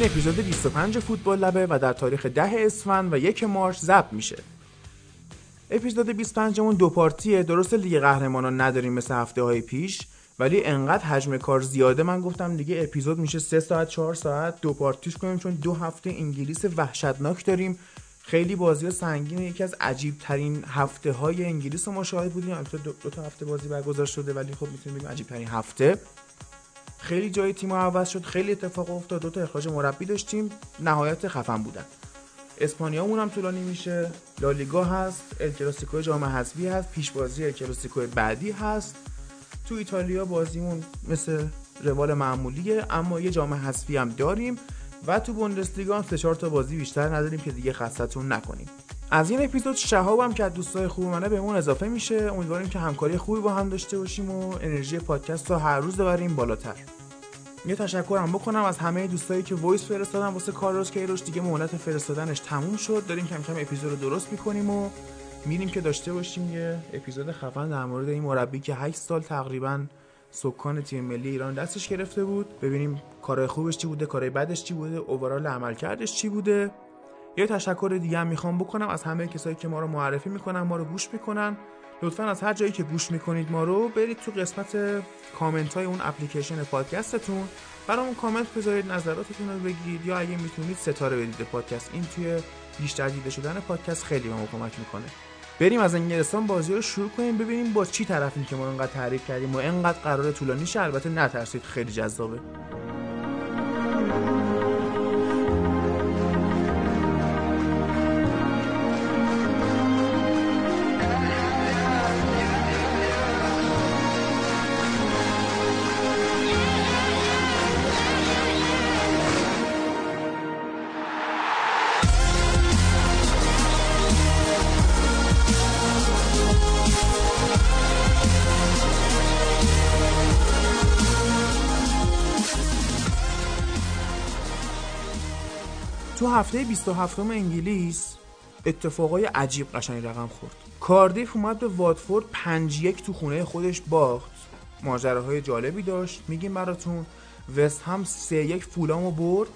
این اپیزود 25 فوتبال لبه و در تاریخ 10 اسفند و یک مارچ ضبط میشه. اپیزود 25 مون دو پارتیه. درست لیگ قهرمانان نداریم مثل هفته های پیش ولی انقدر حجم کار زیاده. من گفتم دیگه اپیزود میشه 3 ساعت 4 ساعت. دو پارتیش کنیم چون دو هفته انگلیس وحشتناک داریم. خیلی بازی سنگینه. یکی از عجیب ترین هفته های انگلیس رو ما شاهد بودیم. البته دو, دو تا هفته بازی برگزار شده ولی خب می‌تونیم بگیم عجیب ترین هفته. خیلی جای تیم عوض شد خیلی اتفاق افتاد. دو تا اخراج مربی داشتیم نهایت خفن بودن. اسپانیا هم طولانی میشه لالیگا هست ال کلاسیکو جام حذفی هست پیش بازی ال کلاسیکو بعدی هست. تو ایتالیا بازیمون مثل روال معمولیه اما یه جام حذفی هم داریم و تو بوندسلیگا هم سه تا بازی بیشتر نداریم که دیگه خستتون نکنیم. از این اپیزود شهابم که از دوستای خوب منه بهمون اضافه میشه. امیدواریم که همکاری خوبی با هم داشته باشیم و انرژی پادکست رو هر روز ببریم بالاتر. یه تشکرم بکنم از همه دوستایی که voice فرستادن واسه کارلوس کیروش. دیگه مهلت فرستادنش تموم شد. داریم کم کم اپیزود رو درست می‌کنیم و میریم که داشته باشیم یه اپیزود خفن در مورد این مربی که 8 سال تقریبا سکان تیم ملی ایران دستش گرفته بود. ببینیم کارهای خوبش چی بوده کارهای بدش چی بوده overall عملکردش چی بوده. یه تشکر دیگه هم می‌خوام بکنم از همه کسایی که ما رو معرفی می‌کنن ما رو گوش می‌کنن. لطفا از هر جایی که گوش می‌کنید ما رو برید تو قسمت کامنت های اون اپلیکیشن پادکستتون. برامون کامنت بذارید نظراتتون رو بگید یا اگه می‌تونید ستاره بدید پادکست. این توی بیشتر دیده شدن پادکست خیلی به ما کمک می‌کنه. بریم از انگلستان بازی رو شروع کنیم ببینیم با چی طرفیم که ما انقدر تعریف کردیم و انقدر قرار طولانی شه. البته نترسید خیلی جذابه. هفته 27 انگلیس اتفاقای عجیب قشنگ رقم خورد. کاردیف اومد به واتفورد 5 یک تو خونه خودش باخت. ماجراهای جالبی داشت. میگیم براتون. وست هم 3 یک فولامو برد.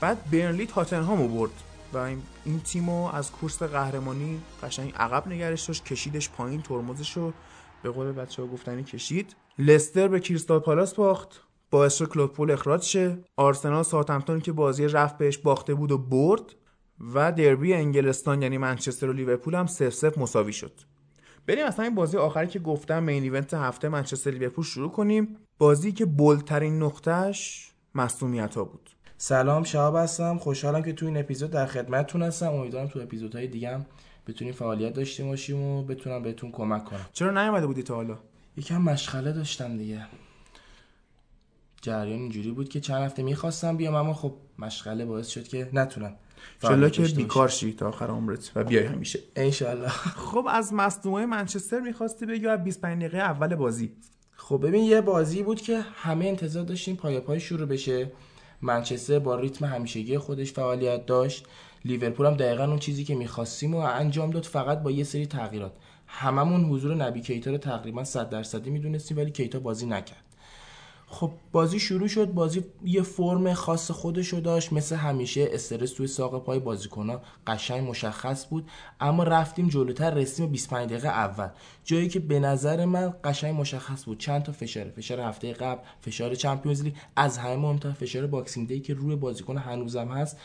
بعد برنلی تاتنهامو برد. و این تیمو از کورس قهرمانی قشنگ عقب نگرش داشت. کشیدش پایین ترمزش رو به قول بچه ها گفتنی کشید. لستر به کریستال پالاس باخت. باعث شد کلوب اخراج شه. آرسنال ساوثهمپتون که بازی رفت بهش باخته بود و برد و دربی انگلستان یعنی منچستر و لیورپول هم 0 0 مساوی شد. بریم اصلا این بازی آخری که گفتم مین ایونت هفته منچستر لیورپول شروع کنیم. بازی که بولترین نقطهش مصونیت ها بود. سلام شهاب هستم. خوشحالم که تو این اپیزود در خدمتتون هستم. امیدوارم تو اپیزودهای دیگه هم بتونیم فعالیت داشته باشیم و بتونم بهتون کمک کنم. چرا نیومده بودی تا حالا؟ یکم مشغله داشتم دیگه. جریان اینجوری بود که چند هفته می‌خواستم بیام اما خب مشغله باعث شد که نتونم انشالله که بیکار شی تا آخر عمرت و بیای همیشه. انشالله. خب از مصدومای منچستر می‌خواستی بگی از 25 دقیقه اول بازی. خب ببین یه بازی بود که همه انتظار داشتیم پای پای شروع بشه. منچستر با ریتم همیشگی خودش فعالیت داشت. لیورپول هم دقیقا اون چیزی که می‌خواستیم و انجام داد فقط با یه سری تغییرات. هممون حضور نبی کیتا رو تقریبا 100 درصدی می‌دونستیم ولی کیتا بازی نکرد. خب بازی شروع شد بازی یه فرم خاص خودشو داشت مثل همیشه استرس توی ساق پای بازیکنها قشنگ مشخص بود اما رفتیم جلوتر رسیم 25 دقیقه اول. جایی که به نظر من قشنگ مشخص بود چند تا فشار فشار هفته قبل فشار Champions League از همه مهمتر فشار Boxing Day که روی بازیکن هنوزم هست.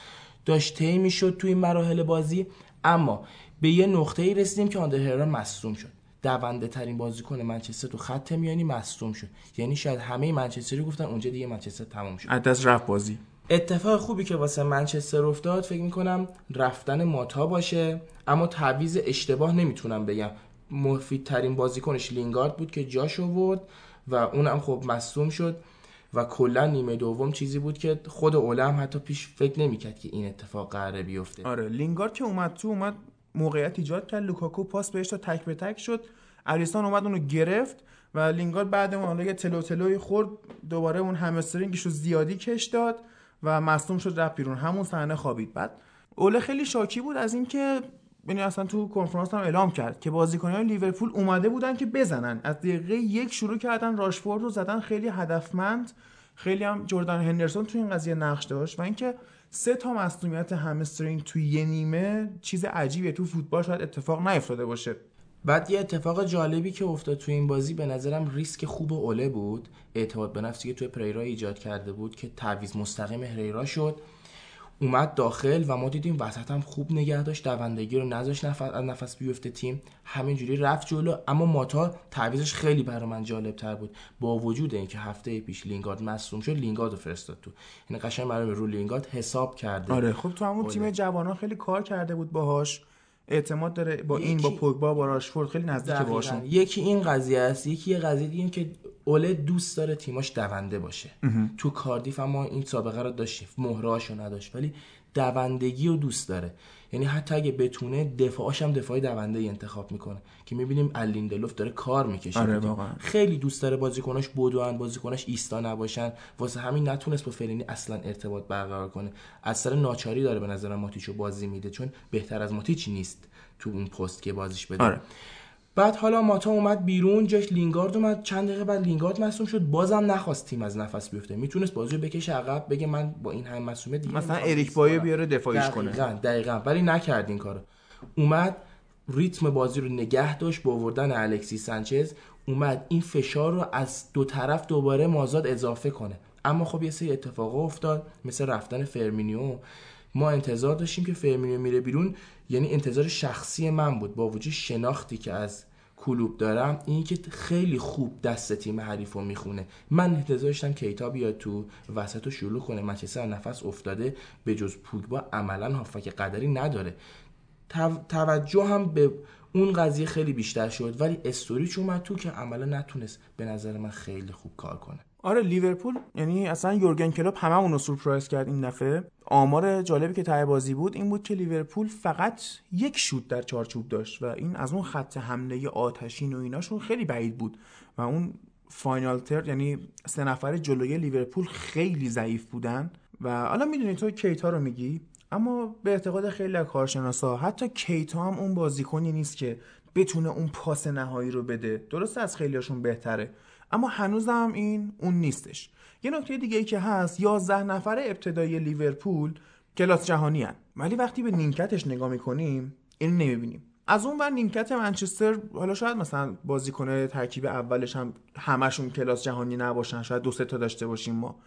داشت طی می‌شد توی مراحل بازی اما به یه نقطه ای رسیدیم که آندر مصدوم شد. دونده ترین بازیکن منچستر تو خط میانی مصدوم شد. یعنی شاید همه منچستری گفتن اونجا دیگه منچستر تموم شد. از رفت بازی. اتفاق خوبی که واسه منچستر افتاد فکر می‌کنم رفتن ماتا باشه. اما تعویز اشتباه نمی‌تونم بگم. مفیدترین بازیکنش لینگارد بود که جاش آورد و اونم خب مصوم شد و کلا نیمه دوم چیزی بود که خود اولم حتی پیش فکر نمی‌کرد که این اتفاق قراره بیفته. آره لینگارد که اومد تو اومد موقعیت ایجاد کرد. لوکاکو پاس بهش تا تک به تک شد. الیسون اومد اونو گرفت و لینگارد بعد اون حالا یه تلو تلوی خورد. دوباره اون همسترینگش رو زیادی کش داد و مصدوم شد رفت بیرون. همون صحنه خوابید. بعد اوله خیلی شاکی بود از اینکه یعنی اصلا تو کنفرانس هم اعلام کرد که بازیکنان لیورپول اومده بودن که بزنن. از دقیقه یک شروع کردن راشفورد رو زدن خیلی هدفمند. خیلی هم جردن هندرسون تو این قضیه نقش داشت و اینکه سه تا مصونیت همسترینگ تو یه نیمه چیز عجیبیه. تو فوتبال شاید اتفاق نیفتاده باشه. بعد یه اتفاق جالبی که افتاد تو این بازی به نظرم ریسک خوب اوله بود. اعتماد به نفسی که توی پریرا ایجاد کرده بود که تعویض مستقیم هریرا شد. اومد داخل و ما دیدیم وسط هم خوب نگه داشت دوندگی رو نذاشت نفس از نفس بیفته تیم. همینجوری رفت جلو اما ماتا تعویزش خیلی برای من جالب تر بود. با وجود اینکه هفته پیش لینگارد مصوم شد لینگارد رو فرستاد تو. یعنی قشنگ برای رو لینگارد حساب کرده. آره خب تو همون تیم جوانان خیلی کار کرده بود باهاش. اعتماد داره با این با پوگبا با راشفورد خیلی نزدیک باشون یکی این قضیه است یکی یه قضیه دیگه که اوله دوست داره تیماش دونده باشه. تو کاردیف ما این سابقه رو داشتیم مهرهاشو نداشت ولی دوندگی رو دوست داره. یعنی حتی اگه بتونه دفاعش هم دفاعی دونده انتخاب می‌کنه. که می‌بینیم الیندلوف داره کار می‌کشه. آره خیلی دوست داره بازیکناش بدوان بازیکناش ایستا نباشن. واسه همین نتونست با فلینی اصلا ارتباط برقرار کنه. از سر ناچاری داره به نظر ماتیچو بازی میده چون بهتر از ماتیچ نیست تو اون پست که بازیش بده. آره. بعد حالا ماتا اومد بیرون جاش لینگارد اومد. چند دقیقه بعد لینگارد مصوم شد. بازم نخواست تیم از نفس بیفته. می‌تونست بازی رو بکشه عقب بگه من با این هم مصومه دیگه مثلا اریک بایو بیاره دفاعیش کنه. دقیقاً دقیقاً. ولی نکرد این کارو. اومد ریتم بازی رو نگه داشت با آوردن الکسی سانچز. اومد این فشار رو از دو طرف دوباره مازاد اضافه کنه. اما خب یه سری اتفاق افتاد. مثل رفتن فیرمینو. ما انتظار داشتیم که فیرمینو میره بیرون. یعنی انتظار شخصی من بود. با وجود شناختی که از کلوپ دارم این که خیلی خوب دست تیم حریف رو می‌خونه. من انتظار داشتم کیتا بیاد تو وسط رو شروع کنه. منچستر نفس افتاده به جز پوگبا عملا هافبک قدری نداره. توجه هم به اون قضیه خیلی بیشتر شد. ولی استوریج اومد تو که عملا نتونست به نظر من خیلی خوب کار کنه. آره لیورپول یعنی اصلا یورگن کلوپ هممون رو سورپرایز کرد این دفعه. آمار جالبی که ته بازی بود این بود که لیورپول فقط یک شوت در چارچوب داشت و این از اون خط حمله آتشین و ایناشون خیلی بعید بود و اون final third یعنی سه نفر جلوی لیورپول خیلی ضعیف بودن و حالا می‌دونی تو کیتا رو میگی اما به اعتقاد خیلی کارشناسا حتی کیتا هم اون بازیکنی نیست که بتونه اون پاس نهایی رو بده. درسته از خیلیاشون بهتره. اما هنوزم این اون نیستش. یه نکته دیگه ای که هست 11 نفر ابتدایی لیورپول کلاس جهانی هن. ولی وقتی به نیمکتش نگاه می‌کنیم این نمی‌بینیم. از اون ور نیمکت منچستر حالا شاید مثلا بازیکن ترکیب اولش هم همشون کلاس جهانی نباشن شاید دو سه تا داشته باشیم ما.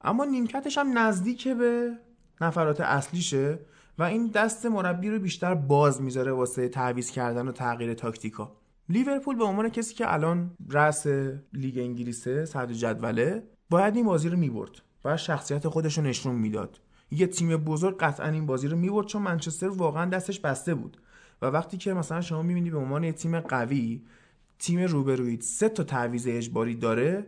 اما نیمکتش هم نزدیک به نفرات اصلیشه و این دست مربی رو بیشتر باز می‌ذاره واسه تعویض کردن و تغییر تاکتیکا. لیورپول به عنوان کسی که الان رأس لیگ انگلیسه صدر جدوله باید این بازی رو می‌برد باید شخصیت خودش رو نشون می‌داد. یه تیم بزرگ قطعا این بازی رو می‌برد چون منچستر واقعا دستش بسته بود و وقتی که مثلا شما می‌بینی به عنوان یه تیم قوی تیم روبروید سه تا تعویض اجباری داره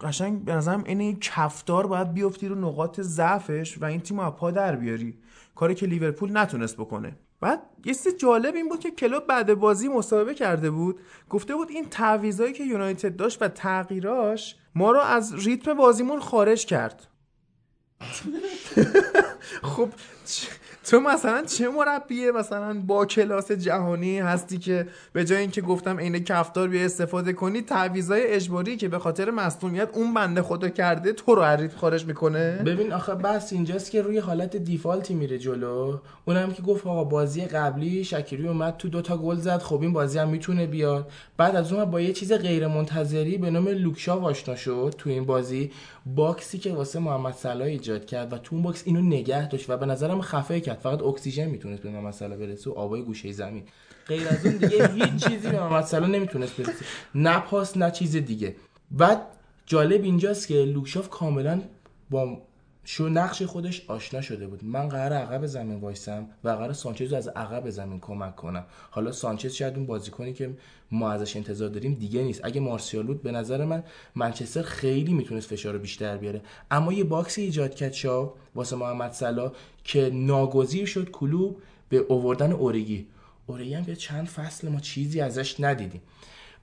قشنگ به نظرم این کفدار باید بیفتی رو نقاط ضعفش و این تیم رو پا در بیاری. کاری که لیورپول نتونست بکنه. بعد یه چیز جالب این بود که کلوب بعد بازی مصاحبه کرده بود. گفته بود این تعویضایی که یونایتد داشت و تغییراش ما رو از ریتم بازیمون خارج کرد. خب تو مثلا چه مربیه مثلا با کلاس جهانی هستی که به جای اینکه گفتم عین کفتار بیا استفاده کنی تعویضای اجباری که به خاطر مصدومیت اون بنده خدا کرده تو رو حریف خارج می‌کنه؟ ببین آخه بس اینجاست که روی حالت default ی میره جلو. اونم که گفت آقا بازی قبلی شکیری اومد تو دوتا گل زد خب این بازی هم می‌تونه بیاد. بعد از اون با یه چیز غیر منتظری به نام لوک شا آشنا شد تو این بازی. box ی که واسه محمد صلاح ایجاد کرد و تو اون box اینو نگه داشت و به نظرم خفه کرد. فقط اکسیژن می‌تونست به محمد صلاح برسه و آبای گوشه زمین. غیر از اون دیگه هیچ چیزی به محمد صلاح نمی‌تونست برسه. نه پاس نه چیز دیگه. بعد جالب اینجاست که لوک شاو کاملا با نقش خودش آشنا شده بود. من قرار عقب زمین وایسم و قرار سانچز از عقب زمین کمک کنم. حالا سانچز شاید اون بازیکنی که ما ازش انتظار داریم دیگه نیست. اگه مارسیال بود به نظر من منچستر خیلی می‌تونست فشار رو بیشتر بیاره. اما یه box ی ایجاد کرد شاو واسه محمد صلاح که ناگزیر شد کلوب به اووردن اورگی. اورگی هم چند فصل ما چیزی ازش ندیدیم.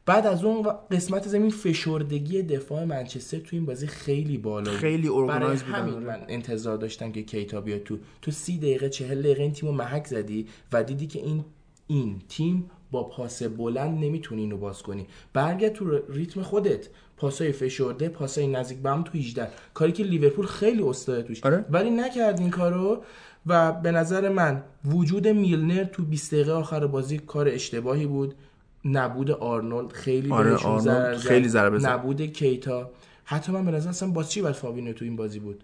بعد از اون قسمت زمین فشردگی دفاع منچستر تو این بازی خیلی بالا خیلی ارگانایز همین من انتظار داشتم که کیتا بیاد تو تو سی دقیقه چهل دقیقه این تیمو محک زدی و دیدی که این این تیم با پاس بلند نمی‌تونی اینو باز کنی. برگرد تو ریتم خودت. پاسای فشرده پاسای نزدیک به هم تو 18 کاری که لیورپول خیلی استاده توش. آره؟ ولی نکرد این کارو و به نظر من وجود میلنر تو 20 دقیقه آخر بازی کار اشتباهی بود. نبود آرنولد خیلی آره آرنولد خیلی ضربه زد نبود کیتا. حتی من به نظر اصلا باز چی بعد فابینیو تو این بازی بود؟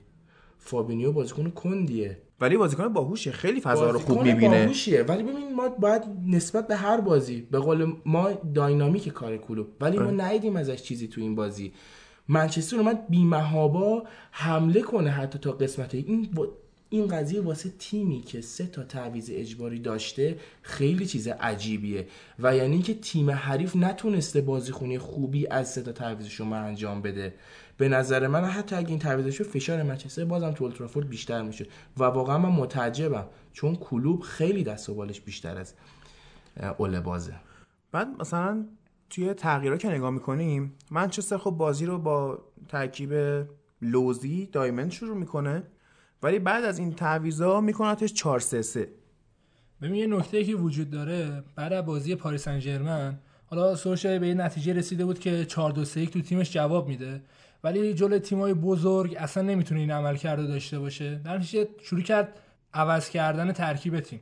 فابینیو بازیکن کندیه. ولی بازیکن باهوشه خیلی فضا رو خوب می‌بینه. باهوشیه ولی ببین ما باید نسبت به هر بازی به قول ما dynamic کار کلوپ. ولی ما آره. ندیدیم ازش چیزی تو این بازی. منچستر اومد بیمهابا حمله کنه حتی تا قسمت این این قضیه واسه تیمی که سه تا تعویض اجباری داشته خیلی چیز عجیبیه. و یعنی که تیم حریف نتونسته بازیخونی خوبی از سه تا تعویضشون انجام بده. به نظر من حتی اگه این تعویضش فشار منچستر بازم تو اولترافورد بیشتر میشه. و واقعا من متعجبم چون کلوب خیلی دست و بالش بیشتر از اول بازه. بعد مثلا توی تغییرها که نگاه می‌کنیم منچستر خب بازی رو با ترکیب لوزی دایمند شروع می‌کنه. ولی بعد از این تعویضا میکنتش 4 3 3 ببین یه نکته که وجود داره بعد از بازی پاریس سن حالا سوشای به این نتیجه رسیده بود که 4 2 3 تو تیمش جواب میده. ولی جلوی تیمای بزرگ اصلا نمی‌تونه این عمل کرده داشته باشه. در نتیجه شروع کرد عوض کردن ترکیب تیم.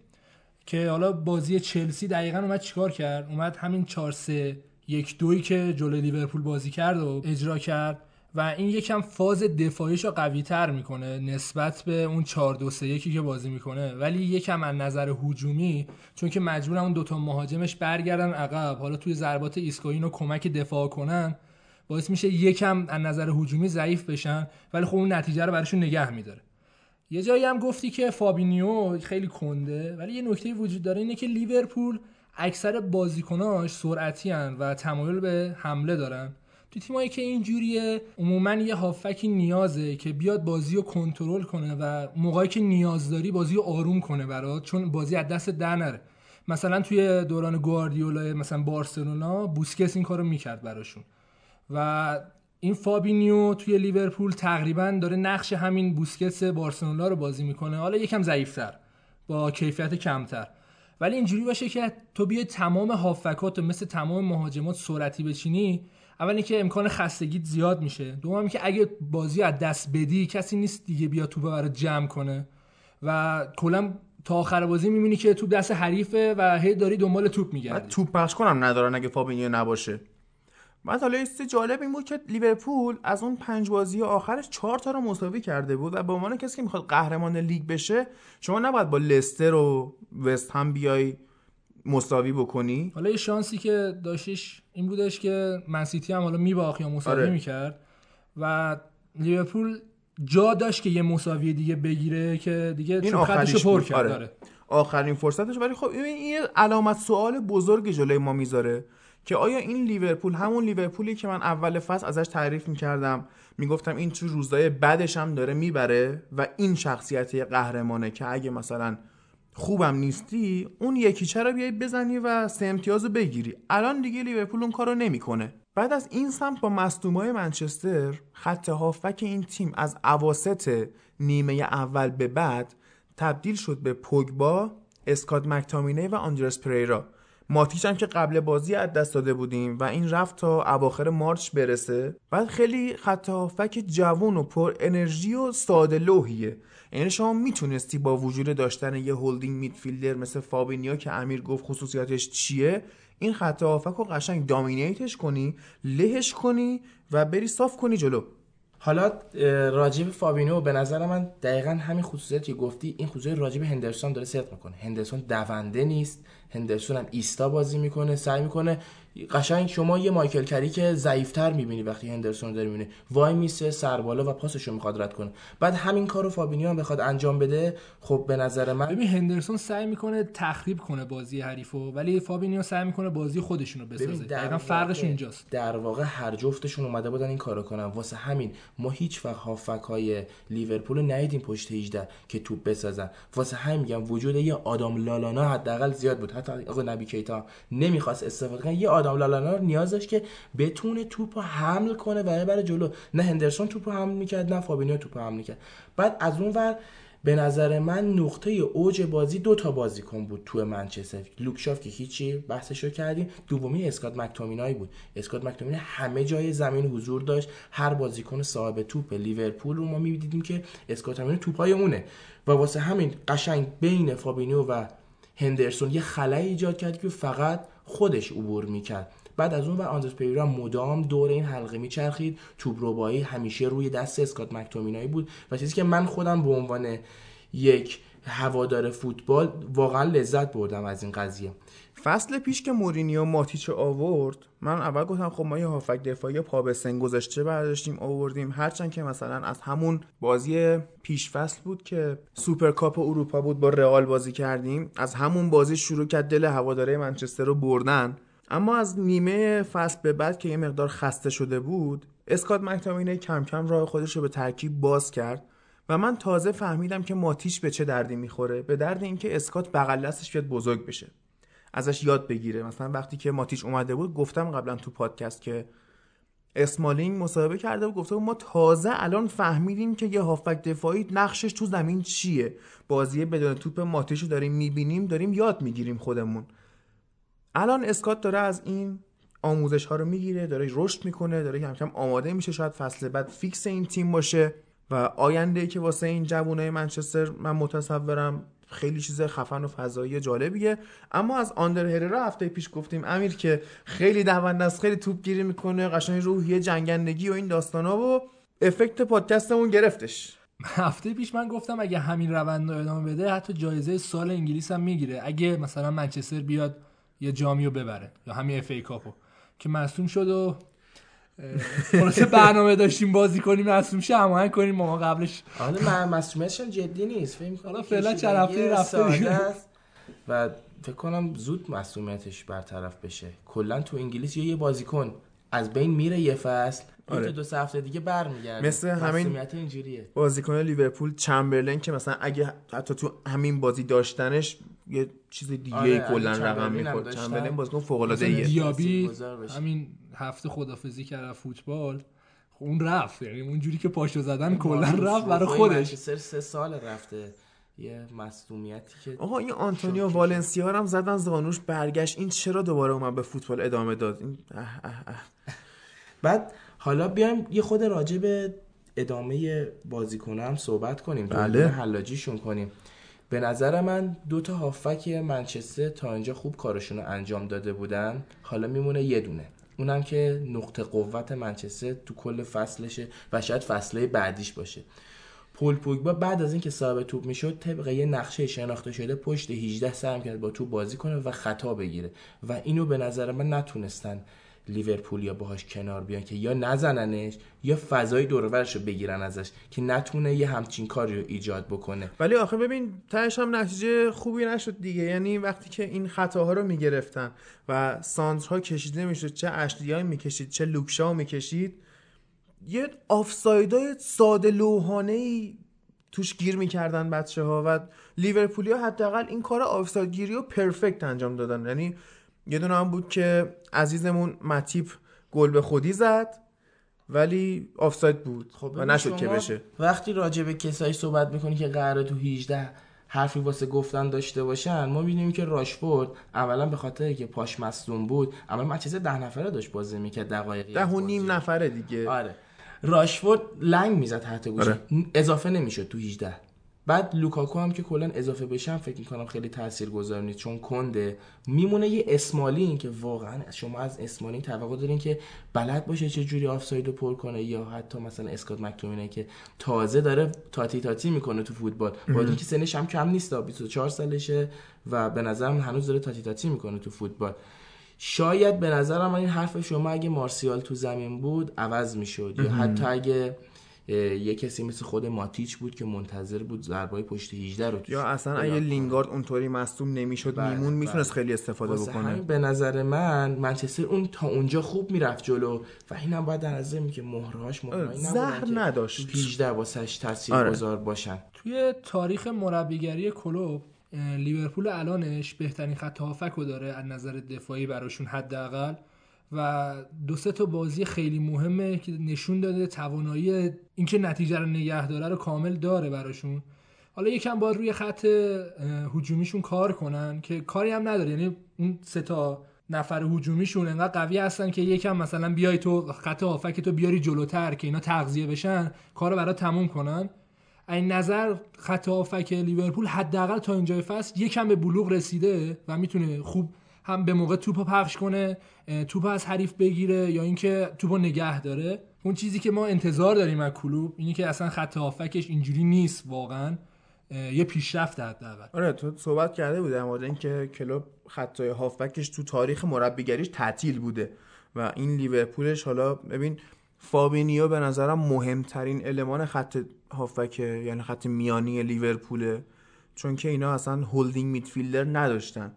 که حالا بازی چلسی دقیقا اومد چیکار کرد؟ اومد همین 4 3 یک دوی که جلوی لیورپول بازی کرد و اجرا کرد. و این یکم فاز دفاعیش رو قوی تر می‌کنه نسبت به اون 4 2 3 1 که بازی می‌کنه. ولی یکم از نظر هجومی چون که مجبورن اون دوتا مهاجمش برگردن عقب. حالا توی ضربات ایستگاهی رو کمک دفاع کنن باعث میشه یکم از نظر هجومی ضعیف بشن. ولی خب اون نتیجه رو براشون نگه میداره. یه جایی هم گفتی که فابینیو خیلی کنده ولی یه نکته وجود داره اینه که لیورپول اکثر بازیکناش سرعتی و تمایل به حمله دارن. تو تیمایی که اینجوریه عموما یه هافکی نیازه که بیاد بازی رو کنترل کنه و موقعی که نیاز داری بازی رو آروم کنه برات چون بازی از دست در نره. مثلا توی دوران گواردیولا مثلا بارسلونا بوسکس این کارو می‌کرد براشون. و این فابینیو توی لیورپول تقریبا داره نقش همین بوسکس بارسلونا رو بازی می‌کنه. حالا یکم ضعیفتر با کیفیت کمتر. ولی اینجوری باشه که تو بیای تمام هافکات مثل تمام مهاجمات سرعتی بچینی اول اینکه امکان خستگی زیاد میشه. دوم که اگه بازی از دست بدی کسی نیست دیگه بیا تو برای جمع کنه. و کلا تا آخر بازی می‌بینی که توپ دست حریفه و هی داری دنبال توپ میگردی. توپ پخش کنم ندارن اگه فابینیو نباشه. بعد حالا است جالب این بود که لیورپول از اون پنج بازی آخرش چهار تا رو مساوی کرده بود و به عنوان کسی که می‌خواد قهرمان لیگ بشه شما نباید با لستر و وست هم بیای مساوی بکنی. حالا یه شانسی که داشتش این بودش که من سیتی هم حالا میباخت یا مساوی آره. می‌کرد و لیورپول جا داشت که یه مساوی دیگه بگیره که دیگه این خطش پر کرد آره. آره. آخرین فرصتش ولی خب این این علامت سوال بزرگ جلوی ما می‌ذاره که آیا این لیورپول همون لیورپولی که من اول فصل ازش تعریف می‌کردم می‌گفتم این تو روزای بعدش هم داره می‌بره و این شخصیت قهرمانه که اگه مثلا خوبم نیستی اون یکی چرا بیای بزنی و سه امتیاز بگیری؟ الان دیگه لیورپول اون کارو نمی‌کنه. بعد از این سمت با مصدومای منچستر خط هافک این تیم از اواسط نیمه اول به بعد تبدیل شد به پوگبا اسکات مکتامینی و آندرس پریرا. ماتیچ هم که قبل بازی از دست داده بودیم و این رفت تا اواخر مارچ برسه. بعد خیلی خط هافک جوون و پر انرژی و ساده لوحیه. یعنی شما می‌تونستی با وجود داشتن یه هولدینگ میدفیلدر مثل فابینیا که امیر گفت خصوصیاتش چیه این خط هافک رو قشنگ دامینیتش کنی لهش کنی و بری صاف کنی جلو. حالا راجب فابینیو به نظر من دقیقا همین خصوصیتی گفتی این خصوصیت راجب هندرسون داره صدق می‌کنه. هندرسون دونده نیست. هندرسون هم ایستا بازی می‌کنه سعی می‌کنه قشنگ شما یه مایکل کریک ضعیفتر می‌بینی وقتی هندرسون رو داری می‌بینی. وای میسه سربالا و پاسشو می‌خواد رد کنه. بعد همین کارو فابینیو هم بخواد انجام بده خب به نظر من ببین هندرسون سعی می‌کنه تخریب کنه بازی حریفو ولی فابینیو سعی می‌کنه بازی خودشونو بسازه. دقیقا فرقش اینجاست. در واقع هر جفتشون اومده بودن این کارو کنن. واسه همین ما هیچ وقت هافبک های لیورپول ندیدیم پشت 18 که توپ بسازن. واسه همین میگم وجود یه آدم لالانا حداقل زیاد بود. حتی آقا نبی کیتا نمی‌خواست استفاده کنه. یه آدم لالانا نیاز داشت که بتونه توپ حمل کنه و ببره جلو. نه هندرسون توپ حمل می‌کرد نه فابینیو توپ حمل می‌کرد. بعد از اون ور به نظر من نقطه اوج بازی دو تا بازیکن بود تو منچستر. لوک شاو که هیچی بحثشو کردیم. دومی اسکات مک‌تومینی بود. اسکات مکتومینای همه جای زمین حضور داشت. هر بازیکن صاحب توپ لیورپول رو ما می‌دیدیم که اسکات مکتومینای توپای اونه. و واسه همین قشنگ بین فابینیو و هندرسون یه خلایی ایجاد کرد که فقط خودش عبور می‌کرد. بعد از اون و آندرس پیرا مدام دور این حلقه میچرخید. توپ همیشه روی دست اسکات مکتومینایی بود و چیزی که من خودم به عنوان یک هوادار فوتبال واقعا لذت بردم از این قضیه. فصل پیش که مورینیو ماتیچ آورد من اول گفتم خب ما یه هافبک دفاعی پا به سن گذاشته برداشتیم آوردیم. هرچند که مثلا از همون بازی پیش فصل بود که سوپرکاپ اروپا بود با رئال بازی کردیم. از همون بازی شروع کرد دل هواداره منچستر رو بردن. اما از نیمه فصل به بعد که یه مقدار خسته شده بود اسکات مک‌تومینی کم کم راه خودش رو به ترکیب باز کرد و من تازه فهمیدم که ماتیچ به چه دردی می‌خوره به درد اینکه اسکات بغل دستش بیاد بزرگ بشه. ازش یاد بگیره. مثلا وقتی که ماتیش اومده بود گفتم قبلا تو پادکست که اسمالینگ مصاحبه کرده و گفته ما تازه الان فهمیدیم که یه هافک دفاعی نقشش تو زمین چیه. بازی بدون توپ ماتیش رو داریم می‌بینیم داریم یاد می‌گیریم خودمون. الان اسکات داره از این آموزش ها رو می‌گیره داره رشد می‌کنه داره کم کم آماده میشه شاید فصل بعد فیکس این تیم باشه. و آینده که واسه این جوانای منچستر من متصورم خیلی چیز خفن و فضایی جالبیه. اما از آندر هررا هفته پیش گفتیم امیر که خیلی دونده است خیلی توپ گیری می‌کنه قشنگ روحیه جنگندگی و این داستانا و افکت پادکستمون گرفتش. هفته پیش من گفتم اگه همین روند رو ادامه بده حتی جایزه سال انگلیس هم می‌گیره. اگه مثلا منچستر بیاد یه جامیو ببره یا همین اف ای کاپو. که مصوم شد و خلاصه برنامه داشتیم بازی کنیم مصوم شه هماهنگ کنیم ما قبلش. حالا من مصومیتش جدی نیست فکر حالا فعلا چند هفته رفته و فکر کنم زود مصومیتش برطرف بشه. کلا تو انگلیس یه بازیکن از بین میره یه فصل آره. دو سه هفته دیگه برمیگرده. مثل همین اینجوریه. بازیکن لیورپول چمبرلین که مثلا اگه حتی تو همین بازی داشتنش یه چیز دیگه آره کلا رقم می‌خورد. چمبرلین بازیکن فوق العاده ایه دیابی همین هفته خدافزی کرد فوتبال خب اون رفت یعنی اونجوری که پاشو زدن کلا رفت برای خودش. سه سال رفته. یه مصدومیتی که آقا این آنتونیو والنسیا هم زدن زانوش برگشت. این چرا دوباره اومد به فوتبال ادامه داد؟ این اه اه اه. بعد حالا بیایم یه خود راجع به ادامه بازیکن هم صحبت کنیم. بله. حلاجیشون کنیم. به نظر من دو تا هافک منچستر تا اینجا خوب کارشون رو انجام داده بودن. حالا میمونه یه دونه. اونم که نقطه قوت منچستر تو کل فصلشه و شاید فصله بعدیش باشه. پول پوگبا بعد از اینکه صاحب توپ می‌شد طبق یه نقشه شناخته شده پشت 18 سرم کرد با توپ بازی کنه و خطا بگیره. و اینو به نظر من نتونستن. لیورپول یا باهاش کنار بیان که یا نزننش یا فضای دورورش رو بگیرن ازش که نتونه یه همچین کاری رو ایجاد بکنه. ولی آخه ببین تهش هم نتیجه خوبی نشد دیگه. یعنی وقتی که این خطاها رو می‌گرفتن و سانترها کشیده می‌شد چه اشلیای می‌کشید چه لوکشا می‌کشید یه آفسایدای ساده لوحانه ای توش گیر می‌کردن بچه ها و لیورپولیا حداقل این کار آفساید گیری رو پرفکت انجام دادن. یعنی یه دونه هم بود که عزیزمون متیپ گل به خودی زد ولی آفساید بود خب و نشد که بشه. وقتی راجع به کسایی صحبت می‌کنی که قراره تو 18 حرفی واسه گفتن داشته باشن ما می‌بینیم که راشفورد اولا به خاطر که پاش مصدوم بود اما مچیزه ده نفره داشت بازی می‌کرد دقایقی ده و نیم نفره دیگه. آره. راشفورد لنگ می‌زد حتی گوشه آره. اضافه نمی‌شد تو 18 بعد لوکاکو هم که کلا اضافه بشم فکر می‌کنم خیلی تاثیرگذار نیست چون کنده. میمونه یه اسمالین که واقعا شما از اسمالین توقع دارین که بلد باشه چه جوری آفساید رو پر کنه یا حتی مثلا اسکات مکتومینه که تازه داره تاتی تاتی می‌کنه تو فوتبال. با اینکه سنش هم کم نیست 24 سالشه و به نظرم هنوز داره تاتی تاتی می‌کنه تو فوتبال. شاید به نظرم این حرف شما اگه مارسیال تو زمین بود عوض می‌شد یا حتی اگه یه کسی مثل خود ماتیچ بود که منتظر بود ضربای پشت 18 رو یا اصلا اگه لینگارد اونطوری مصدوم نمی‌شد بله، میمون می‌تونست بله. خیلی استفاده بکنه همین به نظر من منچستر اون تا اونجا خوب می‌رفت جلو و اینم باید در نظر می که مهرهاش زهر نداشت. تو 18 واسش تاثیرگذار آره. باشن توی تاریخ مربیگری کلوب لیورپول الانش بهترین خط هافک رو داره از نظر دفاعی براشون حداقل و دو سه تا بازی خیلی مهمه که نشون داده توانایی اینکه نتیجه رو نگه داره رو کامل داره براشون. حالا یکم باید روی خط هجومیشون کار کنن که کاری هم نداره. یعنی اون سه تا نفر هجومیشون انقدر قوی هستن که یکم مثلا بیای تو خط هافک تو بیاری جلوتر که اینا تغذیه بشن کارو برات تموم کنن. این نظر خط هافک لیورپول حداقل تا اینجای فصل یکم به بلوغ رسیده و می‌تونه خوب هم به موقع توپو پخش کنه توپ از حریف بگیره یا اینکه توپو نگه داره. اون چیزی که ما انتظار داریم از کلوب اینه که اصلا خط هافکش اینجوری نیست واقعا. یه پیشرفت حداقل. آره تو صحبت کرده بود در مورد اینکه کلوب خطای هافبکش تو تاریخ مربیگریش تعطیل بوده و این لیورپولش حالا ببین فابینیو به نظرم مهمترین المان خط هافبک یعنی خط میانی لیورپوله. چون که اینا اصلا هولدینگ میدفیلدر نداشتن.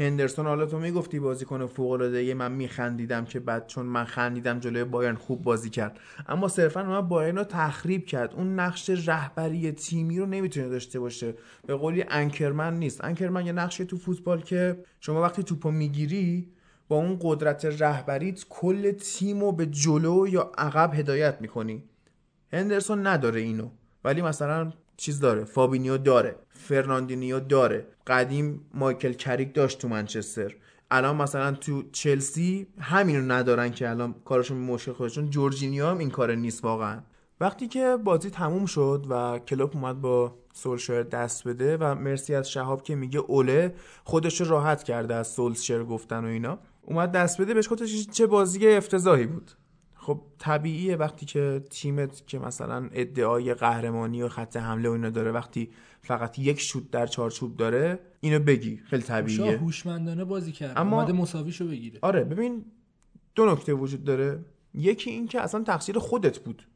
هندرسون حالا تو می‌گفتی بازیکن فوق العاده من میخندیدم که بعد چون من خندیدم جلوی بایرن خوب بازی کرد. اما صرفا اومد بایرن رو تخریب کرد. اون نقش رهبری تیمی رو نمی‌تونه داشته باشه. به قولی انکرمن نیست. انکرمن یه نقشی تو فوتبال که شما وقتی توپو می‌گیری با اون قدرت رهبریت کل تیم رو به جلو یا عقب هدایت می‌کنی. هندرسون نداره اینو. ولی مثلا چیز داره فابینیو داره فرناندینیو داره. قدیم مایکل کریک داشت تو منچستر. الان مثلا تو چلسی همینو ندارن که الان کارشون مشکل خودشون. جورجینیو هم این کار نیست واقعا. وقتی که بازی تموم شد و کلوپ اومد با سولشایر دست بده و مرسی از شهاب که میگه اوله خودش راحت کرده از سولشایر گفتن و اینا. اومد دست بده بهش گفتش چه بازی افتضاحی بود. خب طبیعیه وقتی که تیمت که مثلا ادعای قهرمانی و خط حمله و اینا داره وقتی فقط یک شوت در چارچوب داره اینو بگی. خیلی شاه طبیعیه. هوشمندانه بازی کرد. اما- اومده مساویشو بگیره. آره ببین دو نکته وجود داره. یکی این که اصلا تقصیر خودت بود.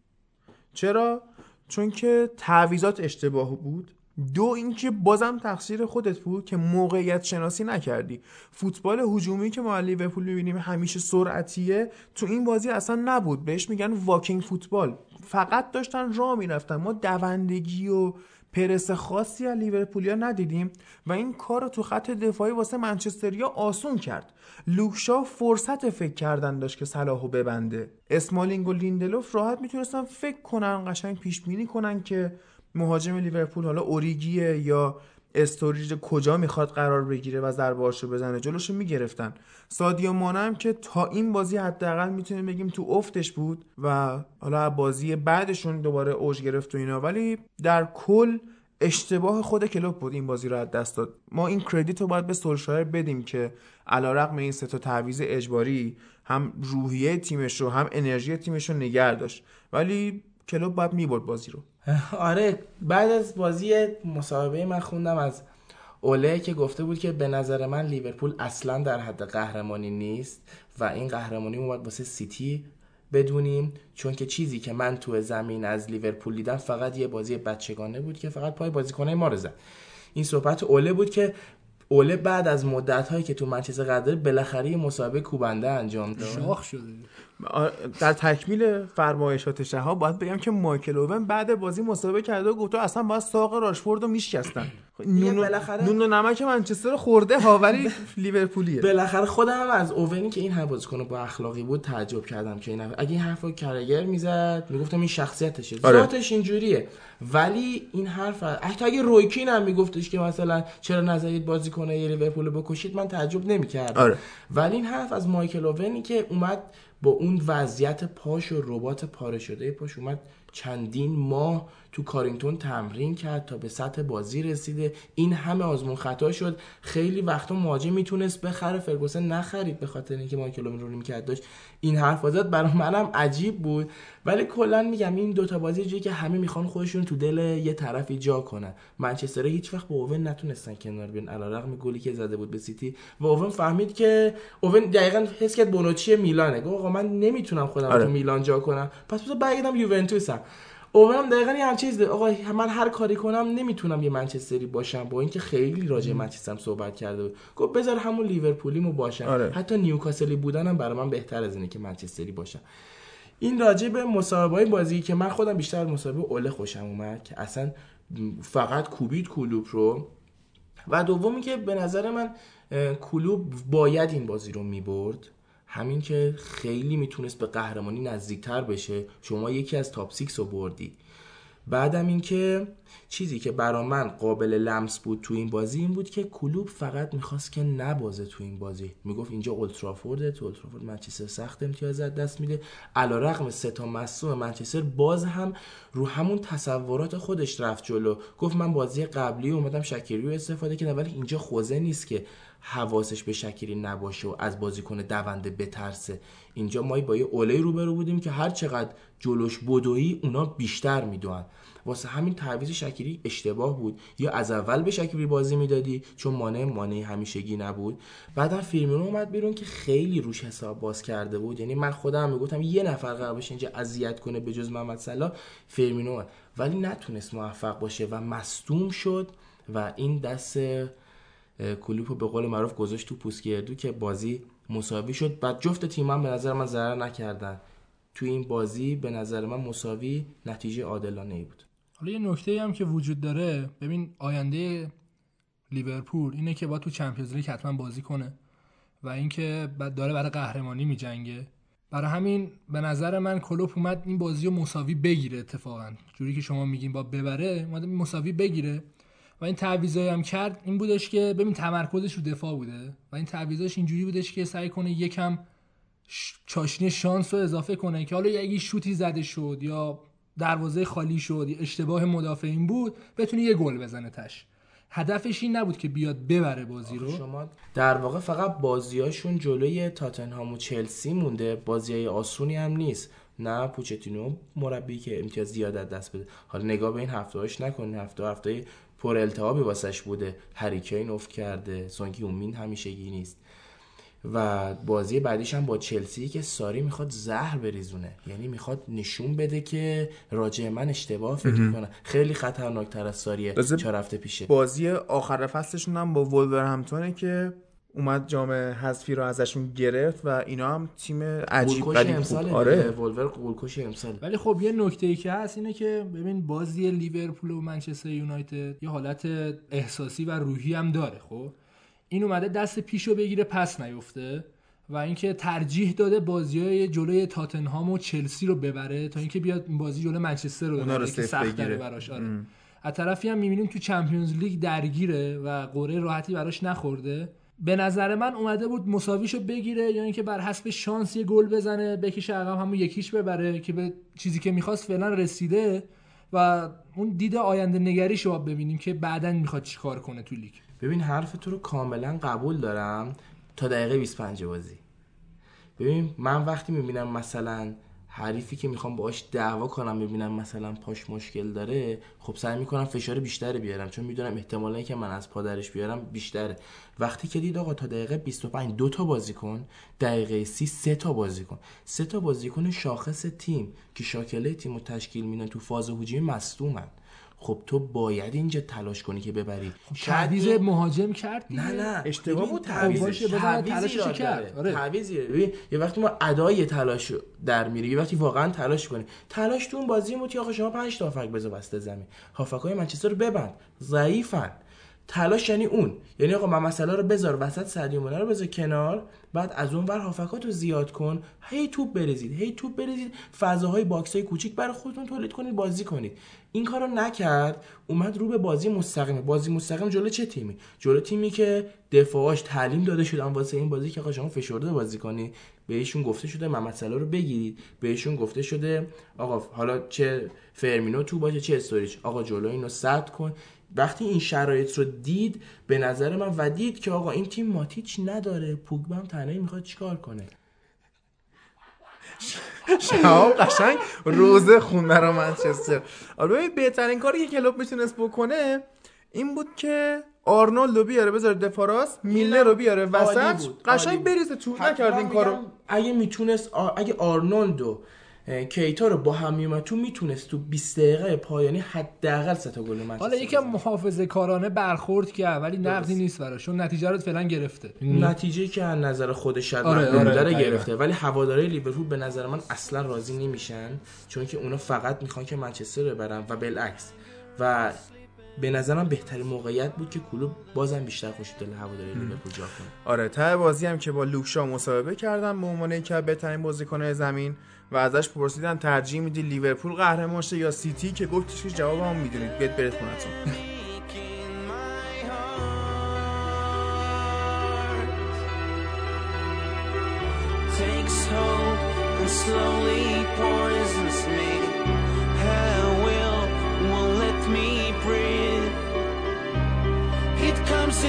چرا؟ چون که تعویضات اشتباه بود. دو اینکه بازم تقصیر خودت بود که موقعیت شناسی نکردی. فوتبال هجومی که ما لیورپول می‌بینیم همیشه سرعتیه تو این بازی اصلا نبود. بهش میگن walking football. فقط داشتن راه می‌رفتن. ما دوندگی و پرس خاصی از لیورپولیا ندیدیم و این کار رو تو خط دفاعی واسه منچستریا آسون کرد. لوک شاو فرصت فکر کردن داشت که صلاحو ببنده. اسمالینگ و لیندلوف راحت می‌تونستن فکر کنن قشنگ پیش بینی کنن که مهاجم لیورپول حالا اوریگیه یا استاریج کجا می‌خواد قرار بگیره و ضربه‌هاشو بزنه؟ جلوشو می‌گرفتن. سادیو مانه هم که تا این بازی حداقل می‌تونیم بگیم تو افتش بود و حالا بازی بعدشون دوباره اوج گرفت و اینا. ولی در کل اشتباه خود کلوپ بود این بازی رو از دست داد. ما این credit رو باید به سولشایر بدیم که علیرغم این سه تا تعویض اجباری هم روحیه تیمش رو هم انرژی تیمش رو نگه داشت. ولی کلوب باید می‌برد بازی رو. آره بعد از بازی مصاحبه من خوندم از اوله که گفته بود که به نظر من لیورپول اصلا در حد قهرمانی نیست و این قهرمانی اومد واسه سیتی بدونیم چون که چیزی که من تو زمین از لیورپول دیدم فقط یه بازی بچگانه بود که فقط پای بازیکنای ما رو زد این صحبت اوله بود که اوله بعد از مدت هایی که تو منچستر داره بالاخره یه مسابقه کوبنده انجام داد. شاخ شده. در تکمیل فرمایشات شهاب باید بگم که مایکل اوون بعد بازی مسابقه کرده و گفت اصلا باید ساق راشفورد رو میشکستن. نون, و- بالاخره- نون و نمک منچستر خورده ها ولی لیورپولیه. بالاخره خودم هم از اوونی که این بازیکن با اخلاقی بود تعجب کردم که این اگه این حرفو کرگر می‌زد می‌گفتم این شخصیتشه. آره. ذاتش اینجوریه. ولی این حرف حتی اگه رویکین هم میگفتش که مثلا چرا نذارید بازیکن یه لیورپول رو بکشید من تعجب نمی‌کردم. آره. ولی این حرف از مایکل اوونی که اومد با اون وضعیت پاش و ربات پاره شده پاش اومد چندین ماه تو کارینگتون تمرین کرد تا به سطح بازی رسیده. این همه آزمون خطا شد. خیلی وقتا مهاجم می‌تونست بخره. فرگوسن نخرید به خاطر اینکه مایکل اوین رو کرد. داشت این حرف زد. برای منم عجیب بود. ولی کلا میگم این دوتا بازی جایی که همه می‌خوان خودشون تو دل یه طرفی جا کنن. منچستر هیچ وقت با اوون نتونستن کنار بیان. علیرغم گلی که زده بود به سیتی. و اوون فهمید که اوون دقیقا حس کرد بونوچی میلانه. گفت آقا من نمی‌تونم خودم آره. تو میلان جا کنم. پس بذار برگردم یوونتوسم. اوون دقیقا هم چیز آقا من هر کاری کنم نمی‌تونم یه منچستری باشم. با اینکه خیلی راجع منچسترم صحبت کرده بود. گفت بذار همون لیورپولیمو باشم. آره. حتی نیوکاسلی بودنم برای من بهتر از اینه که منچستری باشم. این راجع به مسابقه بازی که من خودم بیشتر مسابقه اوله خوشم اومد که اصلا فقط کوبید کلوب رو. و دومی که به نظر من کلوپ باید این بازی رو می‌برد. همین که خیلی می‌تونست به قهرمانی نزدیکتر بشه. شما یکی از top six رو بردی بعدم اینکه چیزی که برا من قابل لمس بود تو این بازی این بود که کلوپ فقط می‌خواست که نبازه تو این بازی. می‌گفت اینجا اولدترافورده تو اولدترافورد منچستر سخت امتیاز از دست میده. علیرغم سه تا مصدوم منچستر باز هم رو همون تصورات خودش رفت جلو. گفت من بازی قبلی اومدم شکری رو استفاده کردم ولی اینجا خوزه نیست که حواسش به شکری نباشه و از بازیکن دونده بترسه. اینجا ما با یه اوله روبرو بودیم که هر چقدر جلوش بدویی اونا بیشتر می‌دونن. واسه همین تعویض شکری اشتباه بود. یا از اول به شکری بازی می‌دادی چون مانع مانع همیشگی نبود. بعدا فیرمینو اومد بیرون که خیلی روش حساب باز کرده بود. یعنی من خودم می‌گفتم یه نفر قرار باشه اینجا اذیت کنه به جز محمد صلاح فیرمینو ولی نتونست موفق باشه و مصدوم شد و این دست کلوپ به قول معروف گذاشت تو پوست گردو که بازی مساوی شد. بعد جفت تیم هم به نظر من ضرر نکردن. تو این بازی به نظر من مساوی نتیجه عادلانه ای بود. حالا یه نکته هم که وجود داره ببین آینده لیورپول اینه که با تو Champions League حتما بازی کنه و اینکه داره برای قهرمانی میجنگه. برای همین به نظر من کلوپ اومد این بازی رو مساوی بگیره اتفاقا. جوری که شما میگین با ببره اومد مساوی بگیره. و این تعویضایی هم کرد این بودش که ببین تمرکزش رو دفاع بوده و این تعویضاش اینجوری بودش که سعی کنه یکم چاشنی شانس رو اضافه کنه که حالا اگه شوتی زده شد یا دروازه خالی شد یا اشتباه مدافعین بود بتونه یه گل بزنه تش. هدفش این نبود که بیاد ببره بازی رو. شما در واقع فقط بازیاشون جلوی تاتنهام و چلسی مونده بازی آسونی هم نیست. نه پوچتینو مربی که امتیاز زیاد دست بده. حالا نگاه به این هفته هاش نکنین هفته هفته پر التهابی واسش بوده. هریکین افت کرده. سونگی اومین همیشگی نیست. و بازی بعدیش هم با چلسی که ساری می‌خواد زهر بریزونه. یعنی می‌خواد نشون بده که راجع من اشتباه فکر کنه خیلی خطرناک از ساریه چهار هفته پیشه. بازی آخر فصلشون هم با ولورهمپتونه که اومد جام حذفی رو ازشون گرفت و اینا هم تیم عجیب ولی خوب آره. ولور گلکش امسال. ولی خب یه نکته ای که هست اینه که ببین بازی لیورپول و منچستر یونایتد یه حالت احساسی و روحی هم داره خب؟ این اومده دست پیشو بگیره پس نیفته و اینکه ترجیح داده بازی های جلوی تاتنهام و چلسی رو ببره تا اینکه بیاد بازی جلوی منچستر رو ببره که سخت داره براش آره. از طرفی هم می‌بینیم تو چمپیونز لیگ درگیره و قره راحتی براش نخورده. به نظر من اومده بود مساویشو بگیره یا اینکه بر حسب شانس یه گل بزنه بکشه عقب همون یکیش ببره که به چیزی که می‌خواست فعلا رسیده و اون دید آینده نگریش رو ببینیم که بعدا می‌خواد چیکار کنه تو لیگ. ببین حرف تو رو کاملا قبول دارم تا دقیقه 25 بازی. ببین من وقتی می‌بینم مثلا حریفی که می‌خوام باهاش دعوا کنم ببینم مثلا پاش مشکل داره خب سعی می‌کنم فشار بیشتری بیارم. چون می‌دونم احتمالی که من از پادرش بیارم بیشتره. وقتی که دید آقا تا دقیقه 25 دو تا بازی کن دقیقه 30 سه تا بازی کن. سه تا بازیکن شاخص تیم که شاکله تیم تشکیل میدن تو فاز هجومی مصدومن. خب تو باید اینجا تلاش کنی که ببری. خب تعویض مهاجم کرد نه نه. اشتباه بود تعویض تلاش کرد. آره. تعویضی یه وقتی ما ادای تلاش در میاره یه وقتی واقعا تلاش کنی تلاش تو اون بازی بود که آقا شما 5 تا هافبک بذار وسط زمین. هافبکای منچستر رو ببند. ضعیفن. تلاش یعنی اون. یعنی آقا من مسئله رو بذار وسط مانه رو بذار کنار بعد از اون ور هافبکات رو زیاد کن. هی توپ بریزید هی توپ بریزید. فضاهای box های کوچیک برای خودتون تولید کنید بازی کنید. این کارو نکرد اومد رو به بازی مستقیم. بازی مستقیم جلو چه تیمی؟ جلو تیمی که دفاعاش تعلیم داده شدن واسه این بازی که آقا شما فشرده بازی کنی. بهشون گفته شده محمد صلاح رو بگیرید. بهشون گفته شده آقا حالا چه فرمینو تو باشه چه استوریج آقا جلو اینو صد کن. وقتی این شرایط رو دید به نظر من و دید که آقا این تیم ماتیچ نداره. پوگبا هم تنهایی می‌خواد چیکار کنه؟ شهاب قشنگ روزه خون برا منچستر. آره بهترین کاری که کلوب می‌تونست بکنه این بود که آرنولد رو بیاره. بذاره دفاع راست. میلر رو بیاره. وسط قشنگ بریزه تو. نکرد این کارو. اگه می‌تونست اگه آرنولد و کیتا رو با هم میومد می‌تونست تو 20 دقیقه پایانی حداقل سه تا گل منچستر حالا یکم محافظه کارانه برخورد کرد ولی نقدی نیست براش چون نتیجه رو فعلا گرفته. نتیجه که از نظر خود شاید آره آره گرفته. ولی هواداره لیورپول به نظر من اصلا راضی نمیشن چون که اونا فقط می‌خوان که منچستر رو ببرن و بالعکس. و به نظرم بهترین موقعیت بود که کلوب بازم بیشتر خوش دل هواداری لیورپول جا کنه. آره ته بازی هم که با لوکشا مصاحبه کردم به عنوان یکی از بهترین بازیکن‌های زمین. و ازش پرسیدن ترجیح میدی لیورپول قهرمان شه یا سیتی؟ که گفتش که جوابمو می‌دونید. بیت برید خونتون. It comes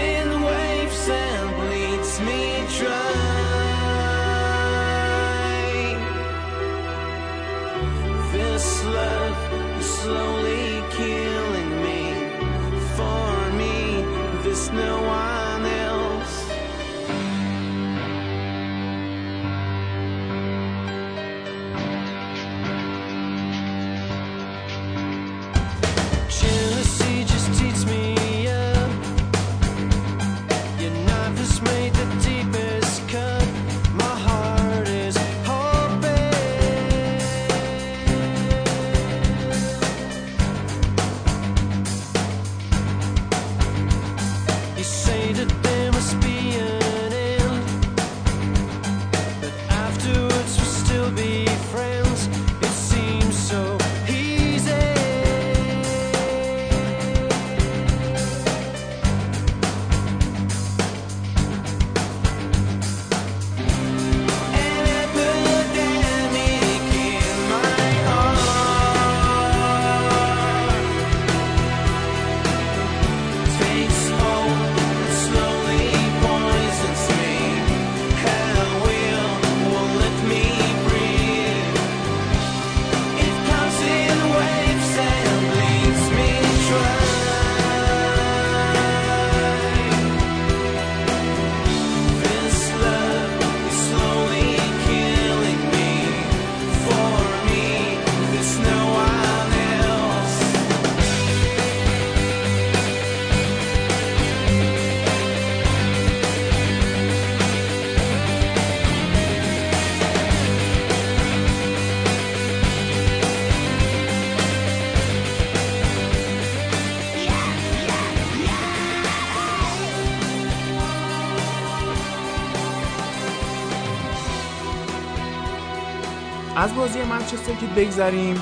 از بازی منچستر که بگذریم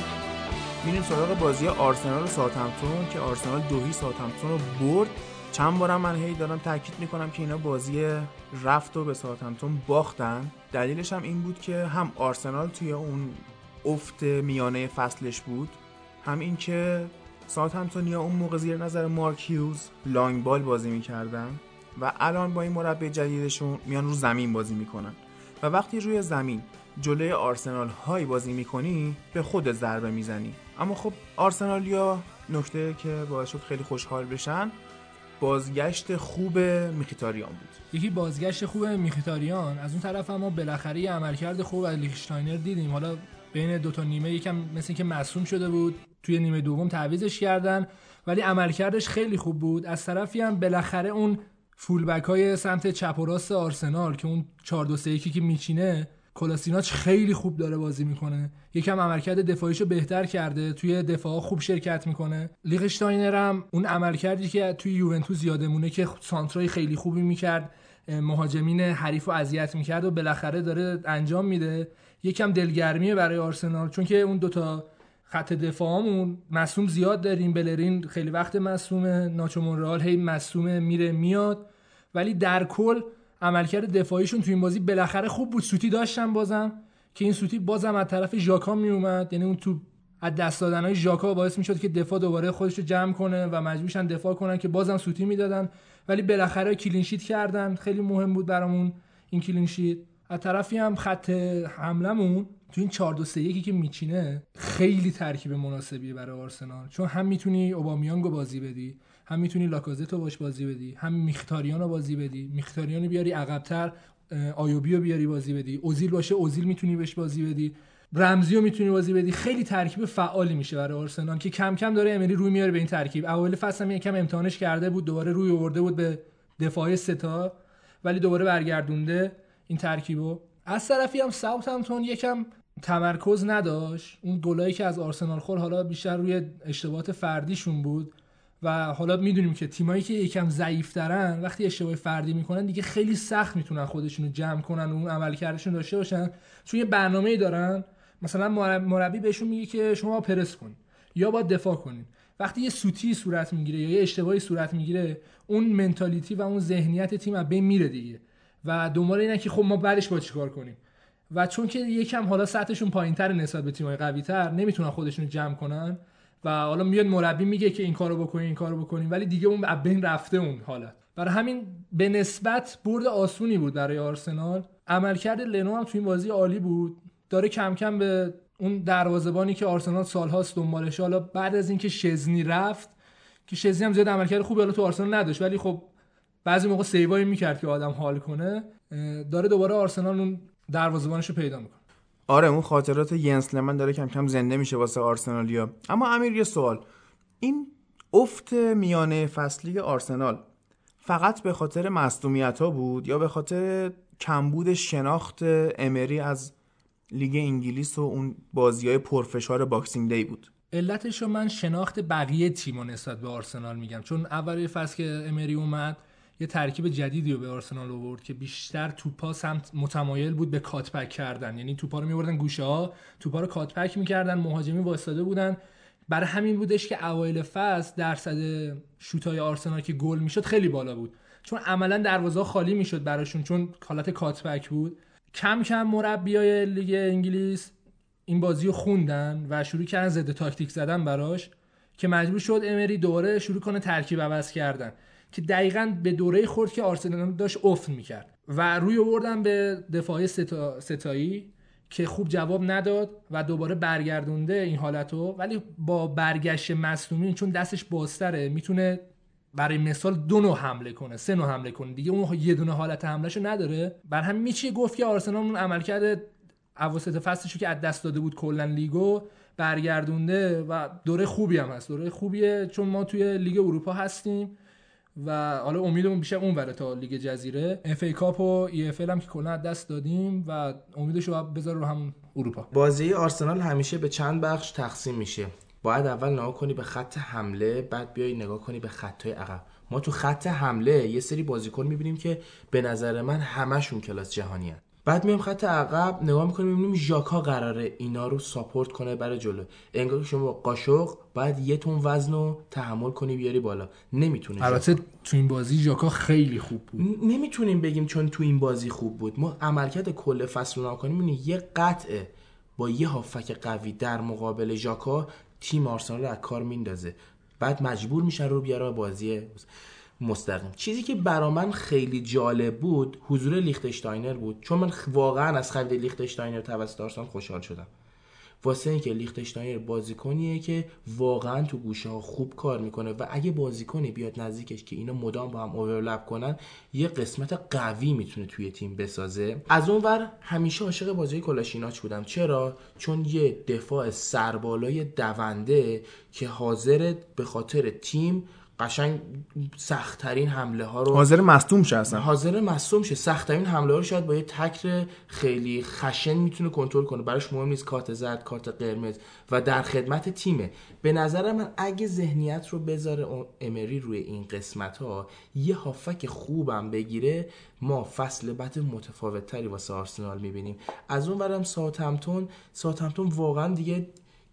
میریم سراغ بازی آرسنال و ساوثهمپتون که آرسنال دو هیچ ساوثهمپتون رو برد. چند بارم من هی دارم تاکید می‌کنم که اینا بازی رفت و به ساوثهمپتون باختن. دلیلش هم این بود که هم آرسنال توی اون افت میانه فصلش بود هم این که ساوثهمپتونیا اون موقع زیر نظر مارک هیوز long ball بازی می‌کردن و الان با این مربی جدیدشون میان رو زمین بازی می‌کنن. و وقتی روی زمین جلوی آرسنال های بازی می‌کنی به خود ضربه می‌زنی. اما خب آرسنالیا نکته که باعث شد خیلی خوشحال بشن بازگشت خوب میخیتاریان بود. یکی بازگشت خوب میخیتاریان از اون طرف اما بالاخره یه عملکرد خوب از لیخشتاینر دیدیم. حالا بین دو تا نیمه یکم مثل اینکه مصوم شده بود توی نیمه دوم تعویزش کردن ولی عملکردش خیلی خوب بود. از طرفی هم بالاخره اون فولبک های سمت چپ و راست آرسنال که اون 4 2 3 1 که میچینه کلاسیناچ خیلی خوب داره بازی می‌کنه. یکم عملکرد دفاعیشو بهتر کرده توی دفاع خوب شرکت می‌کنه. لیغشتاینر هم اون عملکردی که توی یوونتوس یادمونه که سانترای خیلی خوبی می‌کرد. مهاجمین حریف رو اذیت می‌کرد و بالاخره داره انجام میده. یکم دلگرمیه برای آرسنال چون که اون دوتا خط دفاعمون مصوم زیاد داریم. بلرین خیلی وقت مصومه ناچو مونرال هی مصومه میره میاد. ولی در کل عملکرد دفاعیشون تو این بازی بالاخره خوب بود. سوتی داشتن بازم که این سوتی بازم از طرف ژاکا می اومد یعنی اون تو از دست دادن های ژاکا باعث می‌شد که دفاع دوباره خودش رو جمع کنه و مجبور شن دفاع کنن که بازم سوتی می‌دادن. ولی بالاخره clean sheet کردن. خیلی مهم بود برامون این clean sheet از طرفی هم خط حملمون تو این 4 2 3 1 که میچینه خیلی ترکیب مناسبیه برای آرسنال. چون هم می‌تونی اوبامیانگو بازی بدی هم می‌تونی لاکازتو باش بازی بدی هم میختاریانو بازی بدی. میختاریانو بیاری عقبتر آیوبیو بیاری بازی بدی. اوزیل باشه اوزیل می‌تونی بهش بازی بدی. رمزیو می‌تونی بازی بدی. خیلی ترکیب فعالی میشه برای آرسنال که کم کم داره امری روی میاره به این ترکیب. اول فصل هم یکم امتحانش کرده بود دوباره روی آورده بود به دفاع ستا ولی دوباره برگردونده این ترکیبو. از طرفی هم ساوثهمپتون یکم تمرکز نداشت. اون گلایی که از آرسنال خور حالا بیشتر روی اشتباهات فردیشون بود. و حالا می‌دونیم که تیمایی که یکم ضعیف دارن وقتی اشتباه فردی می‌کنن دیگه خیلی سخت می‌تونن خودشونو جمع کنن و اون عملکردشون داشته باشن. چون یه برنامه‌ای دارن مثلا مربی بهشون میگه که شما پرس کن یا باید دفاع کنین. وقتی یه سوتی صورت می‌گیره یا یه اشتباهی صورت می‌گیره اون منتالیتی و اون ذهنیت تیم از بین میره دیگه. و دنبال اینه که خب ما بعدش با چیکار کنیم؟ و چون که یکم حالا سطحشون پایینتر نسبت به تیم‌های قوی‌تر نمی‌تونن خودشون جمع کنن و حالا میاد مربی میگه که این کارو بکنین این کارو بکنین ولی دیگه اون بین رفته اون حالت برای همین به نسبت برد آسونی بود برای آرسنال. عملکرد لنو هم تو این بازی عالی بود. داره کم کم به اون دروازه‌بانی که آرسنال سالهاست دنبالش. حالا بعد از اینکه شزنی رفت که شزنی هم زیاد عملکرد خوبی حالا تو آرسنال نداشت ولی خب بعضی موقع سیوایی می‌کرد که آدم حال کنه داره دوباره آرسنال اون دروازه‌بانش رو پیدا می‌کنه. آره اون خاطرات ینس لمن داره کم کم زنده میشه واسه آرسنالیا اما امیر یه سوال. این افت میانه فصلی آرسنال فقط به خاطر مصدومیت ها بود یا به خاطر کمبود شناخت امری از لیگ انگلیس و اون بازی های پرفشار Boxing Day بود؟ علتش رو من شناخت بقیه تیم نسبت به آرسنال میگم. چون اول فصل که امری اومد یه ترکیب جدیدی رو به آرسنال آورد که بیشتر توپا سمت متمایل بود به cut back کردن. یعنی توپا رو میوردن گوشه ها توپا رو کاتپک می‌کردن مهاجمی واسطه بودن. برای همین بودش که اوایل فصل درصد شوتای آرسنال که گل می‌شد خیلی بالا بود. چون عملا دروازه خالی می‌شد براشون چون حالت کاتپک بود. کم کم مربیای لیگ انگلیس این بازی رو خوندن و شروع کردن ضد تاکتیک زدن براش که مجبور شد امری دوباره شروع کنه ترکیب عوض کردن. که دقیقا به دوره خورد که آرسنال داشت افت می‌کرد و روی آوردن به دفاعی ستا... ستایی که خوب جواب نداد و دوباره برگردونده این حالتو. ولی با برگشت مصدومی چون دستش بازتره می‌تونه برای مثال دو نوع حمله کنه سه نوع حمله کنه. دیگه اون یه دونه حالت حمله‌شو نداره. بر همین میشه گفت که آرسنال اون عملکرد اواسط فصلشو که از دست داده بود کلا لیگو برگردونده و دوره خوبی هم هست. دوره خوبیه چون ما توی لیگ اروپا هستیم. و حالا امیدمون بیشتر اون بره تا لیگ جزیره. FA Cup و ای اف هم که کلا دست دادیم و امیدش رو بذاره رو همون اروپا. بازی آرسنال همیشه به چند بخش تقسیم میشه. باید اول نگاه کنی به خط حمله بعد بیای نگاه کنی به خطای عقب. ما تو خط حمله یه سری بازیکن می‌بینیم که به نظر من همشون کلاس جهانی بعد میام خط عقب نگاه می‌کنیم می‌بینیم ژاکا قراره اینا رو ساپورت کنه برای جلو. انگار شما قاشق باید یه تون وزن رو تحمل کنی بیاری بالا. نمی‌تونه البته تو این بازی ژاکا خیلی خوب بود. نمی‌تونیم بگیم چون تو این بازی خوب بود. ما عملکرد کل فصل رو نکنیم یه قطعه با یه هافک قوی در مقابل ژاکا تیم آرسنال رو از کار میندازه. بعد مجبور میشن رو بیاره بازی مستقیم. چیزی که برا من خیلی جالب بود حضور لیختشتاینر بود. چون من واقعا از خرید لیختشتاینر توسط آرسنال خوشحال شدم. واسه اینکه لیختشتاینر بازیکنیه که واقعا تو گوشه ها خوب کار می‌کنه و اگه بازیکنی بیاد نزدیکش که اینا مدام با هم اوورلپ کنن یه قسمت قوی می‌تونه توی تیم بسازه. از اون ور همیشه عاشق بازی کلاشیناچ بودم. چرا؟ چون یه دفاع سربالای دونده که حاضر به خاطر تیم قشنگ سختترین حمله ها رو حاضر مصدوم شه اصلا. حاضر مصوم شه. سختترین حمله ها رو شاید با یه تکر خیلی خشن می‌تونه کنترل کنه. براش مهم نیست کارت زرد کارت قرمز و در خدمت تیمه. به نظر من اگه ذهنیت رو بذاره امری روی این قسمت ها یه هافبک خوبم بگیره ما فصل بعد متفاوت تری واسه آرسنال می‌بینیم. از اون برم ساوثهمپتون ساوثهمپتون واقعا دیگه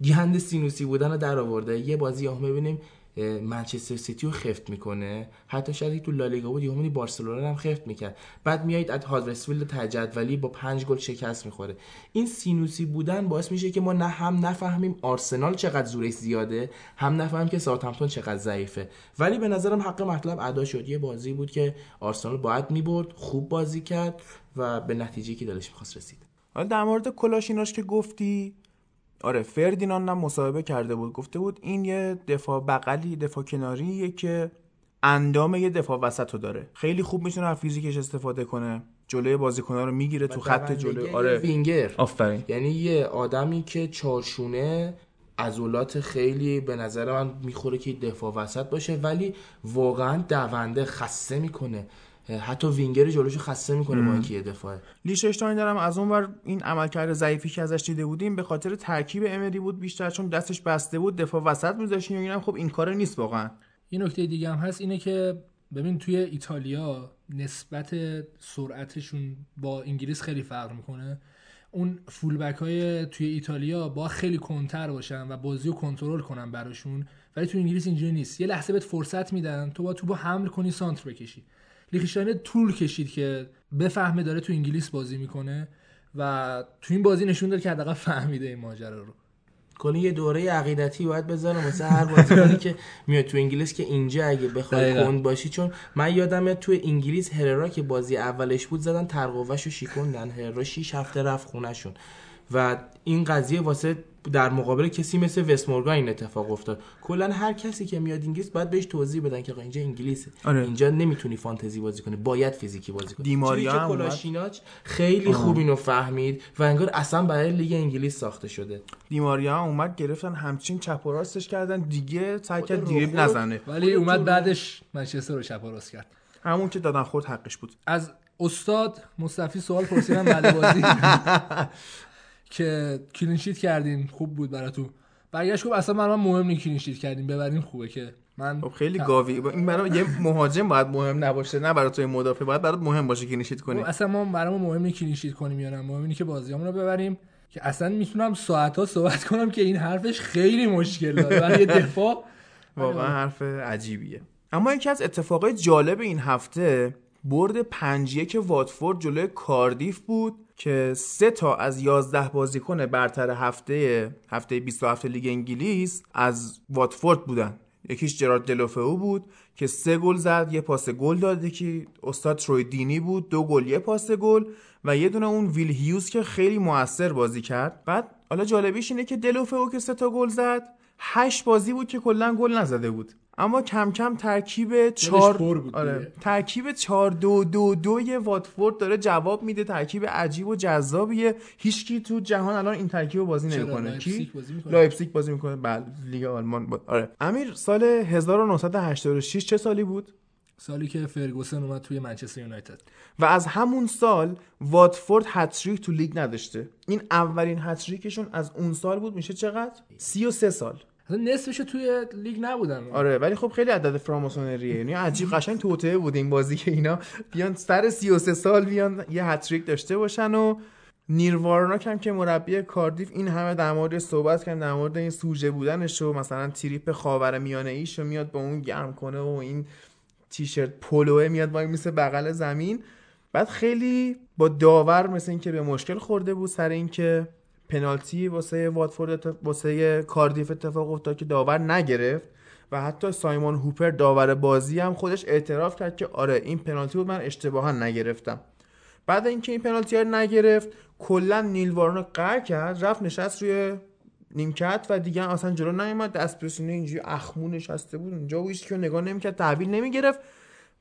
گند سینوسی بودن رو در آورده. یه بازی هم می‌بینیم اه، منچستر سیتی رو خفت می‌کنه. حتی شاید تو لالیگا بود یهو بارسلونا هم خفت می‌کرد. بعد میایید از هادرسفیلد ته جدولی با پنج گل شکست می‌خوره. این سینوسی بودن باعث میشه که ما نه هم نفهمیم آرسنال چقدر زورش زیاده هم نفهمیم که ساوثهمپتون چقدر ضعیفه. ولی به نظرم حق مطلب ادا شد. یه بازی بود که آرسنال باید می‌برد خوب بازی کرد و به نتیجه که دلش می‌خواست رسید. در مورد کلاشیناش که گفتی آره فردیناند هم مصاحبه کرده بود گفته بود این یه دفاع بغلی دفاع کناریه که اندام یه دفاع وسط رو داره. خیلی خوب می‌تونه از فیزیکش استفاده کنه. جلوی بازیکن‌ها رو می‌گیره تو خط جلو. آره. وینگر. آفرین. یعنی یه آدمی که چارشونه عضلات خیلی به نظر من می‌خوره که دفاع وسط باشه ولی واقعا دونده خسته می‌کنه. حتی وینگر جلوشو خسته می‌کنه با اینکه یه دفاعه. لیشتاین دارم از اون ور این عملکرد ضعیفی که ازش دیده بودیم به خاطر ترکیب امری بود بیشتر چون دستش بسته بود دفاع وسط میذاشیم اینم خب این کار نیست واقعا. یه نکته دیگه هم هست اینه که ببین توی ایتالیا نسبت سرعتشون با انگلیس خیلی فرق می‌کنه. اون فولبک های توی ایتالیا با خیلی کنتر باشن و بازی رو کنترل کنن براشون ولی توی انگلیس اینجوری نیست. یه لحظه بهت فرصت میدن تو با توپو حمل کنی سانتر بکشی. لیخشتاین طول کشید که بفهمه داره تو انگلیس بازی می‌کنه و تو این بازی نشون داد که حداقل فهمیده این ماجرا رو. کنی یه دوره عقیدتی باید بذارم واسه هر بازیکنی که میاد تو انگلیس که اینجا اگه بخوای. کند باشی چون من یادمه تو انگلیس هررا که بازی اولش بود زدن ترقوش رو شیکوندن. هررا 6 هفته رفت خونهشون. و این قضیه واسه در مقابل کسی مثل وستمورگان این اتفاق افتاد. کلا هر کسی که میاد انگلیس باید بهش توضیح بدن که آقا اینجا انگلیسه. آره. اینجا نمی‌تونی فانتزی بازی کنی. باید فیزیکی بازی کنی. دیماریا. کلاشیناچ خیلی خوب اینو فهمید و انگار اصلا برای لیگ انگلیس ساخته شده. دی ماریا اومد گرفتن همچین چپ و راستش کردن. دیگه سعی کرد خود دریبل نزنه. ولی اومد بعدش منچستر رو چپ و راست کرد. همون که دادن خورد حقش بود. از استاد مصطفی سوال پرسیدم بعد بازی. که clean sheet کردین خوب بود براتون. برگشت گفت اصلا من مهم نیست clean sheet کردین ببرین خوبه که من خب خیلی گاوی این برای یه مهاجم باید مهم نباشه نه برای توی مدافع باید برات مهم باشه که clean sheet کنی. گفت اصلا ما برامون مهم نیست clean sheet کنیم یا نه مهم اینه که بازیامون رو ببریم. که اصلا می‌تونم ساعت ها صحبت کنم که این حرفش خیلی مشکل داره برای دفاع. واقعا حرف عجیبیه. اما یکی از اتفاقای جالب این هفته برد پنج یک واتفورد جلوی کاردیف بود. که سه تا از 11 بازیکن برتر هفته هفته 27 لیگ انگلیس از واتفورد بودن. یکیش جرارد دلوفئو بود که سه گل زد یه پاس گل داد. که استاد تروی دینی بود دو گل یه پاس گل. و یه دونه اون ویل هیوز که خیلی موثر بازی کرد. بعد حالا جالبیش اینه که دلوفئو که سه تا گل زد. هشت بازی بود که کلا گل نزده بود. اما کم کم ترکیب بود آره. ترکیب چهار دو دو دوی واتفورد داره جواب میده ترکیب عجیب و جذابیه. هیچکی تو جهان الان این ترکیب رو بازی؟ نمی‌کنه. کی؟ بازی می‌کنه. لایپزیگ بازی می‌کنه. بله لیگ آلمان بود آره. امیر سال 1986 چه سالی بود؟ سالی که فرگوسن اومد توی منچستر یونایتد. و از همون سال واتفورد هت‌تریک تو لیگ نداشته. این اولین هت‌تریکشون از اون سال بود میشه چقدر؟ 33 سال. نصفش توی لیگ نبودن. آره ولی خب خیلی عدد فراماسونریه. یعنی عجیب قشنگ توطئه بود این بازی که اینا بیان سر 33 سال بیان یه هت‌تریک داشته باشن و نیل وارناک هم که مربی کاردیف این همه در مورد صحبت کردن در مورد این سوژه بودنش و مثلا تریپ خاور میانه ایش میاد با اون گرم کنه و این تیشرت پولوه میاد وای میسه بغل زمین. بعد خیلی با داور مثل اینکه به مشکل خورده بود سر اینکه پنالتی واسه واتفورد اتف- واسه کاردیف اتفاق افتاد که داور نگرفت و حتی سایمون هوپر داور بازی هم خودش اعتراف کرد که آره این پنالتی بود من اشتباها نگرفتم. بعد اینکه این پنالتی رو نگرفت کلا نیل وارنو قهر کرد رفت نشست روی نیمکت و دیگه اصلا جلو نیومد. دست به سینه اینجوری اخمون نشسته بود اونجا و که نگاه نمی‌کرد تحویل نمی‌گرفت.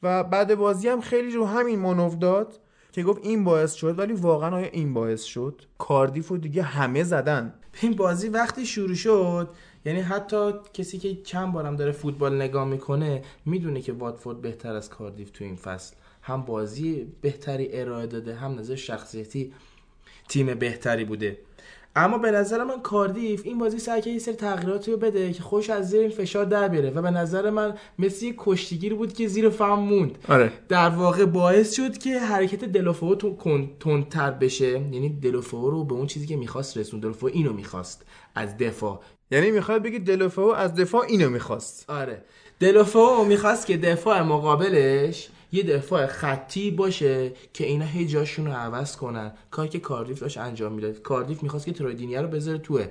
و بعد بازی هم خیلی رو همین مانو داد. که گفت این باعث شد ولی واقعا آیا این باعث شد؟ کاردیف و دیگه همه زدن. این بازی وقتی شروع شد یعنی حتی کسی که چند بارم داره فوتبال نگاه می‌کنه می‌دونه که واتفورد بهتر از کاردیف تو این فصل. هم بازی بهتری ارائه داده هم نظر شخصیتی تیم بهتری بوده. اما به نظر من کاردیف این بازی سعی کرد یه سری تغییراتی رو بده که خوش از زیر این فشار در بیاره و به نظر من مثل یه کشتیگیر بود که زیر فهم موند. آره. در واقع باعث شد که حرکت دلوفو تندتر بشه. یعنی دلوفو رو به اون چیزی که می‌خواست رسون دلوفو اینو می‌خواست از دفاع. یعنی می‌خواد بگی دلوفو از دفاع اینو می‌خواست. آره. دلوفو می‌خواست که دفاع مقابلش یه دفاع خطی باشه که اینا هی جاشون رو عوض کنن. کاری که کاردیف داشت انجام می‌داد. کاردیف می‌خواست که ترویدینیا رو بذاره توی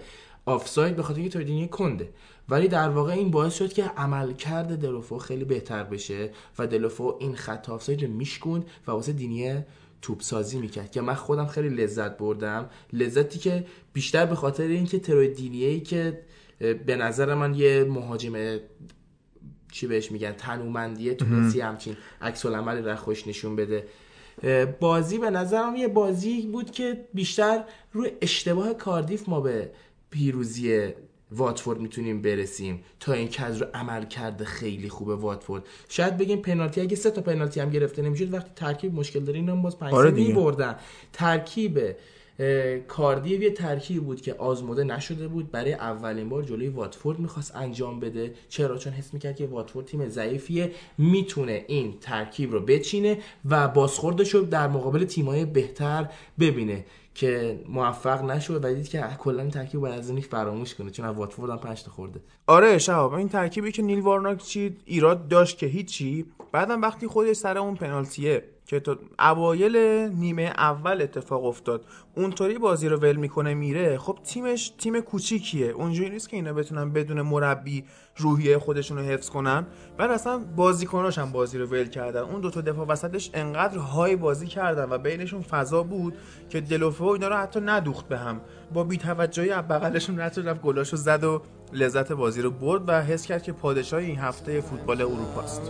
آفساید به خاطر اینکه ترویدینیا کنده. ولی در واقع این باعث شد که عملکرد دلوفو خیلی بهتر بشه و دلوفو این خط آفساید رو میشکوند و واسه دینیه توپ سازی می‌کرد. که من خودم خیلی لذت بردم. لذتی که بیشتر به خاطر اینکه ای که به نظر من یه مهاجم چی بهش میگن تنومندیه تونستی همچین عکس العملی را خوش نشون بده. بازی به نظرم یه بازی بود که بیشتر روی اشتباه کاردیف ما به پیروزی واتفورد می‌تونیم برسیم تا این از رو عمل کرده خیلی خوبه واتفورد. شاید بگیم پنالتی اگه سه تا پنالتی هم گرفته نمی‌شد وقتی ترکیب مشکل داره اینا باز پنج آره میبردن ترکیب کاردیو یه ترکیب بود که آزموده نشده بود. برای اولین بار جلوی واتفورد می‌خواست انجام بده. چرا؟ چون حس می‌کرد که واتفورد تیم ضعیفیه می‌تونه این ترکیب رو بچینه و بازخوردش رو در مقابل تیمای بهتر ببینه که موفق نشد و دید که کلا این ترکیب باید از فراموش کنه. چون از واتفورد هم پنج خورده. آره شهاب این ترکیبی که نیل وارناک چید ایراد داشت که هیچی بعدم وقتی خودش سر اون پنالتیه که تا اوایل نیمه اول اتفاق افتاد. اونطوری بازی رو ول می‌کنه میره. خب تیمش تیم کوچیکیه. اونجوری نیست که اینا بتونن بدون مربی روحیه خودشون رو حفظ کنن. بعد اصلا بازیکناش هم بازی رو ول کردن. اون دو تا دفاع وسطش انقدر های بازی کردن و بینشون فضا بود که دلوفه و اینا رو حتی ندوخت به هم. با بی‌توجهی از بغلشون رفت رفت گلاشو زد و لذت بازی رو برد و حس کرد که پادشاه این هفته فوتبال اروپاست.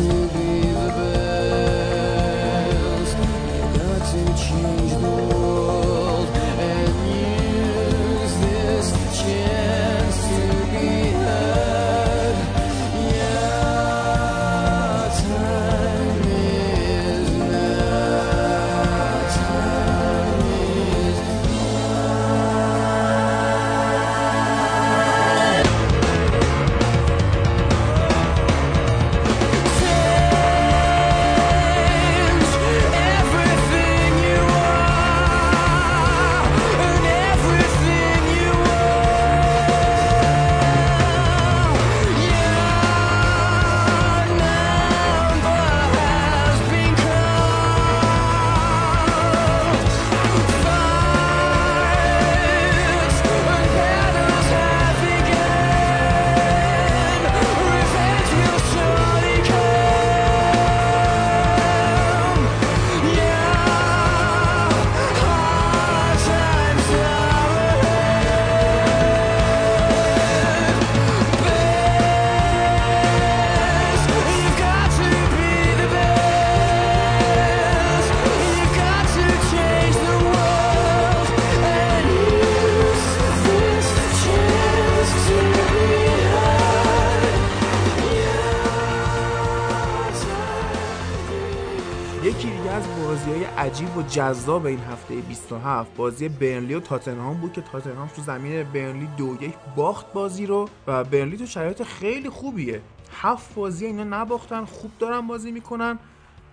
عجیب و جذاب این هفته 27 بازی برنلی و تاتنهام بود که تاتنهام تو زمین برنلی دو یک باخت بازی رو و برنلی تو شرایط خیلی خوبیه. هفت بازی اینا نباختن خوب دارن بازی می‌کنن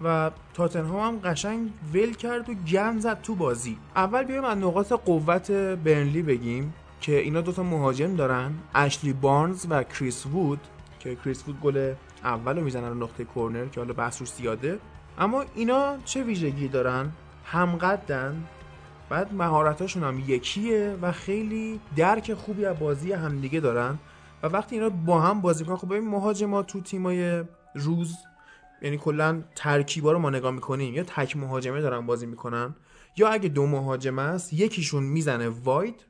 و تاتنهام هم قشنگ ول کرد و گن زد تو بازی. اول بیایم از نقاط قوت برنلی بگیم که اینا دوتا مهاجم دارن اشلی بارنز و کریس وود که کریس وود گل اول رو نقطه کورنر که حالا بحث روش زیاده. اما اینا چه ویژگی دارن؟ همقدن. بعد مهارتاشون هم یکیه و خیلی درک خوبی از بازی همدیگه دارن و وقتی اینا با هم بازی می‌کنن خب ببین مهاجما تو تیمای روز یعنی کلا ترکیبا رو ما نگاه می‌کنیم. یا تک مهاجمه دارن بازی می‌کنن یا اگه دو مهاجم است یکیشون می‌زنه واید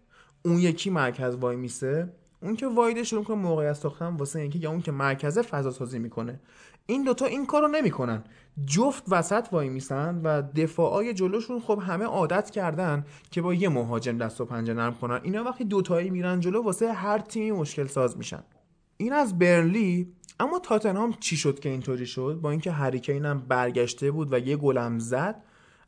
اون یکی مرکز وای میسه. اون که واید شروع کنه موقعیت ساختن واسه اینکه یا اون که مرکز فضا سازی می‌کنه. این دوتا این کارو نمی‌کنن. جفت وسط وای میسن و دفاعای جلوشون خب همه عادت کردن که با یه مهاجم دست و پنجه نرم کنن. اینا وقتی دوتایی میرن جلو واسه هر تیمی مشکل ساز میشن. این از برنلی اما تاتنهام چی شد که اینطوری شد؟ با اینکه هریکین هم برگشته بود و یه گلم زد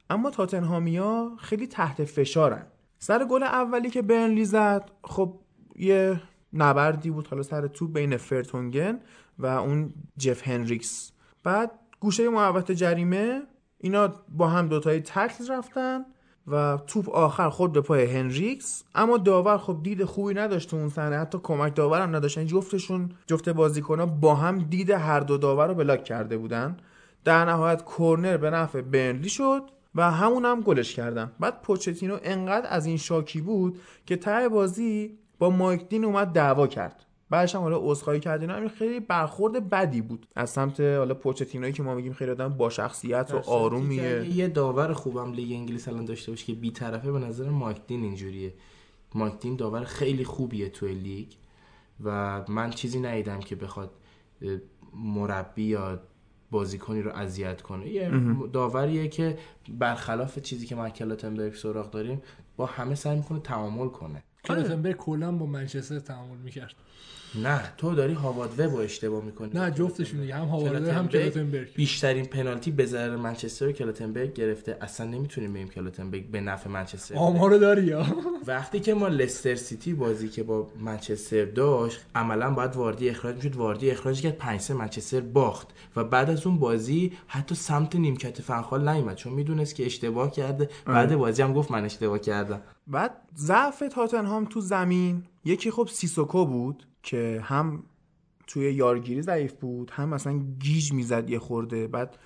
اما تاتنهامیا خیلی تحت فشارن. سر گل اولی که برنلی زد خب یه نبردی بود حالا سر توپ بین فرتونگن. و اون جف هنریکس. بعد گوشه محوطه جریمه اینا با هم دوتایی تکل رفتن و توپ آخر خود به پای هنریکس. اما داور خب دید خوبی نداشت اون صحنه حتی کمک داور هم نداشتن. جفتشون جفت بازیکنها با هم دید هر دو داور رو block کرده بودن. در نهایت کورنر به نفع برنلی شد و همون هم گلش کردن. بعد پوچتینو انقدر از این شاکی بود که ته بازی با مایک دین اومد دعوا کرد. بعدش هم حالا عذرخواهی کرد اینا همین خیلی برخورد بدی بود. از سمت حالا پوچتینوی که ما میگیم خیلی آدم با شخصیت و آرومیه. یه داور خوبم لیگ انگلیس الان داشته باشه که بی طرفه به نظرم مایک دین اینجوریه. مایک دین داور خیلی خوبیه توی لیگ و من چیزی ندیدم که بخواد مربی یا بازیکنی رو اذیت کنه. یه داوریه که برخلاف چیزی که ما کلاتنبرگ سراغ داریم با همه سعی می‌کنه تعامل کنه. کلاتنبرگ کلا با منچستر تعامل می‌کرد. نه تو داری هاوارد وب اشتباه می‌کنی. نه جفتشون دیگه هم هاوارد هم کلاتنبرگ بیشترین پنالتی به ضرر منچستر و کلاتنبرگ گرفته. اصلا نمی‌تونیم بگیم کلاتنبرگ به نفع منچستر. آمارو داری یا؟ وقتی که ما لستر سیتی بازی که با منچستر داشت عملا باید واردی اخراج می‌شد. واردی اخراج کرد 5 3 منچستر باخت. و بعد از اون بازی حتی سمت نیمکت فنخال نیومد. چون می‌دونست که اشتباه کرده. بعد بازی هم گفت من اشتباه کردم. بعد ضعف تاتنهام تو زمین. یکی خب سیسوکو بود. که هم توی یارگیری ضعیف بود هم مثلا گیج می‌زد یه خورده. بعد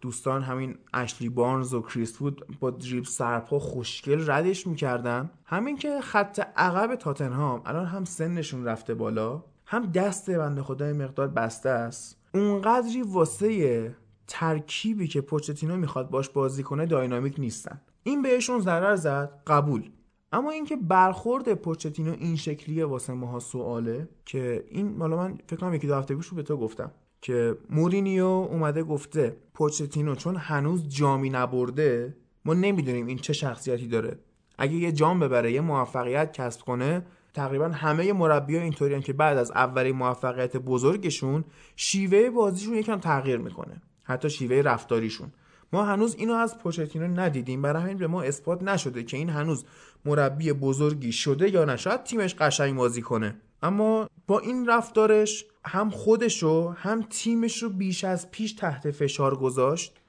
دوستان همین اشلی بارنز و کریس وود با دریبل سرپا خوشگل ردش می‌کردن. همین که خط عقب تاتنهام الان هم سنشون رفته بالا هم دست بنده خدا یه مقدار بسته است. اونقدری واسه ترکیبی که پوچتینو می‌خواد باش بازی کنه داینامیک نیستن. این بهشون ضرر زد قبول. اما اینکه برخورد پوچتینو این شکلیه واسه ماها سواله که این مالا من فکر کنم یکی دو هفته پیش رو به تو گفتم که مورینیو اومده گفته پوچتینو چون هنوز جامی نبرده ما نمی‌دونیم این چه شخصیتی داره. اگه یه جام ببره یه موفقیت کسب کنه تقریبا همه مربی‌ها اینطوریان که بعد از اولین موفقیت بزرگشون شیوه بازیشون یکم تغییر می‌کنه. حتی شیوه رفتاریشون. ما هنوز اینو از پوچتینو ندیدیم. برای همین به ما اثبات نشده که این هنوز مربی بزرگی شده یا نه. شاید تیمش قشنگ بازی کنه. اما با این رفتارش هم خودشو هم تیمش رو بیش از پیش تحت فشار گذاشت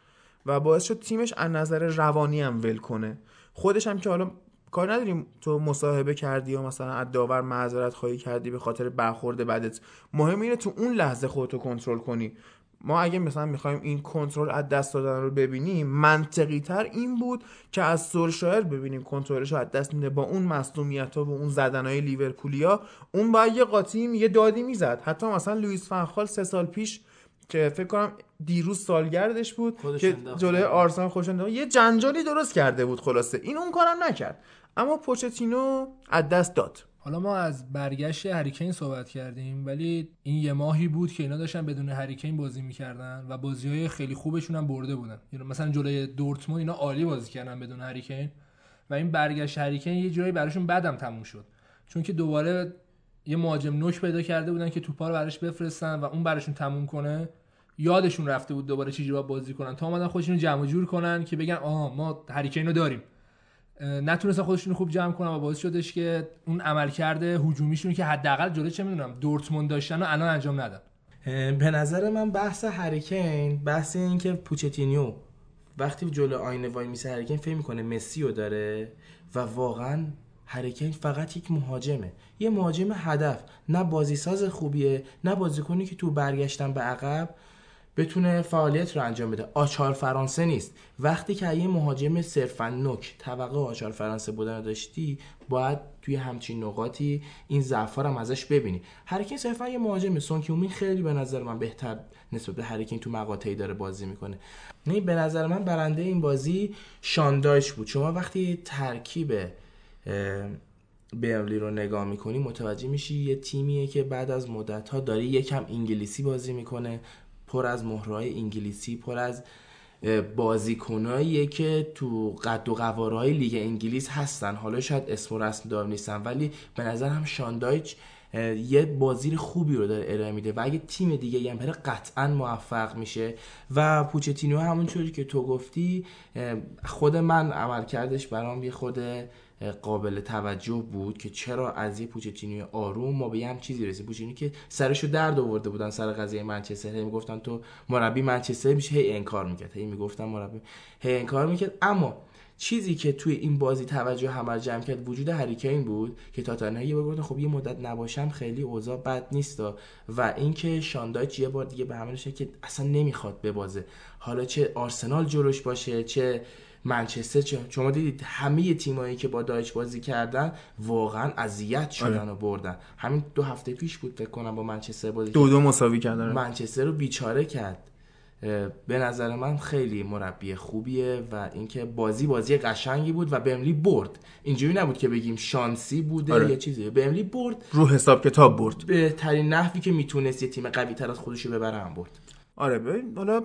و باعث شد تیمش از نظر روانی هم ول کنه. خودش هم که حالا کار نداریم تو مصاحبه کردی یا مثلا از داور معذرت خواهی کردی به خاطر برخورد بدت. مهم اینه تو اون لحظه خودتو کنترل کنی. ما اگه مثلا می‌خوایم این کنترل از دست دادن رو ببینیم منطقی تر این بود که از سولشایر ببینیم کنترلش رو از دست میده. با اون مصدومیت ها و اون زدن های لیورپولیا اون باید یه قاطی یه دادی می‌زد. حتی مثلا لوئیس فنخال سه سال پیش که فکر کنم دیروز سالگردش بود که جلوی آرسنال خوش یه جنجالی درست کرده بود خلاصه. این اون کارم نکرد. اما پوچتینو از دست داد. حالا ما از برگشت هریکین صحبت کردیم ولی این یه ماهی بود که اینا داشتن بدون هریکین بازی می‌کردن و بازی های خیلی خوبشون هم برده بودن. یعنی مثلا جلوی دورتموند اینا عالی بازی کردن بدون هریکین و این برگشت هریکین یه جایی براشون بدم تموم شد. چون که دوباره یه مهاجم نوک پیدا کرده بودن که توپا رو براش بفرستن و اون براشون تموم کنه. یادشون رفته بود دوباره چجوری بازی کنن. تا اومدن خودشون جمع جور کنن که بگن آها ما هریکین رو داریم. نتونستن خودشون خوب جمع کنن و باعث شدش که اون عمل کرده هجومیشون که حداقل جلوی چه می‌دونم دورتموند داشتن و الان انجام ندن. به نظر من بحث هریکین بحث این که پوچتینیو وقتی جلو آینه وای میسه هریکین فکر می‌کنه مسی رو داره و واقعا هریکین فقط یک مهاجمه. یه مهاجم هدف نه بازیساز خوبیه نه بازیکنی که تو برگشتن به عقب. بتونه فعالیت رو انجام بده. آچار فرانسه نیست. وقتی که یه مهاجم صرفا نوک توقع آچار فرانسه بودن داشتی باید توی همچین نقاطی این ضعفا هم ازش ببینی. هرکین صرفا یه مهاجم. سون خیلی به نظر من بهتر نسبت به هرکین تو مقاطعی داره بازی می‌کنه. نه به نظر من برنده این بازی شاندایش بود. شما وقتی ترکیب برنلی رو نگاه می‌کنی متوجه میشی یه تیمیه که بعد از مدت ها داره یکم انگلیسی بازی می‌کنه. پر از مهرهای انگلیسی پر از بازیکناییه که تو قد و قوارهای لیگ انگلیس هستن. حالا شاید اسم و رسم دار نیستن ولی به نظر هم شاندایچ یه بازی خوبی رو داره ارائه میده و اگه تیم دیگه هم بره قطعا موفق میشه. و پوچتینو همونطوری که تو گفتی خود من عمل کردش برام یه خود قابل توجه بود که چرا از یه پوچتینو آروم ما به یه هم چیزی رسید پوچتینو که سرشو درد آورده بودن سر قضیه منچستر. هی می‌گفتن تو مربی منچستر میشه هی انکار می‌کرد. هی می‌گفتن مربی هی انکار می‌کرد. اما چیزی که توی این بازی توجه همه جمع کرد وجود هریکین بود که تاتنهام یه بار خب یه مدت نباشم خیلی اوضاع بد نیست. و اینکه شاندایچ یه بار دیگه به همه که اصلا نمی‌خواد ببازه. حالا چه آرسنال جلوش باشه چه منچستر چه شما دیدید همه تیمایی که با دایچ بازی کردن واقعا اذیت شدن آره. و بردن. همین دو هفته پیش بود فکر کنم با منچستر بازی دو دو مساوی کردن منچستر رو بیچاره کرد. به نظر من خیلی مربی خوبیه و اینکه بازی بازی قشنگی بود و بملی برد. اینجوری نبود که بگیم شانسی بوده آره. یا چیزی. بملی برد. رو حساب کتاب برد. بهترین نحوی که می‌تونست یه تیم قوی تر از خودشو ببره هم برد. آره ببین حالا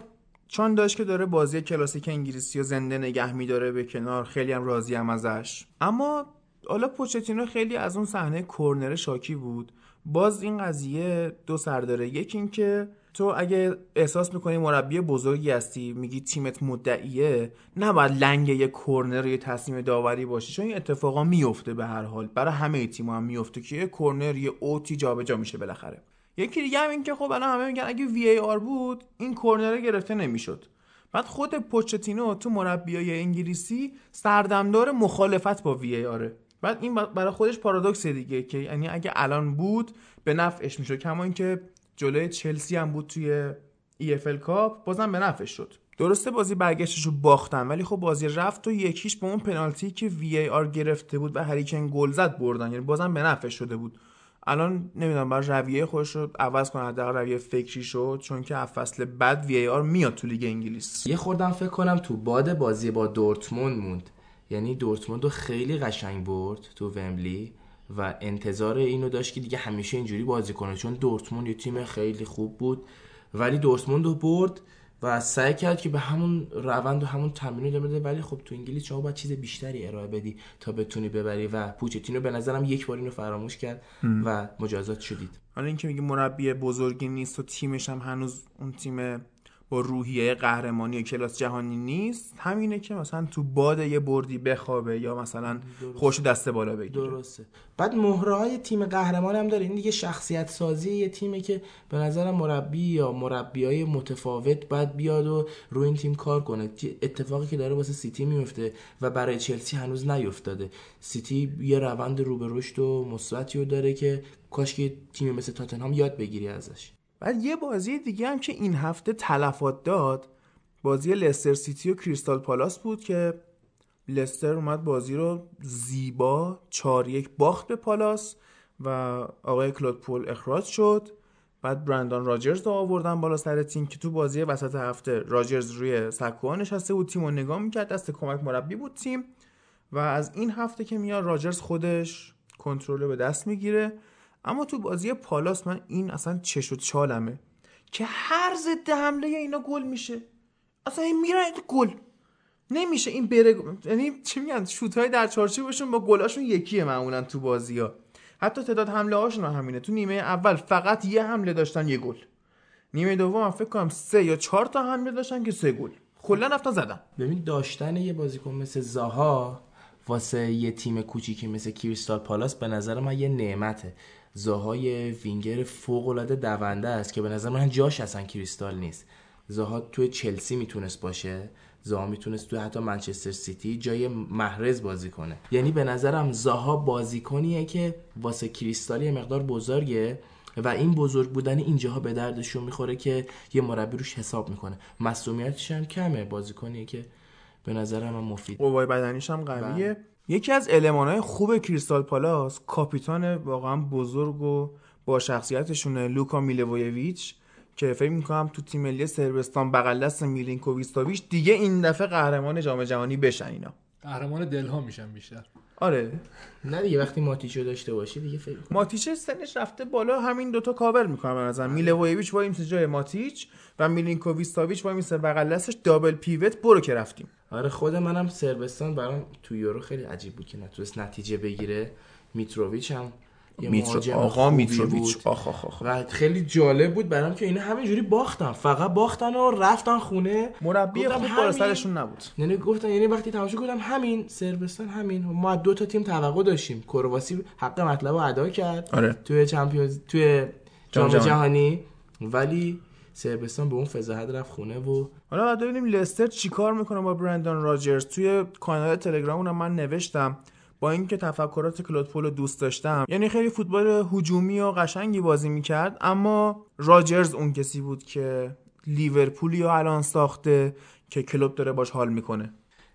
چون داشت که داره بازی کلاسیک انگلیسی و زنده نگه میداره به کنار خیلی هم راضی هم ازش. اما حالا پوچتینو خیلی از اون صحنه کرنر شاکی بود. باز این قضیه دو سر داره. یکی اینکه تو اگه احساس می‌کنی مربی بزرگی هستی میگی تیمت مدعیه نباید لنگ یه کورنر یه تصمیم داوری باشی چون این اتفاقا میفته به هر حال. برای همه تیم هم میفته که یه کورنر یه اوتی جابجا میشه بالاخره. یکی دیگه هم این که خب الان همه میگن اگه وی ای آر بود این کورنر گرفته نمی‌شد. بعد خود پوچتینو تو مربیای انگلیسی سردمدار مخالفت با وی ای آره بعد این برای خودش پارادوکس دیگه که یعنی اگه الان بود به نفعش می‌شد. کما اینکه جلوی چلسی هم بود توی EFL کاپ بازم به نفعش شد. درسته بازی برگشتش رو باختن ولی خب بازی رفت و یکیش به اون پنالتی که وی آر گرفته بود و هریکن گل زد بردن. یعنی بازم به نفعش شده بود. الان نمی‌دونم بر رویه خودش رو عوض کنه حداقل رویه فکری شد چون که فصل بعد وی آر میاد تو لیگ انگلیس. یه خوردم فکر کنم تو باد بازی با دورتموند موند. یعنی دورتموند رو خیلی قشنگ برد تو ومبلی و انتظار اینو داشت که دیگه همیشه اینجوری بازی کنه چون دورتموند یه تیم خیلی خوب بود. ولی دورتموند رو برد و سعی کرد که به همون روند و همون تمرین رو بده ولی خب تو انگلیس شما باید چیز بیشتری ارائه بدی تا بتونی ببری و پوچتینو به نظرم یک بار اینو فراموش کرد و مجازات شدید. حالا اینکه میگه مربی بزرگی نیست و تیمش هم هنوز اون تیم با روحیه قهرمانی و کلاس جهانی نیست همینه که مثلا تو باد یه بردی بخوابه یا مثلا خوش دست بالا بگیره. درسته. بعد مهره های تیم قهرمان هم داره. این دیگه شخصیت سازی یه تیمه که به نظرم مربی یا مربی های متفاوت باید بیاد و روی این تیم کار کنه. اتفاقی که داره واسه سیتی میفته و برای چلسی هنوز نیفتاده سیتی یه روند رو به رشد و مثبتی رو داره که کاش که تیم مثل تاتنهام یاد بگیری ازش. بعد یه بازی دیگه هم که این هفته تلفات داد بازی لستر سیتی و کریستال پالاس بود که لستر اومد بازی رو زیبا چار یک باخت به پالاس و آقای کلود پول اخراج شد. بعد برندان راجرز رو آوردن بالا سر تیم که تو بازی وسط هفته راجرز روی سکوها نشسته بود. تیم رو نگاه می‌کرد دست کمک مربی بود تیم. و از این هفته که میاد راجرز خودش کنترل به دست می‌گیره. اما تو بازی پالاس من این اصلا چش و چالمه که هر ضد حمله اینا گل میشه. اصلا این میرن گل. نمیشه این بره یعنی چی میگن؟ شوت های در چارچوبشون با گلاشون یکیه معمولا تو بازی ها حتی تعداد حمله هاشون همینه. تو نیمه اول فقط یه حمله داشتن یه گل. نیمه دوم هم فکر کنم سه یا چهار تا حمله داشتن که سه گل. کلا رفتن زدن. ببین داشتن یه بازیکن مثل زاها واسه یه تیم کوچیکی مثل کریستال پالاس به نظر من یه نعمته. زاهای وینگر فوق العاده دونده است که به نظر من جاش اصلا کریستال نیست. زاها توی چلسی می‌تونست باشه زاها می‌تونست توی حتی منچستر سیتی جای محرز بازی کنه. یعنی به نظرم زاها بازیکنیه که واسه کریستالی مقدار بزرگه و این بزرگ بودن اینجاها به دردشون می‌خوره که یه مربی روش حساب می‌کنه. مسئولیتش هم کمه بازیکنیه که به نظرم هم مفید. قوای بدنیش هم قویه. بله. یکی از المانهای خوب کریستال پالاس کاپیتان واقعا بزرگ و با شخصیتشونه لوکا میلوویچ که فکر می‌کنم تو تیم ملی سربستان بغل دست میلینکوویچ دیگه این دفعه قهرمان جام جهانی بشن اینا. قهرمان دلها میشن بیشتر. آره. نه دیگه وقتی ماتیچو داشته باشی دیگه فکر ماتیچ سنش رفته بالا همین دوتا کاور می‌کنه به نظر میلوویچ وای میسه جای ماتیچ و میلینکوویچ ساویچ وای میسه بغل دستش. double pivot برو که رفتیم. آره خود منم صربستان برام تو یورو خیلی عجیب بود که نتونست نتیجه بگیره. میتروویچ هم میترو آقا میتروویچ. آخ آخ آخ. و خیلی جالب بود برام که اینا همینجوری باختن. فقط باختن و رفتن خونه. مربی خوب بالا. سرشون نبود. یعنی گفتن یعنی وقتی تماشا کردم همین صربستان همین. ما دو تا تیم توقع داشتیم. کرواسی حق مطلب رو ادا کرد. آره. توی Champions توی جام جهانی. ولی سربستان به اون فضاحت رفت خونه و حالا باید ببینیم لستر چیکار می‌کنه با برندان راجرز. توی کانال تلگرامونم من نوشتم. با اینکه تفکرات کلود پول رو دوست داشتم یعنی خیلی فوتبال هجومی و قشنگی بازی می‌کرد اما راجرز اون کسی بود که لیورپولی رو الان ساخته که کلوب داره باش حال می‌کنه.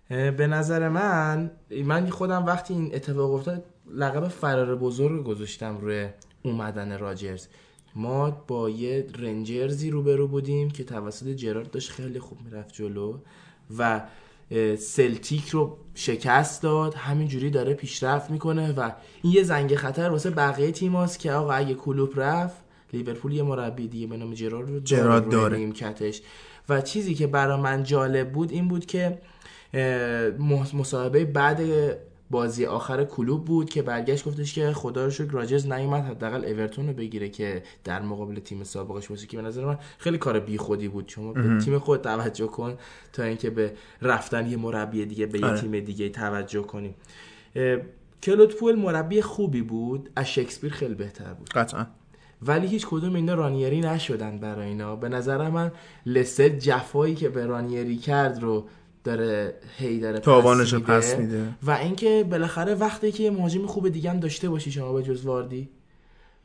به نظر من من خودم وقتی این اتفاق افتاد لقب فرار بزرگ گذاشتم روی اومدن راجرز. ما با یه رنجرزی روبرو بودیم که توسط جرارد داشت خیلی خوب می‌رفت جلو و سلتیک رو شکست داد همینجوری داره پیشرفت می‌کنه و این یه زنگ خطر واسه بقیه تیماست که آقا اگه کلوب رفت لیورپول یه مربی دیگه به نام جرارد رو جرارد داره. نیمکتش و چیزی که برا من جالب بود این بود که مصاحبه بعد بازی آخر کلوب بود که برگشت گفتش که خدا رو شکر راجرز نیومد حداقل اورتون رو بگیره که در مقابل تیم سابقش باشه. که به نظر من خیلی کار بیخودی بود. شما به تیم خود توجه کن تا اینکه به رفتن یه مربی دیگه به یه آره. تیم دیگه توجه کنیم. اه، کلود پول مربی خوبی بود از شکسپیر خیلی بهتر بود. قطعا. ولی هیچ کدوم اینا رانیری نشدن برای اینا. به نظر من لستر جفایی که به رانیری کرد رو داره هی داره تاوانش میده. پس میده. و اینکه بالاخره وقتی که مهاجم خوب دیگه هم داشته باشی شما به جز واردی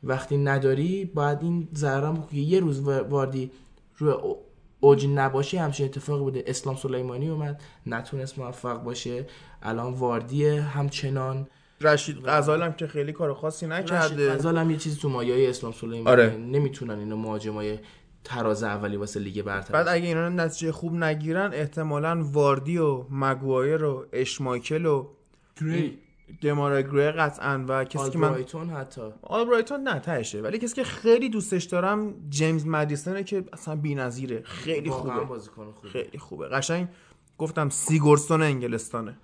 وقتی نداری باید این ضررم که یه روز واردی روی او- اوج نباشه همچین اتفاقی بوده اسلام سلیمانی اومد نتونست موفق باشه الان واردی همچنان رشید غزال هم که خیلی کار خاصی رشید نکرده غزال هم یه چیزی تو مایه اسلام سلیمانی آره. نمی‌تونن اینو مهاجمای تراز اولی واسه لیگ برتر بعد اگه اینا نتیجه خوب نگیرن احتمالا واردی و مگوایر و اشمایکل و گری. دمارا گری قطعا و کسی که من آلبرایتون حتی. آلبرایتون نه تهشه. ولی کسی که خیلی دوستش دارم جیمز مدیسونه که اصلا بی‌نظیره. خیلی خوبه. بازیکن خوبه. خیلی خوبه. قشنگ گفتم سیگورسون انگلستانه.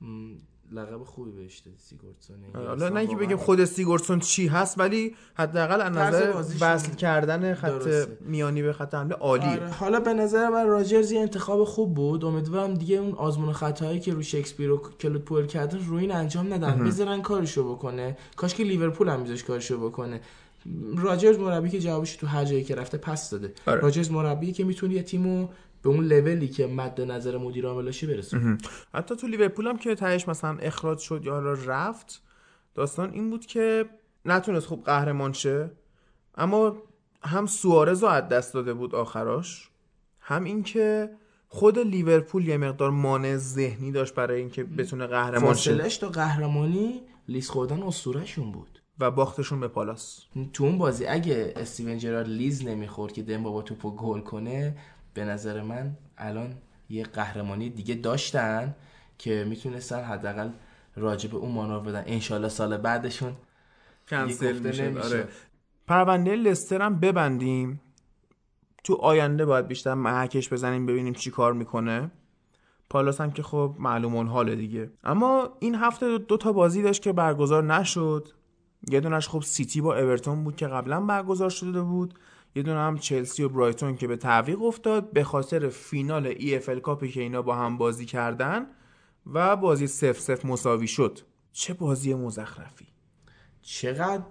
م، لقب خوبی بهش دادی سیگورسون حالا نه اینکه بگیم خود سیگورسون چی هست ولی حداقل از نظر وصل کردن خط درسته. میانی به خط حمله عالیه. آره. حالا به نظر من راجرز یه انتخاب خوب بود. امیدوارم دیگه اون آزمون خطایی که رو شکسپیر و کلود پول کردن روی این انجام ندن. بذارن کارشو بکنه. کاش که لیورپول هم میذاش کارشو بکنه. راجرز مربی که جوابش تو هر جایی که رفته پس داده. آره. راجرز مربی که می‌تونه یه تیمو به اون لولی که مد نظر مدیر عاملاشه برسونه حتی تو لیورپول هم که تهش مثلا اخراج شد یا حالا رفت داستان این بود که نتونست خوب قهرمان شه اما هم سوارز رو از دست داده بود آخراش هم اینکه خود لیورپول یه مقدار مانع ذهنی داشت برای اینکه بتونه قهرمان شه. فاصلش تا قهرمانی لیز خوردن اسطورهشون بود. و باختشون به پالاس. تو اون بازی اگه استیون جرارد لیز نمی‌خورد که دمبا با توپو گل کنه به نظر من الان یه قهرمانی دیگه داشتن که می‌تونستن حداقل راجع به اون مانور بدن. انشالله سال بعدشون کنسل میشه. نمیشه. آره. پرونده لستر هم ببندیم. تو آینده باید بیشتر محکش بزنیم ببینیم چی کار می‌کنه. پالاس هم که خب معلوم حاله دیگه. اما این هفته دو تا بازی داشت که برگزار نشد. یه دونش خب سیتی با اورتون بود که قبلا برگزار شده بود. یه دونه هم چلسی و برایتون که به تعویق افتاد به خاطر فینال EFL Cup ی که اینا با هم بازی کردن و بازی سف سف مساوی شد. چه بازی مزخرفی. چقدر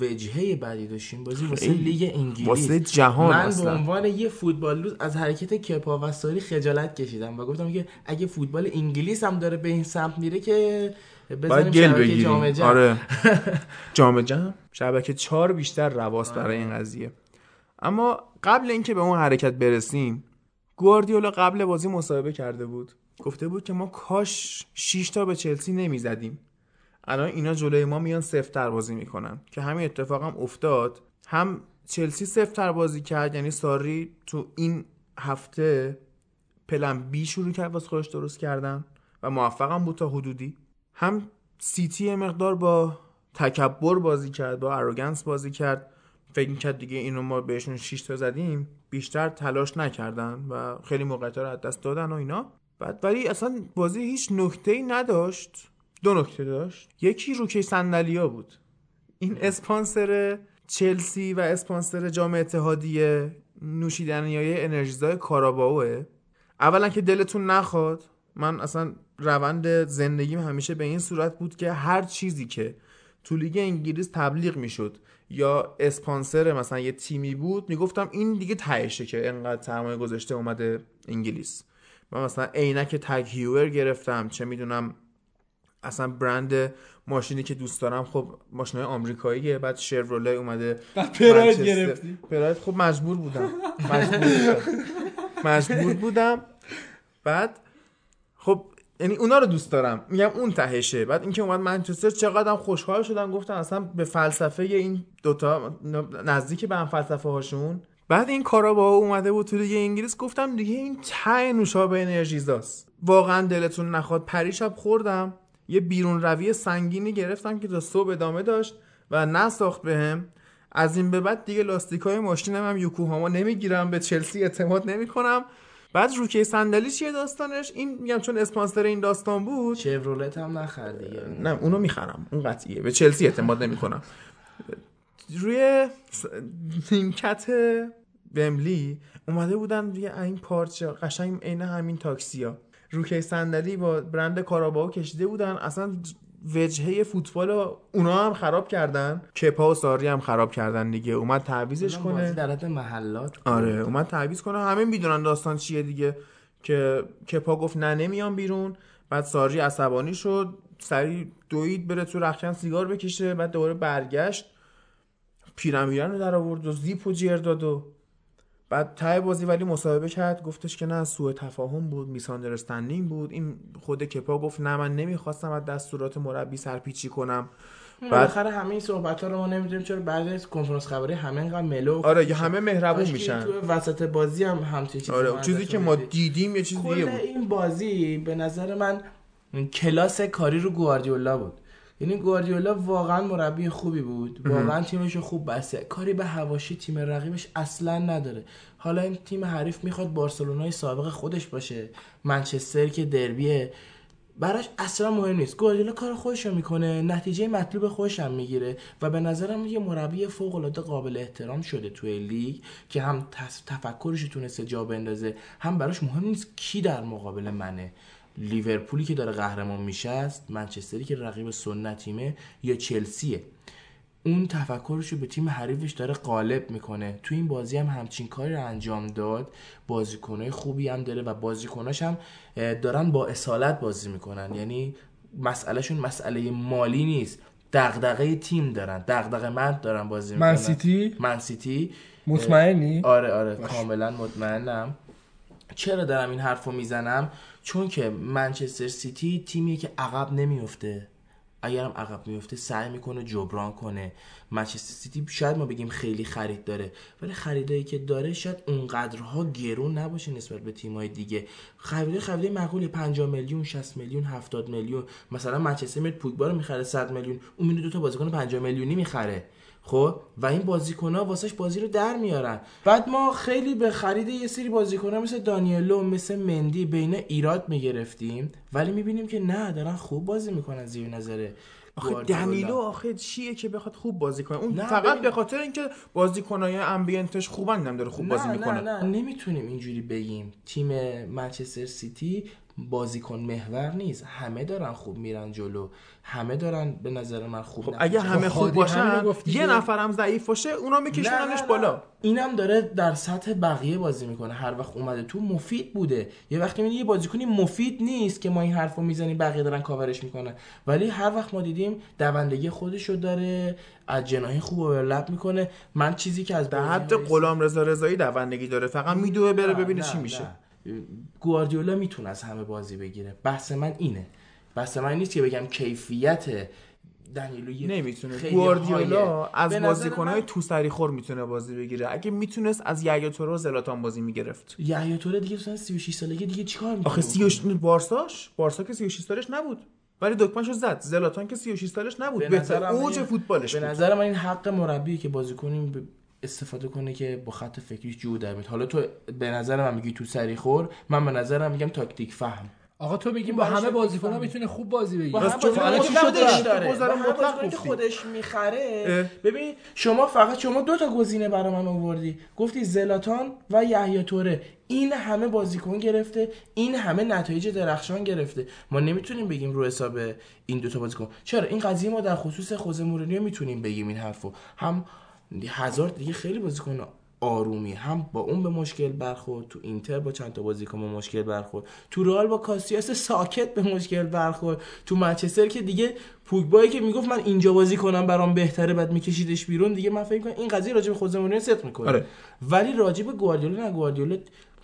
وجهه بعدی داشتیم بازی واسه. لیگ انگلیس. واسه جهان من به. عنوان یه فوتبال لوز از حرکت کپا و ساری خجالت کشیدم و گفتم که اگه فوتبال انگلیس هم داره به این سمت میره که بزنیم گل بگیریم. آره. جام جهان شبکه چهار بیشتر رواست برای این قضیه. اما قبل اینکه به اون حرکت برسیم گواردیولا قبل بازی مصاحبه کرده بود. گفته بود که ما کاش 6 تا به چلسی نمی‌زدیم. الان اینا جلوی ما میان سفتر بازی می‌کنن. که همین اتفاق هم افتاد. هم چلسی سفتر بازی کرد یعنی ساری تو این هفته پلن بی شروع کرد واسه خودش درست کردن و موفقم بود تا حدودی. هم سیتی مقدار با تکبر بازی کرد با اروگنس بازی کرد. فکر کرد دیگه اینو ما بهشون 6 تا زدیم بیشتر تلاش نکردن و خیلی موقعیت رو از دست دادن و اینا. بعد ولی اصلا بازی هیچ نکته ای نداشت. دو نکته داشت. یکی روکه صندلیا بود. این اسپانسر چلسی و اسپانسر جام اتحادیه نوشیدنی های انرژیزای کاراباوه. اولا که دلتون نخواد من اصلا روند زندگیم همیشه به این صورت بود که هر چیزی که تو لیگ انگلیس تبلیغ می‌شد یا اسپانسر مثلا یه تیمی بود می‌گفتم این دیگه تهشه که انقدر سرمایه گذاشته اومده انگلیس. و مثلا عینک تگ هیور گرفتم چه می‌دونم اصلا برند ماشینی که دوست دارم. خب ماشین های آمریکاییه بعد شروله اومده. بعد پراید. گرفتی. پراید؟ خب مجبور بودم. مجبور بودم. مجبور بودم. بعد یعنی اونا رو دوست دارم. میگم اون تهشه. بعد اینکه اومد منچستر چقدرم خوشحال شدم گفتم اصلا به فلسفه این دوتا نزدیک به هم فلسفه هاشون. بعد این کارا با اومده بود تو لیگ انگلیس. گفتم دیگه این ته نوشابه انرژیزاست واقعا دلتون نخواد. پریشب خوردم. یه بیرون روی سنگینی گرفتم که تا صبح ادامه داشت و نساخت بهم از این به بعد دیگه لاستیکای ماشینم هم یوکوهاما نمی‌گیرم. به چلسی اعتماد نمی‌کنم. بعد روکه صندلی چیه داستانش این میگم چون اسپانسر این داستان بود. شورولت هم نخر دیگه. نه اونو می‌خرم. اون قطعیه. به چلسی اعتماد نمی‌کنم. روی نیمکت وملی اومده بودن روی این پارچه قشنگ عین همین تاکسیا روکه صندلی با برند کاراباو کشیده بودن. اصلا وجهه فوتبال رو اونا هم خراب کردن. کپا و ساری هم خراب کردن دیگه. اومد تعویزش کنه. در حد محلات. آره اومد تعویض کنه. همه می‌دونن داستان چیه دیگه. که کپا گفت نه نمیام بیرون. بعد ساری عصبانی شد. سری دوید بره تو رخکن سیگار بکشه. بعد دوباره برگشت. پیرمیرن رو در آورد و زیپ و جیر داد و بعد ته بازی ولی مصاحبه کرد گفتش که نه سوء تفاهم بود میساندرستندینگ بود. این خود کپا گفت نه من نمی‌خواستم از دستورات مربی سرپیچی کنم. بعد بالاخره همه این صحبت ها رو ما نمی‌دونیم چرا بعد از کنفرانس خبری همه اینقدر ملو آره یا همه مهربون میشن. تو وسط بازی هم همچین چیزی آره چیزی که ما. دیدیم یه چیز دیگه بود. این بازی به نظر من کلاس کاری رو گواردیولا بود. یعنی گواردیولا واقعا مربی خوبی بود. واقعا تیمش رو خوب بسته. کاری به هواشی تیم رقیبش اصلا نداره. حالا این تیم حریف می‌خواد بارسلونای سابق خودش باشه. منچستر که دربیه. براش اصلا مهم نیست. گواردیولا کار خودش رو می‌کنه. نتیجه مطلوب خودش هم می‌گیره. و به نظرم یه مربی فوق العاده قابل احترام شده توی لیگ که هم تفکرش تونسته جا بندازه. هم براش مهم نیست کی در مقابل منه. لیورپولی که داره قهرمان میشه است منچستری که رقیب سنتیمه یا چلسیه. اون تفکرش رو به تیم حریفش داره غالب می‌کنه. تو این بازی هم همچین کاری رو انجام داد. بازیکنهای خوبی هم داره و بازیکناش هم دارن با اصالت بازی می‌کنن. یعنی مسئلهشون مسئله مالی نیست. دغدغه تیم دارن. دغدغه مند دارن بازی می‌کنن. من سیتی؟ من سیتی. مطمئنی؟ آره آره. کاملا مطمئنم. چرا دارم این حرف رو می‌زنم؟ چون که منچستر سیتی تیمیه که عقب نمیفته. اگرم عقب میفته سعی می‌کنه جبران کنه. منچستر سیتی شاید ما بگیم خیلی خرید داره. ولی خریدایی که داره شاید اونقدرها گرون نباشه نسبت به تیمای دیگه. خرید خرید معقولی 50 میلیون 60 میلیون 70 میلیون. مثلا منچستر میاد پوگبا رو می‌خره 100 میلیون. اون میره دو تا بازیکن 50 میلیونی می‌خره. خب؟ و این بازیکن ها واسش بازی رو در میارن. بعد ما خیلی به خرید یه سری بازیکن مثل دانیلو مثل مندی بین ایراد می‌گرفتیم. ولی می‌بینیم که نه دارن خوب بازی می‌کنن زیر نظر آخه. دنیلو آخه چیه که بخواد خوب بازی کنه؟ اون فقط به خاطر اینکه بازیکنای امبینتش خوبن هم داره خوب بازی نه می‌کنه. نه نه نمی‌تونیم اینجوری بگیم. تیم منچستر سیتی بازیکن محور نیست. همه دارن خوب میرن جلو. همه دارن به نظر من خوب خب اگه همه خوب باشن یه. نفرم ضعیف باشه اونا میکشوننش بالا. اینم داره در سطح بقیه بازی می‌کنه. هر وقت اومده تو مفید بوده. یه وقتی می‌بینی یه بازیکنی مفید نیست که ما این حرفو می‌زنیم بقیه دارن کاورش می‌کنن. ولی هر وقت ما دیدیم دوندگی خودشو داره از جناحی خوب اوورلپ می‌کنه. من چیزی که از در بازی‌های حد غلام رضا رضایی دوندگی داره. فقط میدوه بره نه، ببینه نه، چی میشه. نه. گواردیولا می‌تونه از همه بازی بگیره. بحث من اینه. بحث من نیست که بگم کیفیت دنیلو نمی‌تونه. خیلی گواردیولا. از بازیکنهای من- تو سری خور می‌تونه بازی بگیره. اگه می‌تونست از یحیی تورو و زلاتان بازی می‌گرفت. یحیی توره دیگه مثلا 36 سالگی دیگه چیکار می‌کنه؟ آخه 36 بارساش؟ بارسا که 36 سالش نبود. ولی دکمهشو زد. زلاتان که 36 سالش نبود. به بهتر اوج فوتبالش به نظر من این حق مربی که بازیکنی استفاده کنه که با خط فکریش جور در بیاد. حالا تو به نظر من میگی تو سری خور من به نظرم میگم تاکتیک فهم. آقا تو این با همه بازیکن‌ها. می‌تونه خوب بازی بگیره. با بس چون چی شده؟ خودش داره. مطلق که. خودش می‌خره. ببین شما فقط شما دو تا گزینه برای من آوردی. گفتی زلاتان و یحیی توره. این همه بازیکن گرفته این همه نتایج درخشان گرفته. ما نمی‌تونیم بگیم رو حساب این دو تا بازیکن. چرا؟ این قضیه ما در خصوص خوزه مورینیو می‌تونیم بگیم این حرفو. هم هزار دیگه خیلی بازیکن آرومی. هم با اون به مشکل برخورد تو اینتر با چند تا بازیکن به مشکل برخورد. تو رئال با کاسیاس ساکت به مشکل برخورد. تو منچستر که دیگه پوگبایی که می‌گفت من اینجا بازی کنم برام بهتره بعد میکشیدش بیرون دیگه من فکر کنم این قضیه به خوزه مورینیو صدق می‌کنه. آره. ولی راجع به گواردیولا نه گواردیولا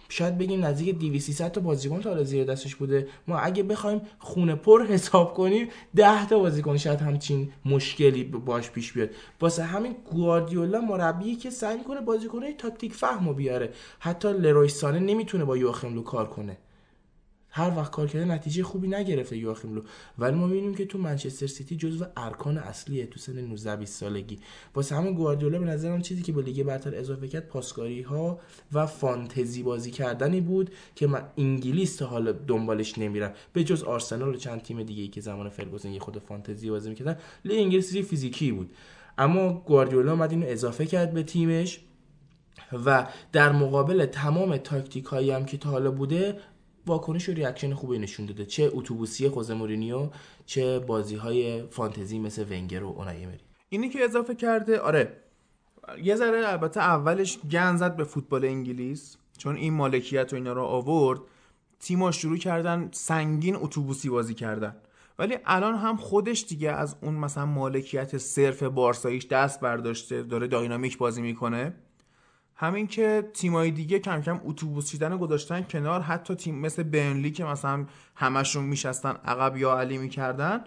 شاید بگیم نزدیک 200 300 تا بازیکن تا زیر دستش بوده. ما اگه بخوایم خونه پر حساب کنیم 10 تا بازیکن شاید همچین مشکلی باش پیش بیاد. واسه همین گواردیولا مربی که سعی می‌کنه بازیکنای تاکتیک فهمو بیاره. حتی لروی سانه نمی‌تونه با یوخیم لو کار کنه. هر وقت کار کرده نتیجه خوبی نگرفته یوخیم لو ولی ما می‌بینیم که تو منچستر سیتی جزو ارکان اصلیه تو سن 19 20 سالگی. واسه همین گواردیولا به نظرم چیزی که به لیگ برتر اضافه کرد پاسکاری ها و فانتزی بازی کردنی بود که من انگلیس تا حالا دنبالش نمیرم. به جز آرسنال و چند تیم دیگه که زمان فرگوسن یه خورده فانتزی بازی می‌کردن لیگ انگلیس فیزیکی بود. اما گواردیولا اومد اینو اضافه کرد به تیمش و در مقابل تمام تاکتیک هایی هم که تا حالا بوده واکنش و reaction خوبی نشون داده. چه اتوبوسی خوزه مورینیو چه بازی های فانتزی مثل ونگر و اونای امری. اینی که اضافه کرده آره. یه ذره البته اولش گن به فوتبال انگلیس چون این مالکیت و اینا رو آورد. تیما شروع کردن سنگین اتوبوسی بازی کردن. ولی الان هم خودش دیگه از اون مثلا مالکیت صرف بارساییش دست برداشته داره داینامیک بازی می‌کنه. همین که تیمای دیگه کم کم اتوبوس چیدن رو گذاشتن کنار حتی تیم مثل برنلی که مثلا همشون میشستن عقب یا علی می‌کردن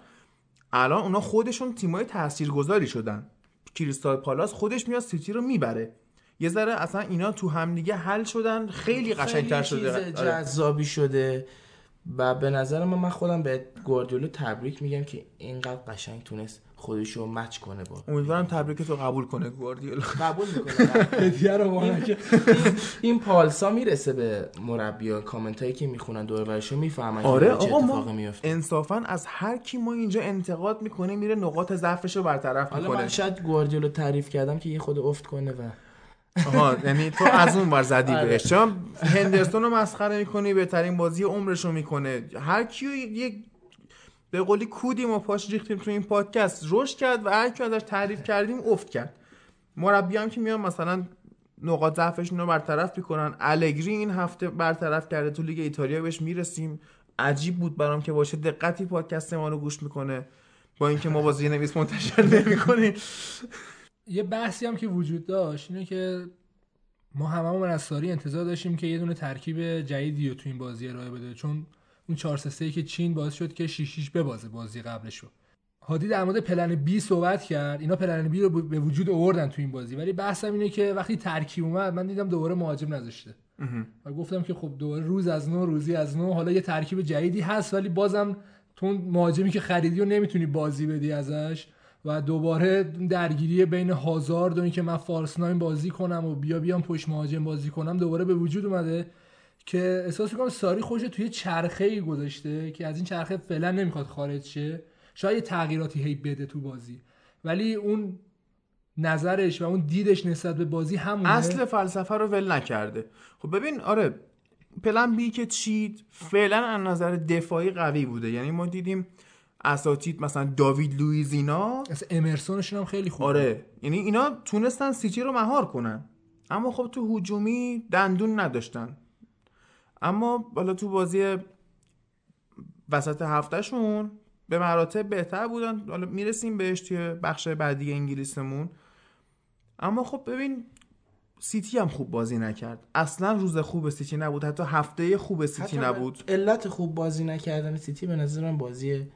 الان اونا خودشون تیمای تاثیرگذاری شدن. کریستال پالاس خودش میاد سیتی رو می‌بره. یه ذره اصلا اینا تو هم دیگه حل شدن. خیلی قشنگتر شده. آره. جذابی شده. و به نظر من من خودم به گواردیولا تبریک میگم که اینقدر قشنگ تونست خودش رو مچ کنه با امیدوارم تبریک تو قبول کنه گواردیولا. قبول می‌کنه رو این پالسا می‌رسه به مربیا کامنت هایی که می‌خونن دور برشو می‌فهمن آره که چه آقا اتفاقی ما میفته انصافا از هر کی ما اینجا انتقاد می‌کنه میره نقاط ضعفش رو برطرف حالا می‌کنه. من شاید گواردیولا تعریف کردم که یه خورده افت کنه و آها یعنی تو از اون ور زدی آره. بهش. چون هندرسون رو مسخره می‌کنی بهترین بازی عمرش رو می‌کنه. هر کیو یک به قولی کودی پاش ریختیم تو این پادکست رشد کرد و هر کیو ازش تعریف کردیم افت کرد. مربی هم که میان مثلا نقاط ضعفشون رو برطرف می‌کنن. الگری این هفته برطرف کرده تو لیگ ایتالیا بهش می‌رسیم. عجیب بود برام که باشه دقتی پادکست ما رو گوش می‌کنه با اینکه ما بازی نویس منتشر نمی‌کنیم. یه بحثی هم که وجود داشت اینه که ما هممون از ساری انتظار داشتیم که یه دونه ترکیب جدیدی رو تو این بازی ارائه بده. چون اون 4 3 که چین باعث شد که 6 6 ببازه بازی قبلش رو هادی در مورد پلن بی صحبت کرد. اینا پلن بی رو به وجود آوردن تو این بازی. ولی بحثم اینه که وقتی ترکیب اومد من دیدم دوباره مهاجم نذاشته. و گفتم که خب دوباره روز از نو روزی از نو. حالا یه ترکیب جدیدی هست ولی بازم تو مهاجمی که خریدی رو نمی‌تونی بازی بدی ازش. و دوباره درگیری بین هازارد و اینکه من ناین بازی کنم و بیا بیام پشت مهاجم بازی کنم دوباره به وجود اومده. که احساس می‌کنم ساری خوش توی چرخه ای گذاشته که از این چرخه فعلا نمی‌خواد خارج شه. شاید یه تغییراتی هی بده تو بازی. ولی اون نظرش و اون دیدش نسبت به بازی همونه. اصل فلسفه رو ول نکرده. خب ببین آره پلن بی که چید فعلا از نظر دفاعی قوی بوده. یعنی ما دیدیم اساتید مثلا داوید لوئیز اینا اصلا امرسونشون هم خیلی خوب آره یعنی اینا تونستن سیتی رو مهار کنن. اما خب تو هجومی دندون نداشتن. اما حالا تو بازی وسط هفتهشون به مراتب بهتر بودن. حالا می‌رسیم بهش توی بخش بعدی انگلیسمون. اما خب ببین سیتی هم خوب بازی نکرد. اصلا روز خوب سیتی نبود. حتی هفته خوب سیتی نبود. علت خوب بازی نکردن سیتی به نظرم بازی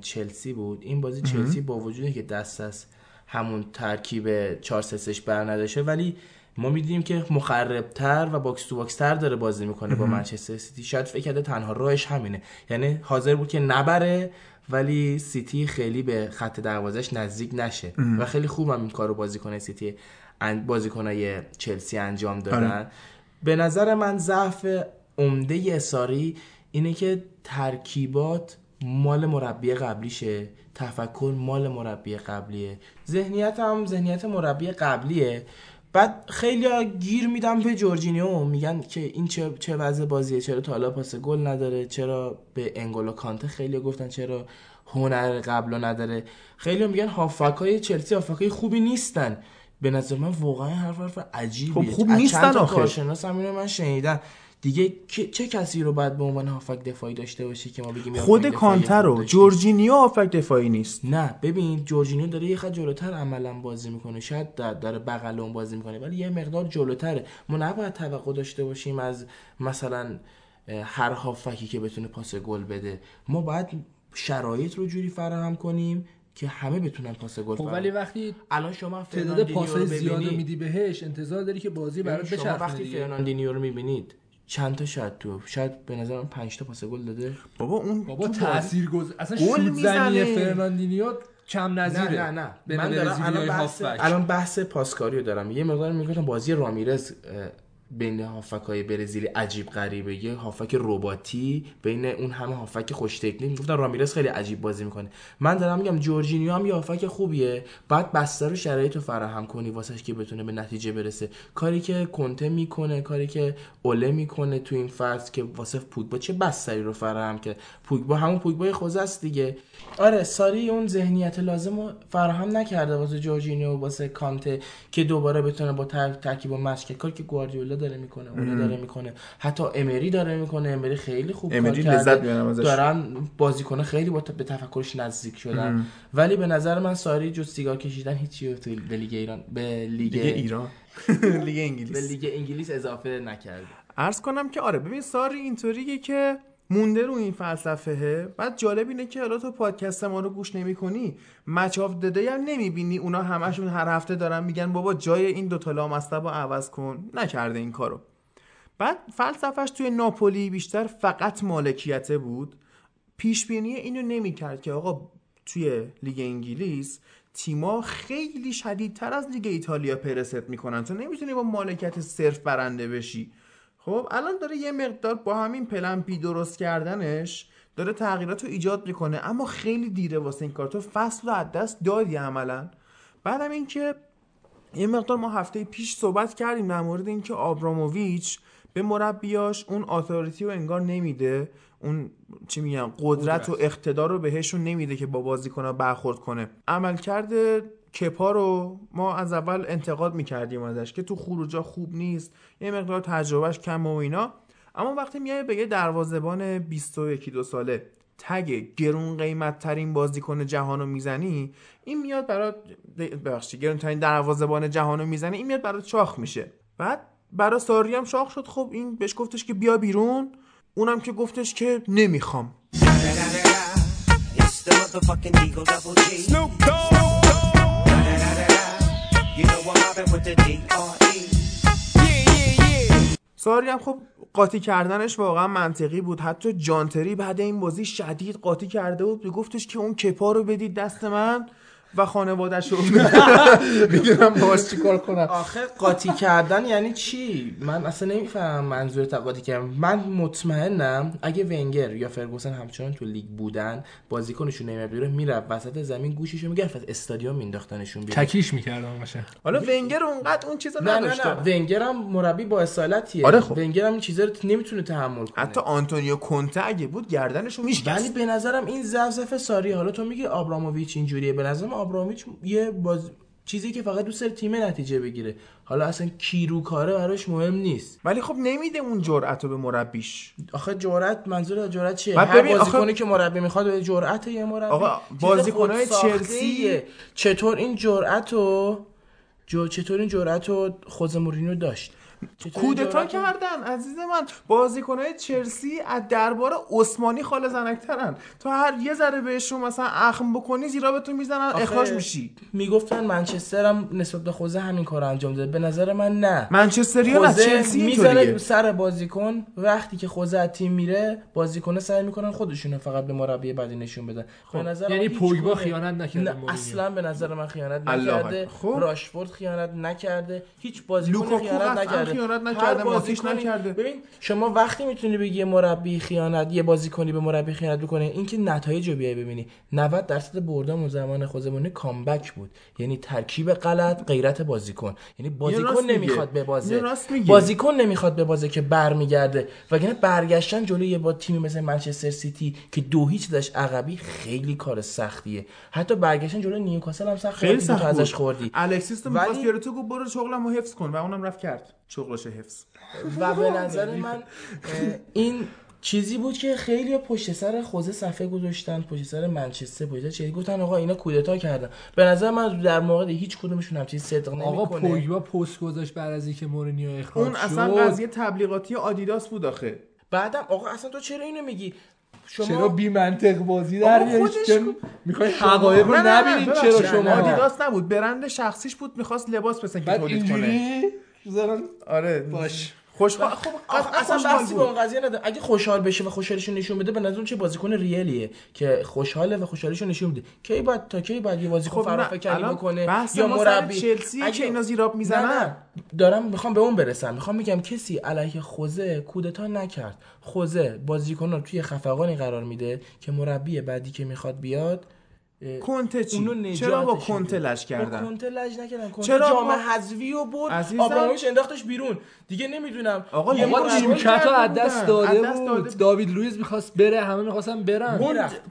چلسی بود. این بازی چلسی با وجودی که دست از همون ترکیب 4 3 بر نداشته ولی ما می‌دونیم که مخربتر و box to box تر داره بازی می‌کنه با منچستر سیتی. شاید فکر کرده تنها راهش همینه. یعنی حاضر بود که نبره ولی سیتی خیلی به خط دروازش نزدیک نشه. و خیلی خوب هم این کارو بازیکن سیتی بازیکنای چلسی انجام دادن. آره. به نظر من ضعف عمده ساری اینه که ترکیبات مال مربی قبلیشه. تفکر مال مربی قبلیه. ذهنیت هم ذهنیت مربی قبلیه. بعد خیلی گیر میدم به جورجینیو. میگن که این چه چه وضع بازیه چرا تا حالا پاس گل نداره چرا به انگولو کانته خیلی گفتن چرا هنر قبلا نداره. خیلی میگن هافکای چلسی هافکای خوبی نیستن. به نظر من واقعا حرف حرف عجیبیه. خب خوب نیستن آخه. کارشناس هم اینو من شنیدم. دیگه چه کسی رو باید به عنوان هافک دفاعی داشته باشی که ما بگیم خود هافک کانتر رو؟ جورجینیو آفک دفاعی نیست. نه ببین جورجینیو داره یه خط جلوتر عملا بازی می‌کنه. شاید در- داره بغل اون بازی می‌کنه ولی یه مقدار جلوتره. ما نباید توقع داشته باشیم از مثلا هر هافبکی که بتونه پاس گل بده. ما باید شرایط رو جوری فراهم کنیم که همه بتونن پاس گل خب ولی وقتی الان شما تعداد پاسای زیاد میدی بهش انتظار داری که بازی برات شما بچرخه وقتی فرناندینیو رو می‌بینید چند تا شاید تو شاید به نظرم 5 تا پاس گل داده بابا اون بابا تاثیرگذار اصلا گل می‌زنه. فرناندینیو کم نظیره نه نه نه من دارم الان بحث. الان بحث پاسکاری رو دارم یه مقدار می‌گفتم بازی رامیرز بین هافک های برزیلی عجیب غریبه. یه هافک رباتی بین اون همه هافک خوش تکنیک. می‌گفتن رامیرز خیلی عجیب بازی می‌کنه. من دارم میگم جورجینیو هم یه هافک خوبیه. بعد بستر و شرایط رو فراهم کنی واسش که بتونه به نتیجه برسه. کاری که کنته می‌کنه کاری که اوله می‌کنه تو این فصل که واسه پوگبا چه بستری رو فراهم که پوگبا همون پوگبای خوزه است دیگه. آره ساری اون ذهنیت لازم رو فراهم نکرده واسه جورجینیو واسه کانته که دوباره بتونه با تر... ترکیب و مشق کنه. کاری که گواردیولا داره می‌کنه اون داره می‌کنه. حتی امری داره می‌کنه امری خیلی خوب امری کار لذت کرده. می‌برم ازش. دارن بازیکنه خیلی با ت- به تفکرش نزدیک شدن. ولی به نظر من ساری جز سیگار کشیدن هیچی تو به لیگ ایران به لیگ لیگ ایران. لیگ به انگلیس لیگ انگلیس اضافه نکرده. عرض کنم که آره ببین ساری اینطوریه که مونده رو این فلسفهه بعد جالب اینه که حالا تو پادکست ما رو گوش نمی کنی. Match of the Day هم نمی‌بینی اونا همشون هر هفته دارن میگن بابا جای این دوتا لامصب رو عوض کن. نکرده این کارو. بعد فلسفهش توی ناپولی بیشتر فقط مالکیته بود. پیش بینی اینو نمی‌کرد که آقا توی لیگ انگلیس تیما خیلی شدیدتر از لیگ ایتالیا پرس می‌کنن. تو نمی‌تونی با مالکیت صرف برنده بشی. خب الان داره یه مقدار با همین plan B درست کردنش داره تغییرات رو ایجاد می‌کنه اما خیلی دیره واسه این کار تو فصل رو از دست دادی عملا. بعدم اینکه یه مقدار ما هفته پیش صحبت کردیم در مورد اینکه آبراموویچ به مربیاش اون اتوریتی رو انگار نمیده اون چی میگن قدرت و اقتدار رو بهشون نمیده که با بازیکن‌ها برخورد کنه. عملکرد کپا رو ما از اول انتقاد می‌کردیم ازش که تو خروجا خوب نیست یه مقدار تجربهش کم و اینا. اما وقتی میای به یه دروازبان 21 دو ساله تگ گرون قیمت ترین بازیکن جهان رو می‌زنی این میاد برات ببخشید گرون ترین دروازه‌بان جهان رو می‌زنی این میاد برات شاخ میشه. بعد برای ساری هم شاخ شد خب این بهش گفتش که بیا بیرون. اونم که گفتش که نمی‌خوام. You know I'm mobbing with the D.R.E. ساری هم خب قاطی کردنش واقعا منطقی بود. حتی جانتری بعد این بازی شدید قاطی کرده بود. میگفتش که اون کپا رو بدید دست من. و خانوادش رو. می‌دونم باش چیکار کنم. آخه قاطی کردن یعنی چی؟ من اصلا نمی‌فهمم منظور تا قاطی کردن. من مطمئنم اگه ونگر یا فرگوسن همچنان تو لیگ بودن بازیکنشون نمیاد بیرون میره وسط زمین گوششو می‌گرفت از استادیوم مینداختنشون بیرون. تکیش می‌کردم باشه حالا ونگر اونقدر اون چیزا نه نه نداشت نه. ونگر هم مربی با اصالتیه. آره خب. ونگر هم این چیزا رو نمی‌تونه تحمل کنه. حتی آنتونیو کونته اگه بود گردنشو ولی میشکست به نظرم این زفزفه ساری حالا تو میگی آبراموویچ اینجوریه. به نظرم آبراموویچ یه باز چیزی که فقط دوست داره تیم نتیجه بگیره. حالا اصلا کی رو کاره براش مهم نیست. ولی خب نمیده اون جرأت رو به مربیش. آخه جرأت منظور جرأت چیه؟ هر بازیکنی آخه- که مربی می‌خواد به جرأت یه مربی. آقا، بازیکنای. چلسی- چطور این جرأت رو جو چطور این جرأت رو خوزه مورینیو داشت؟ کودتا کردن عزیز من. بازیکنهای چلسی از دربار عثمانی خال زنکترن. تو هر یه ذره بهشون مثلا اخم بکنی زیرا به تو می‌زنن اخراج میشی. می‌گفتن منچستر هم نسبت به خوزه همین کار انجام داده. به نظر من نه. منچستری نه چلسی می‌زنه سر بازیکن. وقتی که خوزه از تیم میره بازیکن سعی می‌کنن خودشونو فقط به مربی بعدی نشون بدن. به نظر یعنی پوگبا خیانت نکرده. اصلا به نظر من خیانت نکرده. خب. راشفورد خیانت نکرده. هیچ بازیکن خیانت نکرده. خیانت هر نکرده، ماتیش نکرده. ببین شما وقتی می‌تونی بگی یه مربی خیانت یه بازیکنی به مربی خیانت بکنه اینکه نتایج رو بیای ببینی. 90 درصد بردام زمان خوزمونی کامبک بود. یعنی ترکیب غلط غیرت بازیکن. یعنی بازیکن. نمی‌خواد راست میگه. بازیکن نمی‌خواد ببازه که برمیگرده. وگرنه برگشتن جلوی یه با تیمی مثل منچستر سیتی که دو هیچ داشت عقبی خیلی کار سختیه. حتی برگشتن جلوی نیوکاسل هم سخت خیلی سخت. ازش خوردی. الکسیس تو ولی- می‌خواست بیاره تو برو شغلمو حفظ کن و اونم رفت کرد. شغلش حفظ. و به نظر من این چیزی بود که خیلی پشت سر خوزه صفحه گذاشتن پشت سر منچستر پشت سر چیزی. گفتن آقا اینا کودتا کردن. به نظر من در مورد هیچ کدومشون هم چیز صدق آقا نمی‌کنه. پوگبا پست گذاشت بعد از اینکه مورینیو اخراج اون شد. اصلا قضیه تبلیغاتی آدیداس بود آخه. بعدم آقا اصلا تو چرا اینو میگی؟ شما چرا بی منطق بازی آقا در می‌خوای حقایق رو نه، نه، نه، نبینید. چرا شما؟ آدیداس نبود. برند شخصیش بود می‌خواست لباس بسن که تولید کنه. زدن آره باش. خوشحال خب اصلا بحثی. با اون قضیه نداره اگه خوشحال بشه و خوشحالیشو نشون بده به نظرم چه بازیکن ریالیه که خوشحاله و خوشحالیشو نشون میده کی بعد تا کی بعد یه بازیکن خب فرافکنی الان بکنه یا مربی چلسیه اگه- که اینا زیراب می‌زنن. نه، نه. دارم می‌خوام به اون برسم می‌خوام میگم کسی علیه خوزه کودتا نکرد خوزه بازیکن رو توی خفقانی قرار میده که مربی بعدی که می‌خواد بیاد کنته چی؟ اونو چرا با. کنته لش با کردن کنته لج نکردن. کنته چرا جام با- حذفی و برد عزیزم. آبراموویچ انداختش بیرون. دیگه نمی‌دونم. آقا یه شروع نیمکت رو از دست. داده بود. داوید لوئیس می‌خواست بره. همه می‌خواستن برن.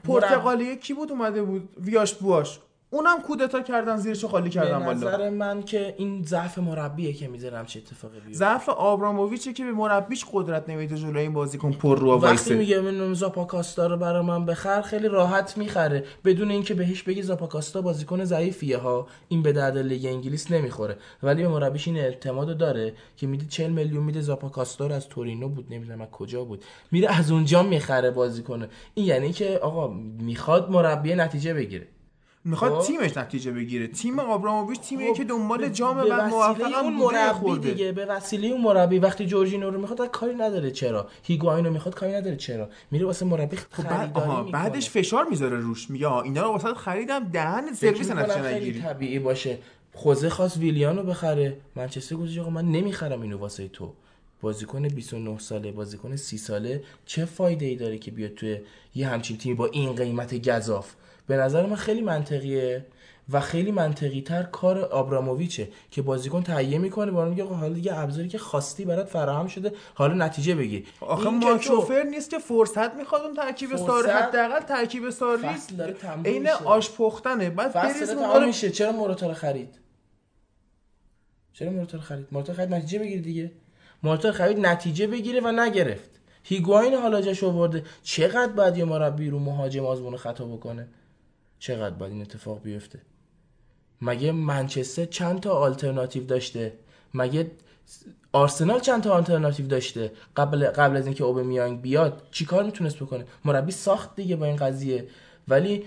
پرتغالی کی بود؟ اومده بود. ویاش بواش اونم کودتا کردن زیرشو خالی به کردن والا نظر من که این ضعف مربیه که می‌ذارم چه اتفاقی بیفته. ضعف آبراموویچه که به مربیش قدرت نمیده جلوی این بازیکن پر رو وقتی وایسه میگه من زاپاکاستا رو برا من بخر خیلی راحت می‌خره. بدون اینکه بهش بگی زاپاکاستا بازیکن ضعیفیه ها. این به درد لیگ انگلیس نمی‌خوره. ولی به مربیش این اعتماد داره که میده 40 میلیون میده زاپاکاستا رو از تورینو بود نمی‌دونم از کجا بود. میره از اونجا می‌خره بازیکنه این یعنی که آقا می‌خواد مربی نتیجه بگیره. می‌خواد خب. تیمش نتیجه بگیره. تیم آبراموویچ تیمیه خب، که دنبال جام و موفق اون مربی خورده. دیگه به وسیله اون مربی. وقتی جورجینو رو می‌خواد کاری نداره. چرا؟ هیگواین رو می‌خواد کاری نداره. چرا؟ میره واسه مربی خب بعد خریداری آها. بعدش فشار می‌ذاره روش. میگه آها اینا رو واسه خریدم دهن سرویس نتیجه نگیری. طبیعی باشه. خوزه خواست ویلیانو بخره. منچستر گفت آقا من نمی‌خرم اینو واسه تو. بازیکن 29 ساله بازیکن 30 ساله چه فایده ای داره که بیاد توی یه همچین تیمی با این قیمت گزاف؟ به نظر من خیلی منطقیه و خیلی منطقی تر کار آبراموویچه که بازیکن تهیه می‌کنه با میگه حالا دیگه ابزاری که خواستی برات فراهم شده حالا نتیجه بگیر آخه ماچوفر نیست که فرصت می‌خواد اون ترکیب؟ استاری حداقل ترکیب تموم عین. آش پختنه بعد بریز تمام رو میشه. چرا موراتا رو خرید؟ چرا موراتا رو خرید؟ موراتا خرید نتیجه بگیره دیگه. موراتا خرید نتیجه بگیره و نگرفت. هیگواین حالا جاش آورده. چقدر بعد یه مربی رو مهاجم آزمون خطا بکنه؟ چقدر بعد این اتفاق بیفته؟ مگه منچستر چند تا آلترناتیو داشته؟ مگه آرسنال چند تا آلترناتیو داشته؟ قبل قبل از اینکه اوبامیانگ بیاد چیکار می‌تونست بکنه؟ مربی ساخت دیگه با این قضیه. ولی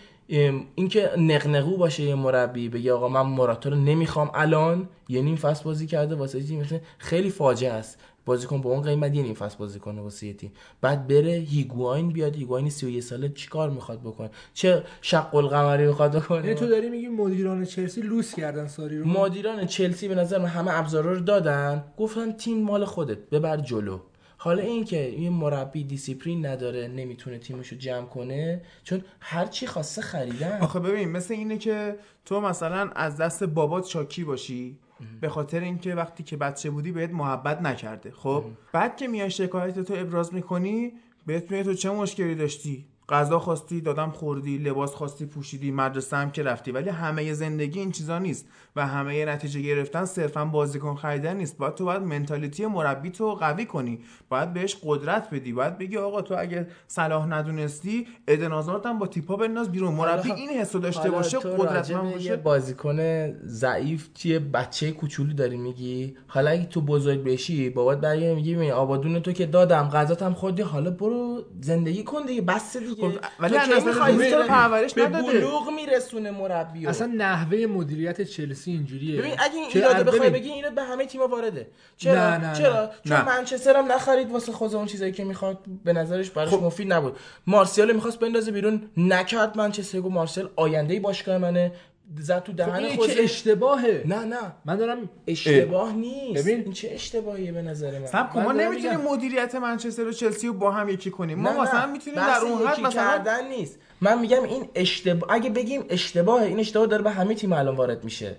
اینکه نقنقو باشه یه مربی بگه آقا من موراتا رو نمی‌خوام الان یه نیم فصل بازی کرده واسه مثلا خیلی فاجعه است. بازیکن با اون قیمت یه نیم فصل بازی کنه واسه یه تیم بعد بره هیگواین بیاد هیگواین 31 ساله چیکار می‌خواد بکنه؟ چه شق القمری می‌خواد بکنه؟ یعنی تو داری میگی مدیران چلسی لوس کردن ساری رو؟ مدیران چلسی به نظر من همه ابزارا رو دادن. گفتن تیم مال خودت ببر جلو. حالا اینکه یه مربی دیسیپلین نداره نمی‌تونه تیمش رو جمع کنه چون هر چی خواسته خریدن. آخه ببین مثل اینه که تو مثلا از دست بابات شاکی باشی. به خاطر اینکه وقتی که بچه بودی بهت محبت نکرده خب؟ بعد که میای شکایت تو ابراز می‌کنی بهت میگه تو چه مشکلی داشتی؟ غذا خواستی دادم خوردی لباس خواستی پوشیدی مدرسه هم که رفتی. ولی همه زندگی این چیزا نیست و همه نتیجه گرفتن صرفا بازیکن خریدن نیست. باید تو باید منتالیتی مربی تو قوی کنی. باید بهش قدرت بدی. باید بگی آقا تو اگه صلاح ندونستی ادن هازارد هم با تیپا بنداز بیرون. مربی این حسو داشته باشه قدرتمند به باشه. بازیکن ضعیف چیه؟ بچه کوچولو داری میگی؟ حالا اگه تو بزرگ بشی بابات برگردی میگی آبادون تو که دادم غذاتم خوردی. حالا برو زندگی کن دیگه بس دیگه. خب، ولی تو از نظر؟ پرورش به. بلوغ میرسونه مربی اصلا نحوه مدیریت چلسی اینجوریه. ببین اگه این که ایراد از- بخوای بگی ایراد به همه تیم‌ها وارده. چرا؟ نه، نه، چرا؟ نه. چون. منچستر هم نخرید واسه خود اون چیزایی که می‌خواد. به نظرش براش مفید نبود. مارسیال می‌خواست بندازه بیرون. نکرد منچستر گفت مارسیال آینده باشگاه منه. زد تو خب دهن خود که اشتباهه؟ نه نه. من دارم اشتباه نیست. ببین. این چه اشتباهیه به نظر من. سب ما نمی‌تونیم میگم. مدیریت منچستر و چلسی رو با هم یکی کنیم. ما نه،. مثلا می‌تونیم در اون حد مثلا کردن نیست. من میگم این اشتباه اگه بگیم اشتباهه این اشتباه داره به همه تیم الان وارد میشه.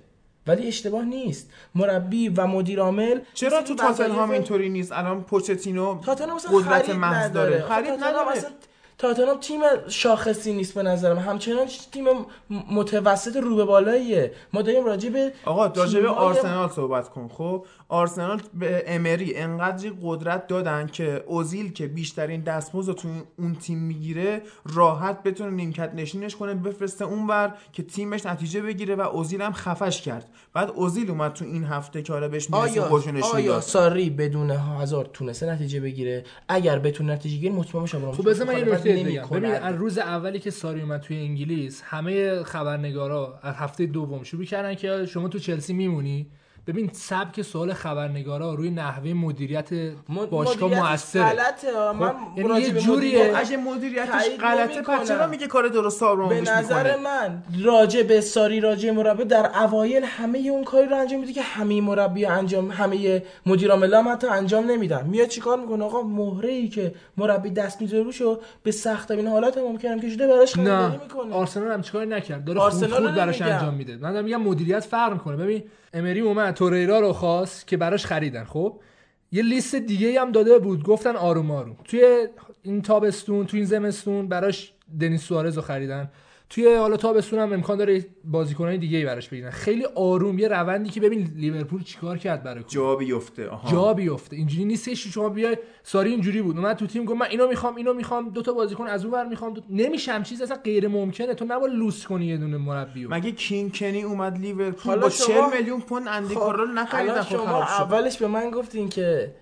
ولی اشتباه نیست. مربی و مدیر عامل چرا تو تاتنهام اینطوری نیست؟ الان پوچتینو قدرت محض داره. خب خرید نداره. تاتنهام تیم شاخصی نیست به نظرم. همچنان تیم متوسط رو به بالاییه. ما داریم راجع به آقا راجع به آرسنال صحبت کن. خب آرسنال به امری انقدری قدرت دادن که اوزیل که بیشترین دستمزد رو تو این- اون تیم می‌گیره راحت بتونه نیمکت نشینش کنه بفرسته اونور که تیمش نتیجه بگیره و اوزیل هم خفش کرد. بعد اوزیل اومد تو این هفته که حالا بهش می‌رسه نشون آیا ساری بدون هزار تونسته نتیجه بگیره؟ اگر بتونه نتیجه بگیره مطمئن خب بذار من ببین از روز اولی که ساری اومد توی انگلیس همه خبرنگارا از هفته دوم شروع کردن که شما تو چلسی میمونی؟ ببین سبک سوال خبرنگارا روی نحوه مدیریت مد- باشگاه موثره. غلطه ها. من خب، یعنی یه به جوریه- مدیریت- اگه مدیریتش غلطه. پس چرا میگه کار درست به آبراموویچ نظر من راجع به ساری راجع مربی در اوایل همه اون کاری رو انجام میده که همه مربی انجام همه مدیر عامل هم حتی انجام نمیدن. میاد چیکار می‌کنه؟ آقا مهره ای که مربی دست می‌ذاره روشو به سخت این حالت ممکنه که شده براش می‌کنه. آرسنال هم چیکار نکرد؟ داره آرسنال خود رو خود براش. انجام میده. من میگم مدیریت فرق می‌کنه. ببین امری اومد توریرا رو خواست که براش خریدن خب؟ یه لیست دیگه هم داده بود گفتن آروم آروم. توی این تابستون توی این زمستون براش دنیس سوارز رو خریدن. توی حالا تابستون هم امکان داره بازیکنای دیگه ای براش بگیرن. خیلی آروم. یه روندی که ببین لیورپول چیکار کرد برای. جا بیفته. آها. جا بیفته. اینجوری نیستش شما بیای ساری اینجوری بود. اومد تو تیم گفت من اینو می‌خوام اینو می‌خوام. دو تا بازیکن از اون ور می‌خوام. دو... نمیشم. چیز اصلا غیر ممکنه. تو نباید لوس کنی یه دونه مربی رو. مگه کین کنی اومد لیورپول؟ حالا با شما- 40 میلیون پوند اندی خب، رو خب شما شد. اولش به من گفتین که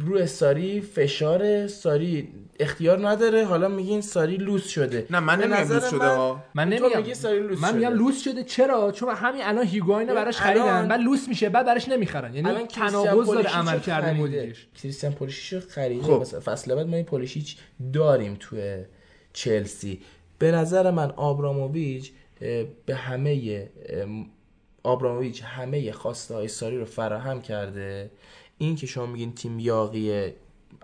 روی ساری فشار ساری اختیار نداره. حالا میگین ساری لوس شده. نه من نمیگم لوس شده من- ها من تو نمیگم. میگی ساری لوس من شده. میگم لوس شده. چرا؟ چون همین الان هیگواین رو ببین، براش الان- خریدن بعد لوس میشه بعد براش نمی‌خرن. یعنی الان تناقض داره عمل کرده. مدیرش. کریستیان پولیشیچ رو خریده. خب. فصل بعد ما این پولیشیچ داریم توی چلسی. به نظر من آبراموویچ به همه ام، آبراموویچ همه خواسته های ساری رو فراهم کرده. این که شما میگین تیم یاقی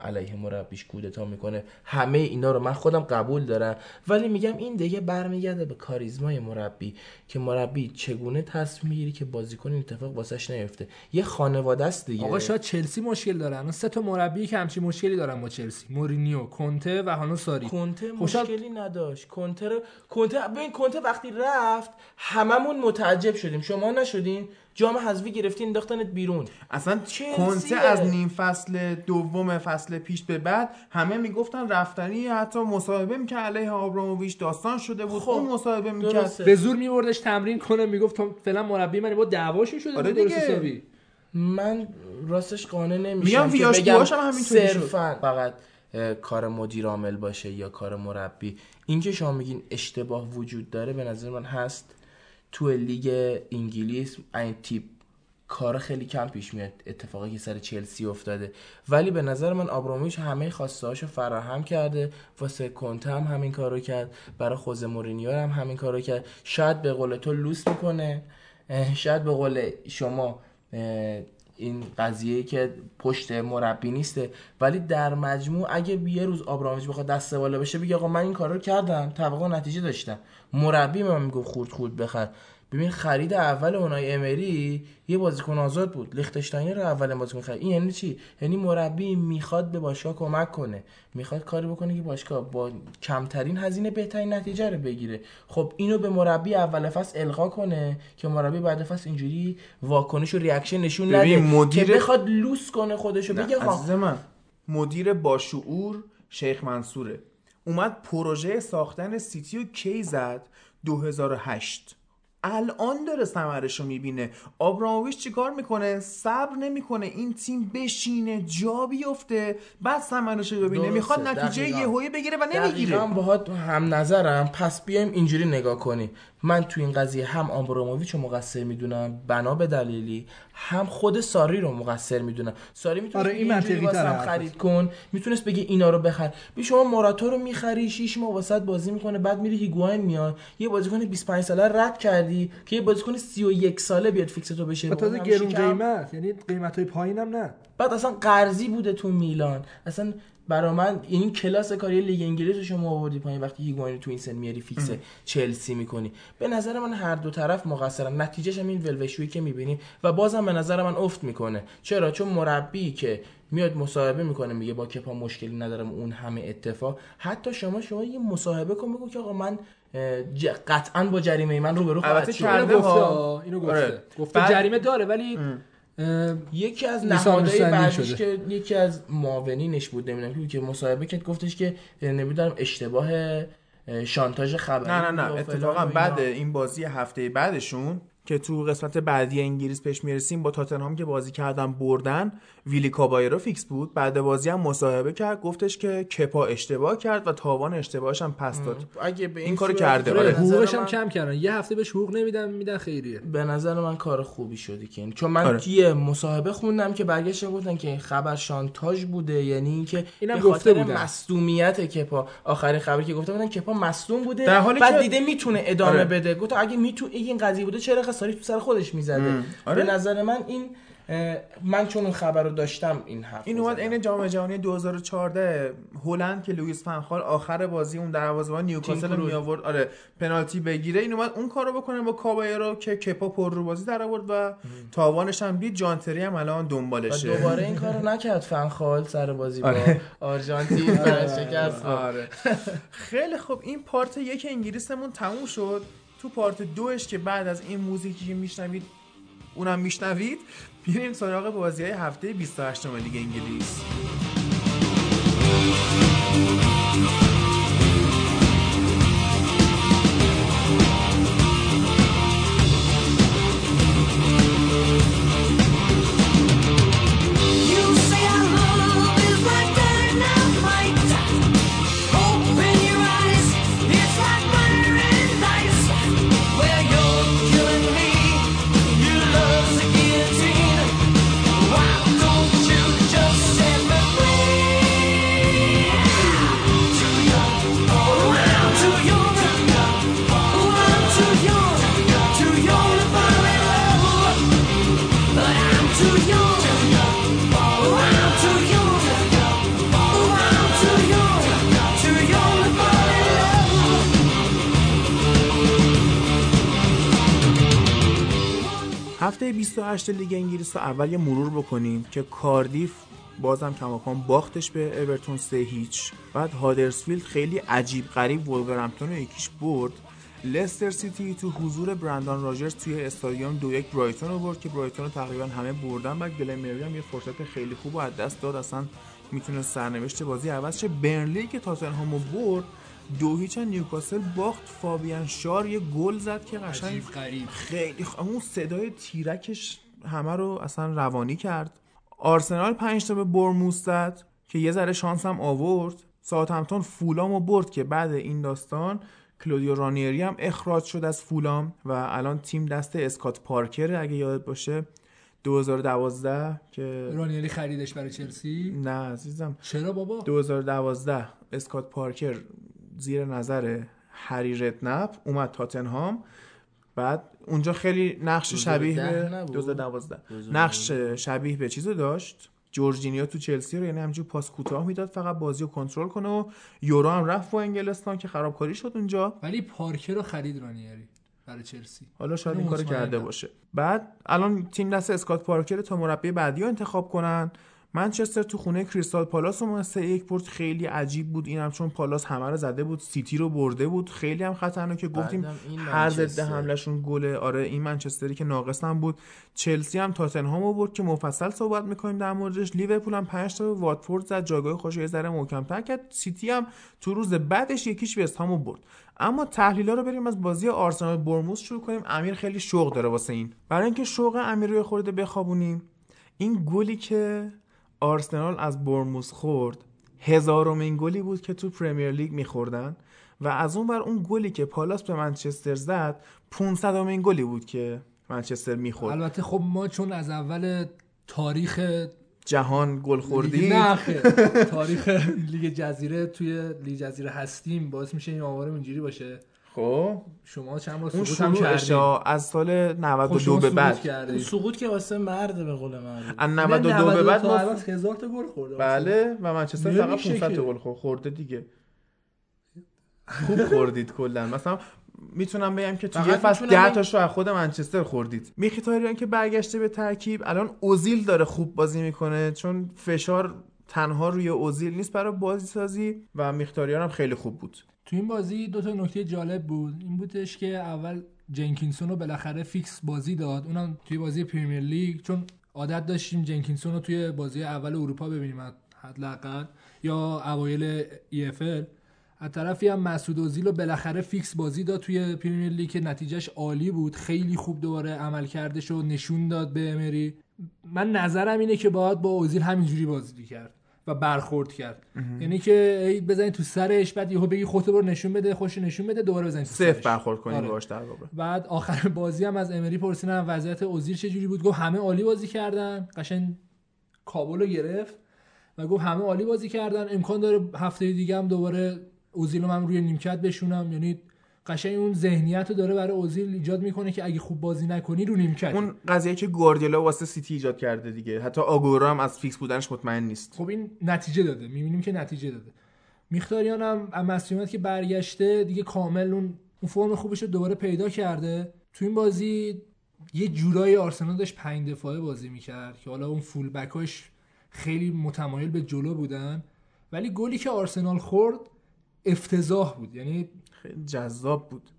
علیه مربیش کودتا می‌کنه. همه اینا رو من خودم قبول دارم. ولی میگم این دیگه برمیگرده به کاریزمای مربی که مربی چگونه تصمیم می‌گیری که بازیکن این اتفاق واسش نیفته؟ یه خانواده است دیگه. آقا شاید چلسی مشکل داره. الان سه تا مربی که همچین مشکلی دارن با چلسی. مورینیو کنته و هانو ساری. کنته مشکلی نداشت. کنته رو کنته ببین کنته وقتی رفت هممون متعجب شدیم. شما نشدین؟ جام حذفی گرفتین انداختنت بیرون اصلا. کنته از نیم فصل دوم فصل پیش به بعد همه می‌گفتن رفتنی حتی مصاحبه می‌کرد علیه آبراموویچ داستان شده بود خب، اون مصاحبه می‌کرد درسته. به زور میبردش تمرین کنه می‌گفت فعلا مربی منی با دعواشون شده آره دیگه. من راستش قانع نمیشم میگم که بگم هم. صرفاً فقط کار مدیر عامل باشه یا کار مربی اینکه شما میگین اشتباه وجود داره به نظر من هست تو لیگ انگلیس این تیپ کار خیلی کم پیش میاد اتفاقی که سر چلسی افتاده. ولی به نظر من آبرامویچ همه خواسته هاشو فراهم کرده واسه کنته هم همین کارو کرد برای خوزه مورینیو هم همین کارو کرد. شاید به قول تو لوس می‌کنه شاید به قول شما این قضیه که پشت مربی نیسته. ولی در مجموع اگه یه روز آبرامویچ بخواد دست بالا بشه بگه آقا من این کارو کردم. توقع نتیجه داشتم. مربی من میگه خورد خورد بخر. ببین خرید اول اونای امری یه بازیکن آزاد بود. لیختشتاینر رو اول بازیکن خرید این یعنی چی؟ یعنی مربی می‌خواد به باشگاه کمک کنه. می‌خواد کاری بکنه که باشگاه با کمترین هزینه بهترین نتیجه رو بگیره. خب اینو به مربی اول فصل القا کنه که مربی بعد فصل اینجوری واکنش و reaction نشون نده مدیر- که بخواد لوس کنه خودشو. بگه عزیز من مدیر باشعور شیخ منصوره. اومد پروژه ساختن سیتی رو کی زد؟ 2008 الان داره ثمرش رو می‌بینه. آبراموویچ چیکار می‌کنه؟ صبر نمی‌کنه. این تیم بشینه جا بیفته بعد ثمرش رو ببینه. درسته، می‌خواد نتیجه. یهویی بگیره و دقیقا نمی‌گیره باهات هم نظرم. پس بیایم اینجوری نگاه کنیم. من تو این قضیه هم آبراموویچ رو مقصر می‌دونم بنا به دلیلی هم خود ساری رو مقصر می‌دونم. ساری می‌تونه آره، این منطقی. خرید کن. می‌تونست بگه اینا رو بخر. بی شما موراتا رو می‌خری شیش ماه وسط بازی می‌کنه بعد میری هیگواین میاد یه بازیکن 25 ساله رد کردی. که یه بازیکن 31 ساله بیاد فیکس تو بشه و تازه گرون. قیمت یعنی قیمت های پایینم نه. بعد اصلا قرضی بوده تو میلان. اصلا برا من این کلاس کاری لیگ انگلیس رو شما آوردی پایین وقتی هیگواین رو تو این سن میاری فیکس چلسی می‌کنی. به نظر من هر دو طرف مقصرن. نتیجهش هم این بلبشویی که می‌بینی و بازم به نظر من افت می‌کنه. چرا؟ چون مربی که میاد مصاحبه می‌کنه میگه با کپا مشکلی ندارم اون همه اتفاق. حتی شما شما یه مصاحبه کن بگو که آقا من قطعا با جریمه من رو به رو خواهد شد. اینو گفته اینو گفته آره. گفته بعد- جریمه داره ولی اه، یکی از نهادهای بعدیش شده. که یکی از معاونینش بود نمی‌دونم کی که مصاحبه کرد گفتش که نمی‌دونم اشتباه اه، شانتاژ خبری نه نه نه اتفاقا. بعد این بازی هفته بعدشون که تو قسمت بعدی انگلیس پیش می‌رسیم با تاتنهام که بازی کردن بردن ویلی کابایرو فیکس بود. بعد بازی هم مصاحبه کرد. گفتش که کپا اشتباه کرد و تاوان اشتباهش هم پس داد. اگه به این کارو صورت کرده، آره. حقوقش هم من- کم کردن. یه هفته بهش حقوق نمیدن میدن خیریه. به نظر من کار خوبی شده که. چون من آره. یه مصاحبه خوندم که برگشتن گفتن که خبر شانتاژ بوده. یعنی اینکه اینم به گفته خاطر بودن. مصدومیت کپا. آخرین خبری که گفته بودن کپا مصدوم بوده در حالی بعد که- دیده می‌تونه ادامه آره. بده. گفت اگه می‌تونه این قضیه بوده چرا خساری تو سر خودش می‌زده. آره. به نظر من این من چون اون خبر رو داشتم این حرف این اومد. عین جام جهانی 2014 هلند که لوئیس فنخال آخر بازی اون دروازه‌بان نیوکاسل رو کروز. می آورد آره پنالتی بگیره. این اومد اون کارو بکنه با کابایرو که کپا پر رو بازی در آورد و تاوانش هم دید. جانتری هم الان و دنبالشه دوباره این کارو نکرد. فنخال سر بازی با آره. آرژانتین. و شکست. آره. خیلی خوب. این پارت یک انگلیسمون تموم شد. تو پارت دوش که بعد از این موزیکی که میشنوید اونم میشنوید. میریم سراغ بازی های هفته 28 لیگ انگلیس. هفته 28 لیگ انگلیس رو اول یه مرور بکنیم که کاردیف بازم کماکان باختش به اورتون سه هیچ. بعد هادرسفیلد خیلی عجیب غریب وولورهمپتون رو یک هیچ برد. لستر سیتی تو حضور برندان راجرز توی استادیوم دو یک برایتون رو برد که برایتون رو تقریبا همه بردن. بعد گلن مری هم یه فرصت خیلی خوب رو از دست داد. اصلا می‌تونه سرنوشت بازی عوض شه. برنلی که تاتنهام رو برد دو هیچ نیوکاسل باخت. فابیان شار یه گل زد که قشنگ خیلی خ... اون صدای تیرکش همه رو اصلا روانی کرد. آرسنال پنج تا به برموس زد که یه ذره شانس هم آورد. ساوثهمپتون فولام رو برد که بعد این داستان کلودیو رانیری هم اخراج شد از فولام و الان تیم دست اسکات پارکر اگه یادت باشه. 2012 که رانیالی خریدش برای چلسی؟ نه عزیزم. چرا بابا؟ 2012 اسکات پارکر زیر نظر هری ردنپ اومد تاتنهام. بعد اونجا خیلی نقش شبیه 2010 به؟ 2012 نقش شبیه به چیزو داشت؟ جورجینیو تو چلسی رو یعنی همونجور پاس کوتاه می‌داد فقط بازی رو کنترل کنه و یورو هم رفت با انگلستان که خرابکاری شد اونجا. ولی پارکر رو خرید رانیاری برای چلسی. حالا شاید این کارو. کرده باشه. بعد الان تیم دست اسکات پارکر تا مربی بعدی رو انتخاب کنن. منچستر تو خونه کریستال پالاس رو سه یک برد خیلی عجیب بود. اینم چون پالاس همه رو زده بود سیتی رو برده بود. خیلی هم خطرناکه گفتیم هر ضد. حملهشون گله. آره این منچستری که ناقص هم بود. چلسی هم تاتنهام رو برد که مفصل صحبت می‌کنیم در موردش. لیورپول هم 5 تا واتفورد زد جایگاه خوش یه ذره محکم‌تر کرد. سیتی هم تو روز بعدش یکیش وست هامو برد. اما تحلیلا رو بریم از بازی آرسنال برموس شروع کنیم. امیر خیلی شوق داره واسه این. برای اینکه شوق امیر روی خورده بخوابونیم. این گلی که آرسنال از برموس خورد. هزارمین گلی بود که تو پرمیر لیگ میخوردن و از اون بر اون گلی که پالاس به منچستر زد 500 امین گلی بود که منچستر می‌خورد. البته خب ما چون از اول تاریخ جهان گل خوردی نه. تاریخ لیگ جزیره توی لیگ جزیره هستیم باعث میشه این آمار اینجوری باشه. خب. شما چند بار اون سقوط هم کردین از سال خب 92 شما به بعد. سقوط که واسه مرد به قول معروف از 92 به بعد ما الان هزار تا گل خورده بله و منچستر فقط نمیشه 500 که. تا گل خورد خورده دیگه. خوب خوردید کلا. مثلا می‌تونم بگم که تو فقط یه فصل می‌تونم 10 بگم- تاشو از خود منچستر خوردید. میخیتاریان که برگشته به ترکیب الان اوزیل داره خوب بازی می‌کنه چون فشار تنها روی اوزیل نیست برای بازی سازی و میختاریان هم خیلی خوب بود. تو این بازی دو تا نکته جالب بود. این بودش که اول جنکینسون رو بالاخره فیکس بازی داد. اونم توی بازی پریمیر لیگ چون عادت داشتیم جنکینسون رو توی بازی اول اروپا ببینیم حداقل یا اوایل EFL از طرفی هم مسعود اوزیل رو بالاخره فیکس بازی داد توی پریمیر لیگ که نتیجهش عالی بود. خیلی خوب دوباره عملکردش رو نشون داد به امری. من نظرم اینه که باید با اوزیل همینجوری بازی کرد. و برخورد کرد. یعنی که بزنی تو سرش بعد یهو بگی خودت برو نشون بده خوش نشون بده دوباره بزنی صفر. برخورد کنیم آره. باش در واقع. بعد آخر بازی هم از امری پرسیدم وضعیت اوزیل چجوری بود گفت همه عالی بازی کردن. قشنگ کابل رو گرفت و گفت همه عالی بازی کردن. امکان داره هفته دیگه هم دوباره اوزیل رو من روی نیمکت بشونم. یعنی قشنگ اون ذهنیت رو داره برای اوزیل ایجاد می‌کنه که اگه خوب بازی نکنی رو نیمکت. اون قضیه که گواردیولا واسه سیتی ایجاد کرده دیگه. حتی آگورو هم از فیکس بودنش مطمئن نیست. خب این نتیجه داده. می‌بینیم که نتیجه داده. میختاریان هم مصدومیت که برگشته دیگه کامل اون اون فرم خوبش رو دوباره پیدا کرده. تو این بازی یه جورایی آرسنال داشت پنج دفاعه بازی می‌کرد که حالا اون فول بکاش خیلی متمایل به جلو بودن. ولی گلی که آرسنال خورد افتضاح بود. یعنی خیلی جذاب بود.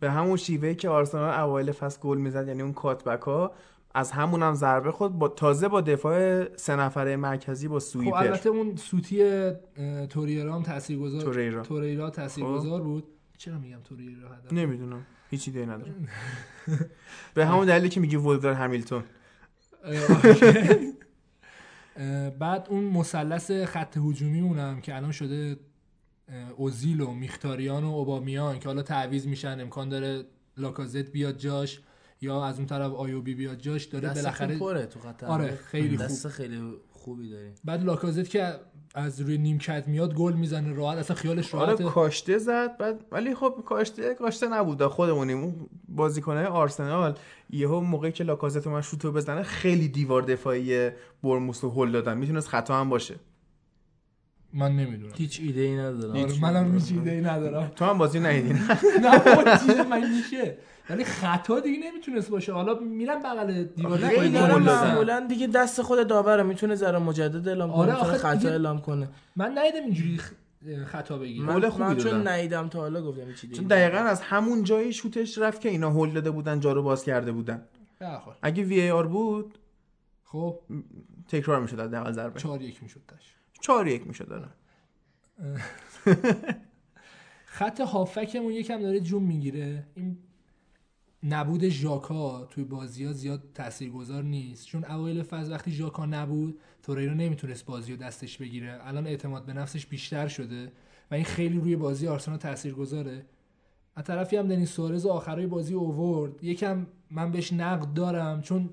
به همون شیوهی که آرسنال اوایل فصل گل می‌زد یعنی اون کاتبک ها از همون هم ضربه خود با تازه با دفاع سه نفره مرکزی با خب سویپر البته اون سوتی توریرا هم تاثیرگذار توریرا. توریرا تاثیرگذار بود. چرا میگم توریرا هدف نمی‌دونم. هیچ ایده ندارم. به همون دلیلی که میگی ولور همیلتون. بعد اون مثلث خط هجومی اونم که الان شده اوزیل و میختاریان و اوبامیان که حالا تعویض میشن امکان داره لاکازت بیاد جاش یا از اون طرف آیوبی بیاد جاش داره بالاخره پره تو خط آره،. خیلی خوب. دست خیلی خوبی داری بعد لاکازت که از روی نیمکت میاد گل می‌زنه راحت اصلا خیالش آره راحته کاشته زد بعد ولی خب کاشته کاشته نبود خودمونیم. اون بازیکنهای آرسنال یهو موقعی که لاکازت من شوتو بزنه خیلی دیوار دفاعی برموس رو هل دادن. می‌تونست خطا هم باشه. من نمی‌دونم. هیچ ایده ای ندارم. آره منم هیچ ایده ای ندارم. تو هم بازی ندیدی. نه چیز من میشه. ولی خطا دیگه نمی‌تونست باشه. حالا میرم بغل دیوار. معمولا دیگه دست خود داوره می‌تونه ذره مجدد اعلام کنه آره، خطا اعلام کنه. من ندیدم اینجوری خ- خطا بگیره. گل من, خوبی من چون. ندیدم تا حالا گفتم ایده چون دقیقا از همون جایی شوتش رفت که اینا هل داده بودن جا رو باز کرده بودن. اگه وی آر بود خب. تکرار می‌شد از دقیقا ضربه. 4 1 می‌شد تاش 4 1 می‌شد داره. خط هافکمون یکم داره جون می‌گیره. این نبود ژاکا توی بازی ها زیاد تاثیرگذار نیست. چون اوایل فاز وقتی ژاکا نبود توریرو نمی‌تونست بازی رو دستش بگیره. الان اعتماد به نفسش بیشتر شده و این خیلی روی بازی آرسنال تاثیرگذاره. از طرفی هم دنیس سوارز آخرای بازی اوورد. یکم من بهش نقد دارم چون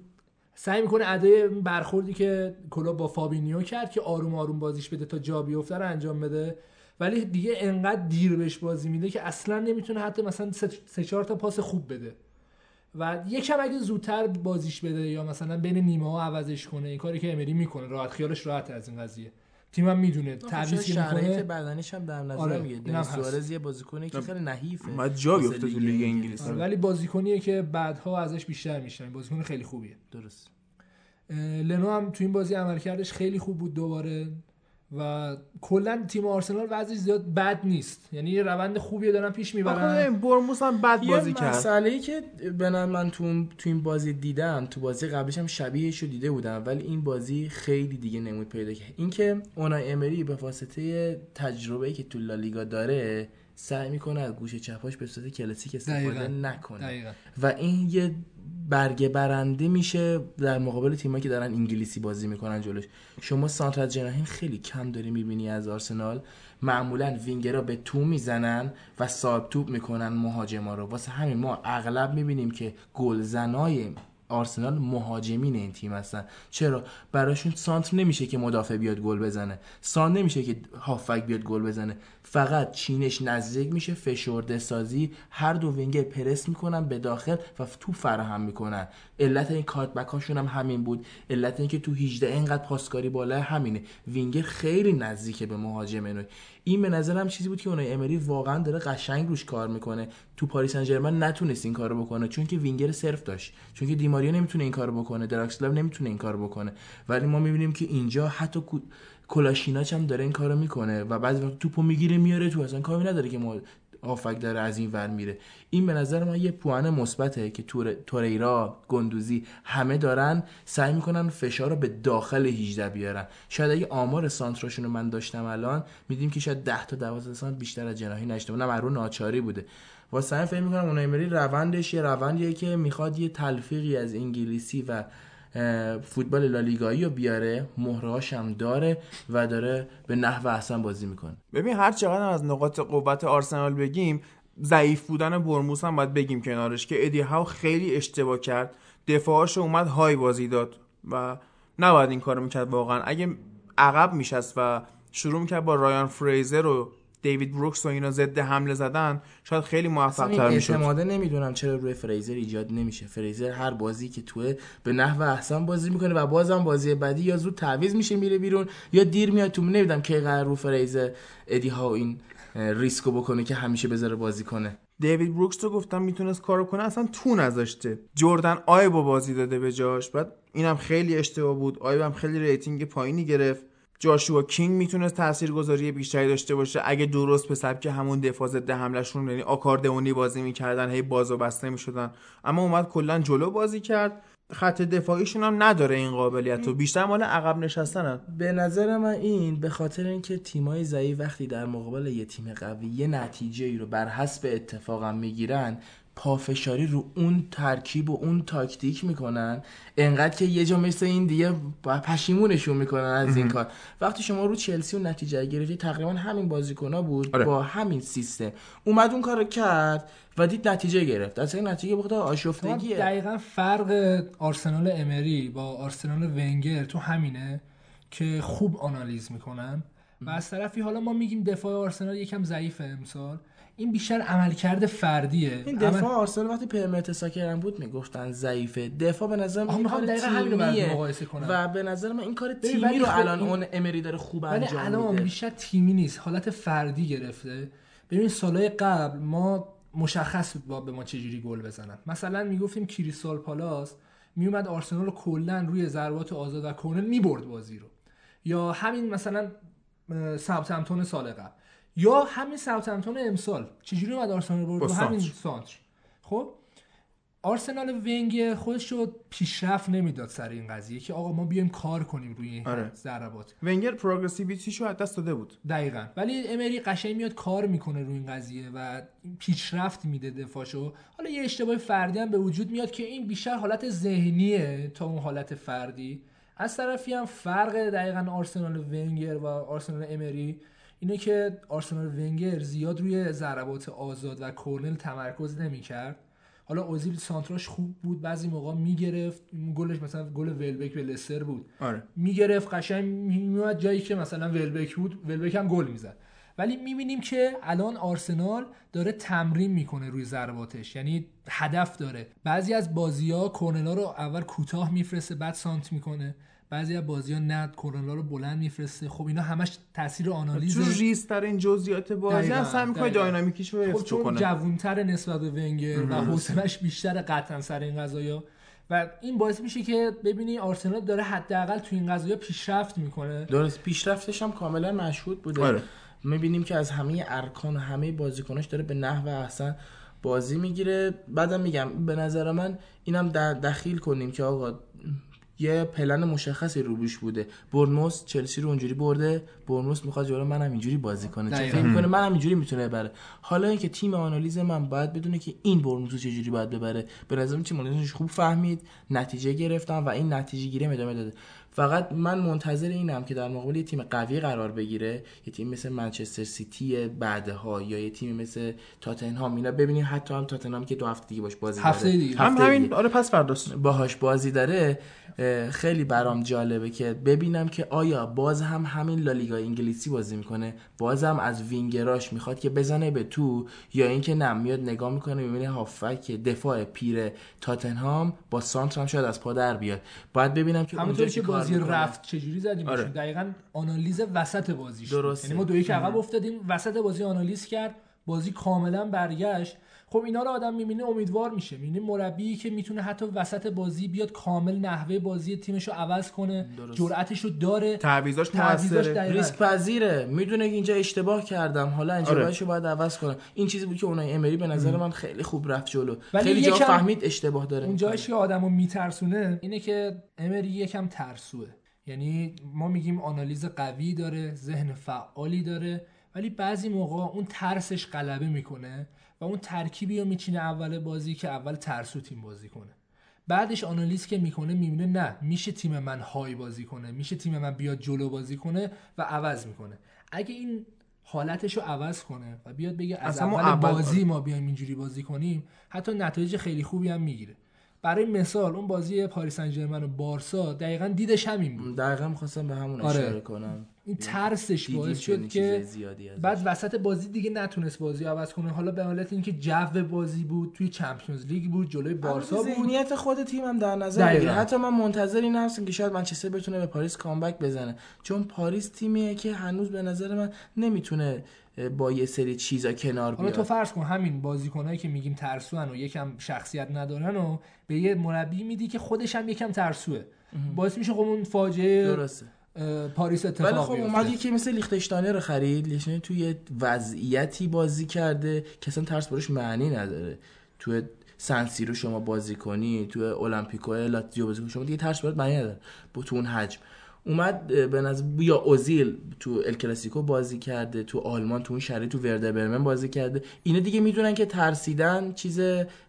سعی می‌کنه ادای برخوردی که کلوب با فابینیو کرد که آروم آروم بازیش بده تا جا بیفته رو انجام بده. ولی دیگه انقدر دیر بهش بازی میده که اصلا نمی‌تونه حتی مثلا سه چهار تا پاس خوب بده. و یکم اگه زودتر بازیش بده یا مثلا بین نیمه ها عوضش کنه این کاری که امری می‌کنه راحت خیالش راحت از این قضیه. تیمم می‌دونه تعویض که شرایط می‌کنه. بدنیش هم در نظر آره، می‌گیره. سوارز یه بازیکنی که خیلی نحیفه. اومد جا بیفته تو لیگ انگلیس. آره، ولی بازیکنیه که بعدها ازش بیشتر میشنیم بازیکن خیلی خوبیه. درست. لنو هم تو این بازی عملکردش خیلی خوب بود دوباره. و کلا تیم آرسنال وضعش زیاد بد نیست. یعنی یه روند خوبیه دارن پیش می‌برن. برموس هم بد بازی کرد. مسئله ای که به من تو تو این بازی دیدم تو بازی قبلش هم شبیهش رو دیده بودم ولی این بازی خیلی دیگه نمود پیدا کرد. اینکه اونای امری به واسطه تجربه‌ای که تو لالیگا داره سعی می‌کنه از گوشه چپاش به صورت کلاسیک استفاده دقیقاً. نکنه. دقیقا. و این یه برگه برنده میشه در مقابل تیمایی که دارن انگلیسی بازی می‌کنن جلوش. شما سانتر از جناحین خیلی کم داری می‌بینی از آرسنال. معمولا وینگرها به تو می‌زنن و ساب توپ می‌کنن مهاجما رو. واسه همین ما اغلب می‌بینیم که گلزنای آرسنال مهاجمین این تیم هستن. چرا؟ براشون سانتر نمیشه که مدافع بیاد گل بزنه. سانت نمیشه که هافک بیاد گل بزنه. فقط چینش نزدیک میشه فشرده سازی هر دو وینگر پرس می‌کنن به داخل و تو فراهم می‌کنن. علت این کارت بک هاشون هم همین بود. علت اینکه تو 18 اینقدر پاسکاری بالا همینه. وینگر خیلی نزدیکه به مهاجم نوعی. این به نظرم چیزی بود که اونای امری واقعا داره قشنگ روش کار می‌کنه. تو پاریس سن نتونست این کارو بکنه چون که وینگر صرف داشت. چون که دیماریا نمی‌تونه این کارو بکنه دراکسلر نمی‌تونه این کارو بکنه. ولی ما می‌بینیم که اینجا حتی کلاشیناچ هم داره این کارو می‌کنه و بعضی وقت توپو می‌گیره میاره تو اصلا کاری نداره که هافبک داره از این ور میره. این به نظر من یه پوان مثبته که تور... توریرا گندوزی همه دارن سعی می‌کنن فشار رو به داخل 18 بیارن. شاید اگه آمار سانتراشون رو من داشتم الان میدیم که شاید 10 تا 12 سانت بیشتر از جناحی نشته. اونم رو ناچاری بوده. واسه همین فکر می‌کنم اونای امری روندش یه روندیه که می‌خواد یه تلفیقی از انگلیسی و فوتبال لالیگایی رو بیاره مهرهاش هم داره و داره به نحو احسن بازی می‌کنه. ببین هر چقدر از نقاط قوت آرسنال بگیم ضعیف بودن برموس هم باید بگیم کنارش که ادی هاو خیلی اشتباه کرد. دفاعش اومد های بازی داد و نباید این کارو می‌کرد واقعا. اگه عقب میشست و شروع می‌کرد با رایان فریزر و دیوید بروکس و اینا ضد حمله زدن شاید خیلی موفق تر می‌شد. اعتماده نمی‌دونم چرا روی فریزر ایجاد نمیشه. فریزر هر بازی که توه به نحو احسن بازی می‌کنه و بازم بازی بعدی یا زود تعویض میشه میره بیرون یا دیر میاد تو نمی‌دونم کی قرار رو فریزر ادی ها این ریسکو بکنه که همیشه بذاره بازی کنه. دیوید بروکس رو گفتم می‌تونست کارو کنه اصلا تو نذاشته. جردن آیب با بازی داده به جاش بعد اینم خیلی اشتباه بود. آیب هم خیلی rating پایینی گرفت. جاشوا کینگ می‌تونست تاثیرگذاری بیشتری داشته باشه. اگه درست به سبک همون دفاع ضد حملهشون یعنی آکاردئونی بازی می‌کردن هی باز و بسته می‌شدن. اما اومد کلا جلو بازی کرد. خط دفاعیشون هم نداره این قابلیت و بیشتر مال عقب نشستنن به نظر من این به خاطر اینکه تیمای ضعیف وقتی در مقابل یه تیم قوی یه نتیجه ای رو بر حسب اتفاقم می‌گیرن پافشاری رو اون ترکیب و اون تاکتیک می‌کنن. انقدر که یه جا مثل این دیگه با- پشیمونشون می‌کنن از این کار. وقتی شما رو چلسی و نتیجه گرفتی تقریبا همین بازیکن بود آره. با همین سیستم. اومد اون کارو کرد و دید نتیجه گرفت. از این نتیجه بخاطر آشفتگیه. دقیقا فرق آرسنال امری با آرسنال ونگر تو همینه که خوب آنالیز می‌کنن. و از طرفی حالا ما میگیم دفاع آرسنال یکم ضعیفه امسال. این بیشتر عملکرد فردیه. این عمل- دفاع آرسنال وقتی پرمرت ساکرم بود می‌گفتن ضعیفه. دفاع به نظر من این کار تیمیه. مقایسه کنم. و به نظر من این کار تیمی رو خب الان اون امری داره خوب ولی انجام الان میده. بیشتر تیمی نیست حالت فردی گرفته. ببین سالهای قبل ما مشخص بود با به ما چجوری گل بزنن. مثلا می‌گفتیم کریستال پالاس میومد آرسنال رو کلا روی ضربات آزاد و کورنر می‌برد بازی رو. یا همین مثلا ساوثهمپتون سال قبل. یا همین ساوثهمپتون امسال چجوری اومد آرسنال برد؟ با همین سانتر. سانتر خب؟ آرسنال ونگ خودش رو پیشرفت نمی‌داد سر این قضیه که آقا ما بیایم کار کنیم روی این آره. ضربات. ونگر پروگرسیویتیشو از دست داده بود. دقیقا. ولی امری قشنگ میاد کار می‌کنه روی این قضیه و پیشرفت میده دفاعشو. حالا یه اشتباه فردی هم به وجود میاد که این بیشتر حالت ذهنیه تا اون حالت فردی. از طرفی هم فرق دقیقا آرسنال ونگر و آرسنال امری اینه که آرسنال ونگر زیاد روی ضربات آزاد و کورنل تمرکز نمی‌کرد. حالا اوزیل سانتراش خوب بود بعضی موقع می‌گرفت. گلش مثلا گل ولبک به لستر بود. آره. می‌گرفت قشنگ میومد جایی که مثلا ولبک بود ولبک هم گل می‌زد. ولی می‌بینیم که الان آرسنال داره تمرین می‌کنه روی ضرباتش. یعنی هدف داره. بعضی از بازی ها کورنلا رو اول کوتاه میفرسته بعد سانت می‌کنه. بعضی از بازی ها نه کرونا رو بلند میفرسته. خب اینا همش تاثیر آنالیز تو ریز تر این جزئیات بازی دقیقاً، هم سعی می‌کنه دقیقاً. داینامیکیش رو خب حفظ چون کنه جوونتر نسبت به ونگر و حوصلش بیشتر قطعا سر این قضايا و این باعث میشه که ببینی آرسنال داره حداقل تو این قضايا پیشرفت می‌کنه. درست. پیشرفتش هم کاملا مشهود بوده. آره. می‌بینیم که از همه ارکان و همه بازیکناش داره به نحو احسن بازی می‌گیره. بعدم میگم به نظر من اینم در دخیل کنیم که آقا یه پلن مشخصی روبوش بوده. برنموس چلسی رو اونجوری برده. برنموس می‌خواد جلو منم اینجوری بازی کنه. چه. فکر می‌کنه منم اینجوری می‌تونه ببره. حالا اینکه تیم آنالیز من باید بدونه که این برنموس رو چجوری باید ببره. به نظرم تیم آنالیزش خوب فهمید. نتیجه گرفتم و این نتیجه گیری ادامه داده. فقط من منتظر اینم که در مقابل یه تیم قوی قرار بگیره یه تیم مثل منچستر سیتی بعدها یا یه تیم مثل تاتنهام اینا ببینیم حتی هم تاتنهام که دو هفته دیگه باش بازی هفته داره. دیگه. هم هفته همین. آره پس فرداست باهاش بازی داره خیلی برام جالبه که ببینم که آیا باز هم همین لالیگا انگلیسی بازی می‌کنه باز هم از وینگراش می‌خواد که بزنه به تو یا اینکه نه میاد نگاه می‌کنه می‌بینه هافک دفاع پیر تاتنهام با سانتر هم شاید از پا در بیاد باید ببینم که اونجا که چی کار بازی می‌کنه. رفت چجوری زدیم آره. دقیقا آنالیز وسط بازیش بود. درسته. یعنی ما دو یک عقب افتادیم وسط بازی آنالیز کرد بازی کاملا برگشت خب اینا رو آدم می‌بینه امیدوار میشه. می‌بینه مربی که می‌تونه حتی وسط بازی بیاد کامل نحوه بازی تیمش رو عوض کنه جرأتش رو داره. تعویضاش موثره. ریسک پذیره می‌دونه که اینجا اشتباه کردم. حالا انجامش رو باید عوض کنم. این چیزی بود که اونای امری به نظر من خیلی خوب رفت جلو. ولی خیلی جا فهمید اشتباه داره اون. جایش که آدمو میترسونه اینه که امری یکم ترسوه. یعنی ما میگیم آنالیز قوی داره ذهن فعالی داره ولی بعضی موقع اون ترسش غلبه می‌کنه. و اون ترکیبی رو میچینه اول بازی که اول ترسو تیم بازی کنه. بعدش آنالیز که می‌کنه می‌بینه نه میشه تیم من های بازی کنه میشه تیم من بیاد جلو بازی کنه و عوض می‌کنه. اگه این حالتش رو عوض کنه و بیاد بگه از اول اول- بازی ما بیایم اینجوری بازی کنیم حتی نتایج خیلی خوبی هم می‌گیره. برای مثال اون بازی پاریس سن ژرمن و بارسا دقیقا دیدش همین بود. دقیقا می‌خواستم به همون آره. اشاره کنم. این ترسش دیدیم باعث شد که. بعد وسط بازی دیگه نتونست بازی رو عوض کنه. حالا به حالت اینکه جو بازی بود توی چمپیونز لیگ بود جلوی بارسا بود. ذهنیت خود تیمم در نظر. بگیر حتی من منتظر این هستم که شاید منچستر بتونه به پاریس comeback بزنه. چون پاریس تیمیه که هنوز به نظر من نمی‌تونه با یه سری چیزا کنار حالا تو بیاد. فرض کن همین بازیکنایی که میگیم ترسوان و یکم شخصیت ندارن و به یه مربی میدی که خودش هم یکم ترسوه. باعث میشه خب اون فاجعه درسته. پاریس اتفاق ولی خب. اومد یکی مثل لیختشتاینر رو خرید لیختشتاینر توی وضعیتی بازی کرده که اصلا ترس براش معنی نداره. توی سن سیرو شما بازی کنی توی المپیکو لاتزیو بازی کنی شما دیگه ترس برات معنی نداره. با تو اون حجم. اومد به نظر یا اوزیل تو ال کلاسیکو بازی کرده تو آلمان تو اون شهری تو ورده برمن بازی کرده. اینا دیگه می‌دونن که ترسیدن چیز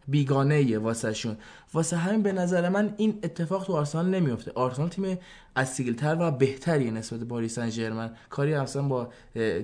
بیگانه ایه واسه شون. واسه همین به نظر من این اتفاق تو آرسنال نمیفته آرسنال تیم اصیلتر و بهتریه نسبت به پاریس سن ژرمن کاری اصلا با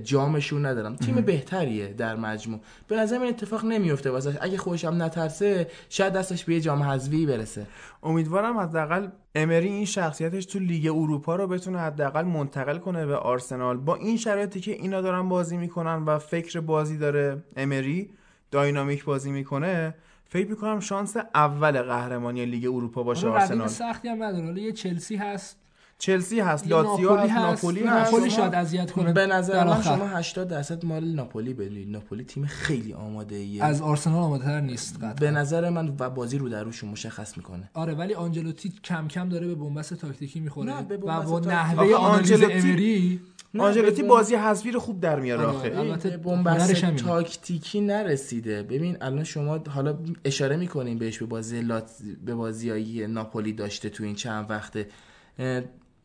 جامشون ندارم. تیم بهتریه در مجموع. به نظر من اتفاق نمیفته واسه اگه خودش هم نترسه شاید دستش به یه جام حذفی برسه. امیدوارم حداقل امری این شخصیتش تو لیگ اروپا رو بتونه حداقل منتقل کنه به آرسنال. با این شرایطی که اینا دارن بازی می‌کنن و فکر بازی داره امری داینامیک بازی می‌کنه فکر می‌کنم شانس اول قهرمانی لیگ اروپا باشه آرسنال. سختی هم نداره. حالا یه چلسی هست. چلسی هست لاتزیو ناپولی هست ناپولی هست. ناپولی شاید اذیت کنه به نظر من. شما 80 درصد مال ناپولی بدید ناپولی تیم خیلی آماده ایه. از آرسنال آماده تر نیست قطعا. به نظر من و بازی رو در روشون مشخص می‌کنه. آره ولی آنجلوتی کم کم داره به بنبست تاکتیکی می‌خوره و با. نحوه آنجلوتی- امری آنجلوتی بازی حذفی رو خوب در میاره آره، آخه. البته بنبست هنرش همینه. تاکتیکی نرسیده. ببین الان شما حالا اشاره می‌کنیم بهش به بازی لات به بازیایی ناپولی داشته تو این چند وقته.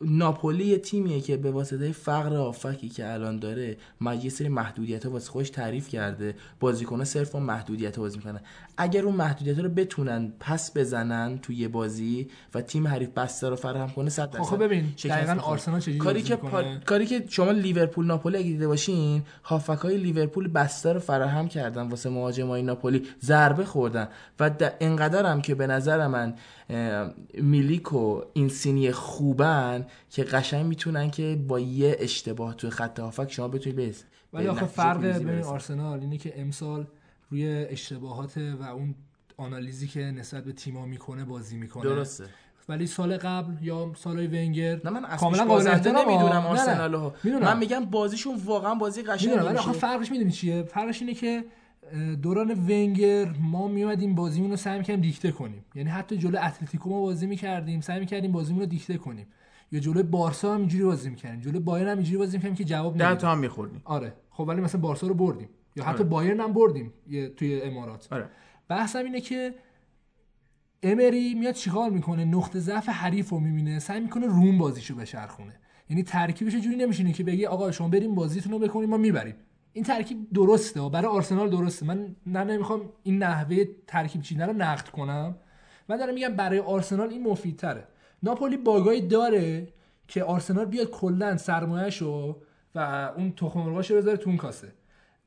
ناپولی یه تیمیه که به واسطه فقر آفکی که الان داره ما یه سری محدودیت ها واسه خودش تعریف کرده؟ بازیکن‌ها صرف اون محدودیت ها بازی می‌کنن. اگر اون محدودیت رو بتونن پس بزنن توی یه بازی و تیم حریف بسته رو فراهم کنه 100 درصد خب ببین دقیقا. آرسنال چجوری کاری که؟ پا... کاری که شما لیورپول ناپولی اگه دیده باشین هافک های لیورپول بسته رو فراهم کردن واسه مهاجمای ناپولی ضربه خوردن و د... انقدر هم که به نظر من اه، میلیک و اینسینی خوبن که قشنگ می‌تونن که با یه اشتباه توی خط هافک شما بتونید برسید ولی آخه فرق بین. آرسنال اینه که امسال روی اشتباهات و اون آنالیزی که نسبت به تیما می‌کنه بازی می‌کنه. درسته. ولی سال قبل یا سالهای ونگر نه من کاملا بازنده نمی‌دونم. آرسنالو می‌دونم. من میگم بازیشون واقعا بازی قشنگی ولی آخه فرقش می‌دونی چیه؟ فرقش اینه که دوران ونگر ما میومدیم بازیمون رو سعی می‌کردیم دیکته کنیم. یعنی حتی جلو اتلتیکو ما بازی می‌کردیم سعی می‌کردیم بازیمون رو دیکته کنیم. یا جلو بارسا هم اینجوری بازی می‌کردیم. جلو بایرن هم اینجوری بازی می‌کردیم که جواب نمیدیم تا هم میخوردیم. آره. خب ولی مثلا بارسا رو بردیم. یا حتی بایرن هم بردیم توی امارات. آره. بحثم اینه که امری میاد چیکار می‌کنه؟ نقطه ضعف حریف رو می‌بینه سعی می‌کنه روم بازیشو بچرخونه. یعنی ترکیبش جوری نمیشینه که بگی آقا شما بریم بازیتون رو بکنیم ما می‌بریم. این ترکیب درسته و برای آرسنال درسته. من نه نمی‌خوام این نحوه ترکیب چیدن رو نقد کنم من دارم میگم برای آرسنال این مفیدتره. ناپولی باگایی داره که آرسنال بیاد کلا سرمایه‌شو و اون تخم مرغاشو بذاره تو اون کاسه.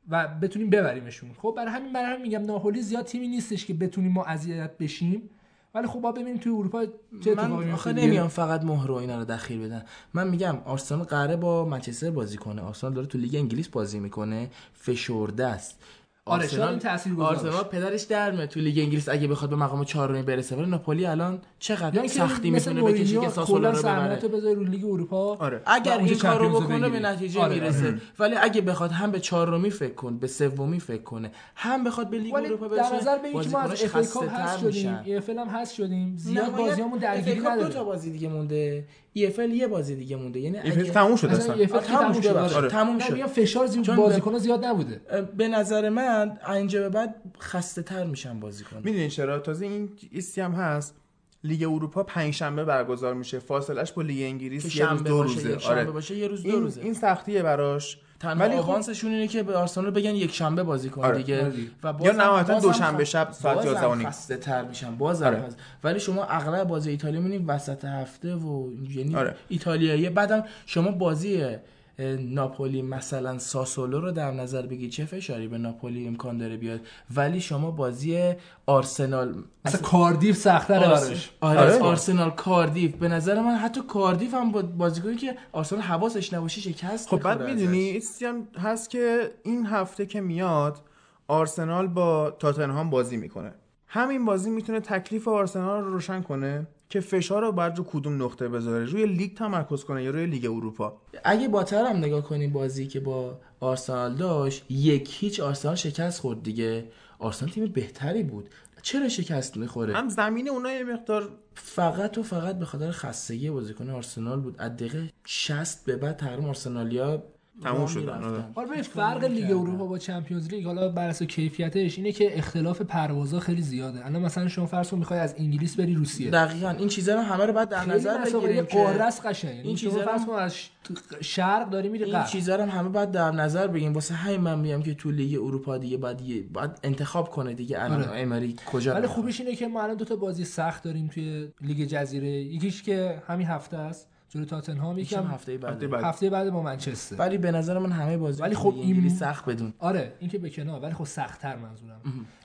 و بتونیم ببریمشون. خب برای همین برای همین میگم ناپولی زیاد تیمی نیستش که بتونیم ما اذیت بشیم. ولی خب با ببینیم توی اروپا چه من آخه. نمیام فقط مهر و اینا رو دخیل بدن. من میگم آرسنال قراره با منچستر بازی کنه. آرسنال داره تو لیگ انگلیس بازی می‌کنه. فشرده است. آره، شاید این تاثیرگذار آرسنال. پدرش در میاد تو لیگ انگلیس اگه بخواد به مقام چهارمی برسه. ولی ناپولی الان چقدر اینکه سختی می‌تونه بکشه که ساسولو رو ببره. بذاره رو لیگ اروپا آره. اگر این کارو بکنه به. نتیجه آره، می‌رسه. ولی اگه بخواد هم به چهارمی فکر کنه به سومی فکر کنه هم بخواد به لیگ ولی اروپا در برسه نظر بگی که ما از اف ای هست شدیم. اف هم هست شدیم. زیاد بازیامون درگیری کاپ دو تا نداره بازی دیگه مونده. EFL یه بازی دیگه مونده. یعنی EFL اگه تموم شد اصلا EFL که تموم شد،. آره. تموم شد. میگم فشار زیر چون بازیکن‌ها زیاد نبوده. به نظر من اینجا به بعد خسته تر میشن بازی کنه می‌دونین چرا تازه این ایستی هم هست لیگ اروپا پنج شنبه برگزار میشه فاصلش با لیگ انگلیس یه روز دو باشه روزه شنبه آره باشه یه روز دو این روزه این سختیه براش تنها ولی خب آوانسشون اینه که به آرسنال بگن یک شنبه بازی کن آره. دیگه آره. و یا نهایتاً دوشنبه شب ساعت بازم 11 و نیم. خسته تر میشن بازم آره. ولی شما اغلب بازی ایتالیا می‌بینید وسط هفته و یعنی آره. ایتالیایی بعدم شما بازی اه، ناپولی مثلا ساسولو رو در نظر بگید چه فشاری به ناپولی امکان داره بیاد؟ ولی شما بازی آرسنال اصلا کاردیف سخت‌تره آرس- براش. آره, آره. آرسنال کاردیف. به نظر من حتی کاردیف هم با بازیکنی که آرسنال حواسش نباشه شکست خب بعد می‌دونی هم هست که این هفته که میاد آرسنال با تاتنهام بازی می‌کنه. همین بازی می‌تونه تکلیف آرسنال رو روشن کنه. که فشار رو بر رو کدوم نقطه بذاره. روی لیگ تمرکز کنه یا روی لیگ اروپا. اگه با هم نگاه کنیم بازی که با آرسنال داشت یک هیچ آرسنال شکست خورد دیگه. آرسنال تیم بهتری بود. چرا شکست می‌خوره؟ هم زمین اونا یه مقدار فقط و فقط به خاطر خستگی بازیکن آرسنال بود. از دقیقه 60 به بعد تقریبا آرسنالیا تموم شدن، می‌رفتن. آره. حالا ببین فرق لیگ اروپا با چمپیونز لیگ حالا بر اساس کیفیتش اینه که اختلاف پروازها خیلی زیاده. الان مثلا شما فرض کن می‌خوای از انگلیس بری روسیه. دقیقا. این چیزا رو همه رو بعد در نظر بگیریم یه که است قشنگ این این چیزا فرض کن از شرق داری میری این غرب. چیزا رو هم همه باید در نظر بگیم واسه همین من میگم که تو لیگ اروپا دیگه باید یه باید انتخاب کنه دیگه الان آره. امری کجا ولی. خوبیش اینه که ما الان دو تا بازی سخت داریم توی لیگ جزیره. یکیش که همین هفته است. جلوی تاتنهام یکم هفته بعد. هفته بعد. هفته بعد با منچستر. ولی به نظر من همه بازی ولی خب این- سخت بدون. آره این که به کنار ولی خب سخت‌تر منظورم.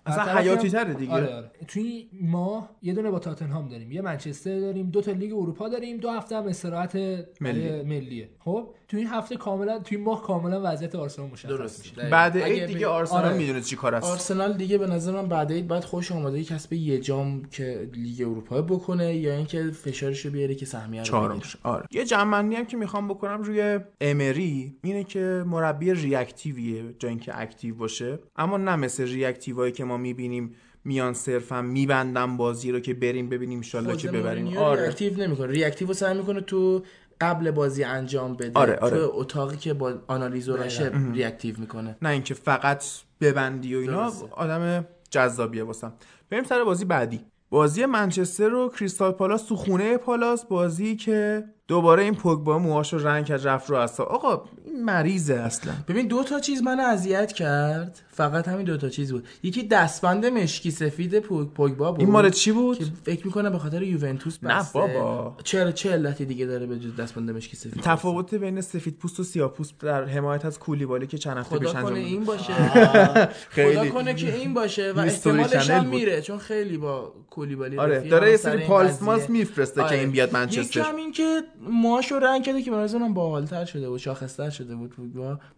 اصلا حیاتی تره دیگه. آره آره توی ما یه دونه با تاتنهام داریم یه منچستر داریم دو تا لیگ اروپا داریم دو هفته هم استراحت ملی. ملی. ملیه خب توی این هفته کاملا توی ماه کاملا وضعیت آرسنال مشخص درست میشه دقیقاً. بعد عید بی- دیگه آرسنال آره. می‌دونه چی کار است آرسنال دیگه به نظر من بعد عید باید خوش آماده کسب یه جام که لیگ اروپا بکنه یا اینکه فشارش رو بیاره که سهمیه رو چهارم بگیره آره یه جمع‌بندی هم که می‌خوام بکنم روی امری اینه که مربی reactive یه جای اینکه active باشه اما نه مثل reactive هایی که ما می‌بینیم میان صرفا میبندن بازی رو که بریم ببینیم انشالله که خوزه ببریم آره. reactive نمی‌کنه. reactive رو سعی می‌کنه تو قبل بازی انجام بده. آره، آره. تو اتاقی که با آنالیز و رشه ریاکتیو می‌کنه. نه اینکه فقط ببندی و اینا درسته. آدم جذابیه واسم. بریم سر بازی بعدی. بازی منچستر و کریستال پالاس تو خونه پالاس بازی که دوباره این پوگبا موهاشو رنگ کرد رفت رو اصلا آقا این مریضه اصلا ببین دو تا چیز من اذیت کرد فقط همین دو تا چیز بود یکی دستبند مشکی سفید پوگ پوگبا بود این مال چی بود که فکر می‌کنه به خاطر یوونتوس نه بسته بابا. چرا چه علتی دیگه داره به جز دستبند مشکی سفید تفاوت بین سفید پوست و سیاه پوست در حمایت از کولیبالی که چند هفته پیش انجام. این باشه خیلی. خدا کنه که این باشه و احتمالش هم. میره چون خیلی با کولیبالی آره داره یه سر سری پالس. ماس میفرسته آره. که این بیاد منچستر یکم این که موهاشو رنگ کرده که به نظر من باحال‌تر شده بود شاخص‌تر شده بود.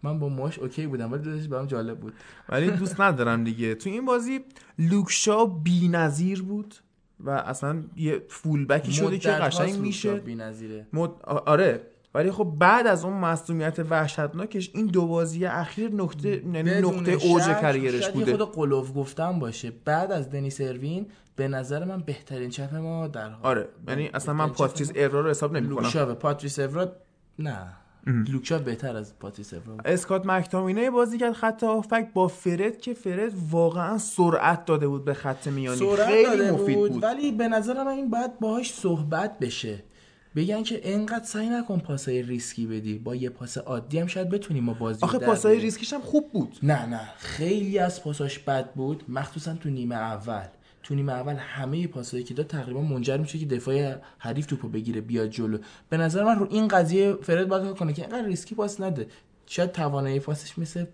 من با موهاش OK بودم ولی دلش برام جالب بود. ولی دوست ندارم دیگه. تو این بازی لوک شاو بی‌نظیر بود و اصلا یه fullback ی شده که قشنگ میشه. بی‌نظیره. مد... آره. ولی خب بعد از اون مصدومیت وحشتناکش این دو بازی اخیر نقطه یعنی نقطه اوج career ش بوده. خود قلوف گفتم باشه. بعد از دنیس اروین به نظر من بهترین چپ ما در حال. آره یعنی اصلا من پاتریس اورا رو حساب نمی‌کنم لوک شاو پاتریس اورا نه. لوک شاو بهتر از پاتریس اورا. اسکات مکتامینه بازی کرد خط هافبک با فرد که فرد واقعا سرعت داده بود به خط میانی. سرعت خیلی داده مفید بود, بود, ولی به نظر من این باید باهاش صحبت بشه. بگن که انقدر سعی نکن پاسای ریسکی بدی. با یه پاس عادی هم شاید بتونیم ما بازی آخه پاسای. ریسکیش هم خوب بود. نه نه. خیلی از پاساش بد بود. مخصوصا تو نیمه اول. تو نیمه اول همه پاسایی که داد تقریبا منجر میشه که دفاع حریف توپو بگیره بیاد جلو. به نظر من رو این قضیه فرد باید کار کنه که اینقدر ریسکی پاس نده. شاید توانایی پاسش مثل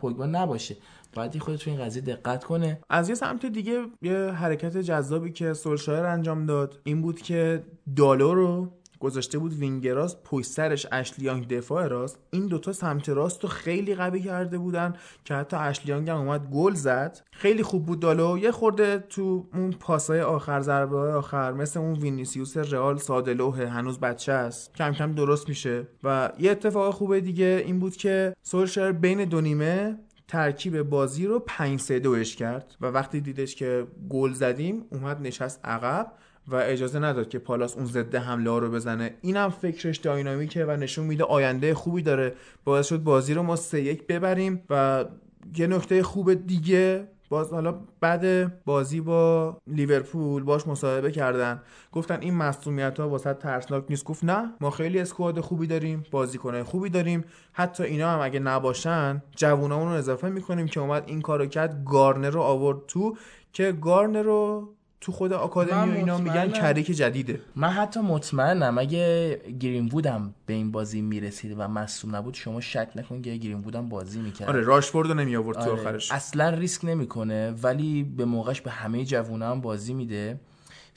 پوگبا نباشه. باید خودت تو این قضیه دقت کنه. از یه سمت دیگه یه حرکت جذابی که سولشایر انجام داد این بود که دالو رو گذاشته بود وینگراس پشت سرش اشلی یانگ دفاع راست. این دوتا سمت راست رو خیلی قوی کرده بودن که حتی اشلی یانگ هم اومد گل زد. خیلی خوب بود دالو. یه خورده تو اون پاسای آخر ضربه های آخر مثل اون وینیسیوس رئال ساده لوحه هنوز بچه است. کم کم درست میشه. و یه اتفاق خوبه دیگه این بود که سولشایر بین دو نیمه ترکیب بازی رو 5 3 2 کرد و وقتی دیدش که گل زدیم اومد نشست عقب و اجازه نداد که پالاس اون ضد حمله ها رو بزنه. اینم فکرش داینامیکه و نشون میده آینده خوبی داره. باعث شد بازی رو ما 3 1 ببریم و یه نکته خوب دیگه باز حالا بعد بازی با لیورپول باش مصاحبه کردن. گفتن این مصونیت ها واسه ترسناک نیست. گفت نه ما خیلی اسکواد خوبی داریم بازیکنای خوبی داریم. حتی اینا هم اگه نباشن جوونامون رو اضافه می‌کنیم که اومد این کارو کرد گارنر رو آورد تو که گارنر رو تو خود آکادمی من و اینا میگن. کریک جدیده. من حتی مطمئنم اگه گرین وودم به این بازی می‌رسید و مصوم نبود شما شک نکن که گرین وودم بازی می‌کرد. آره راشفورد نمی آورد تو آره، آخرش. اصلا ریسک نمی‌کنه ولی به موقعش به همه جوونا هم بازی میده.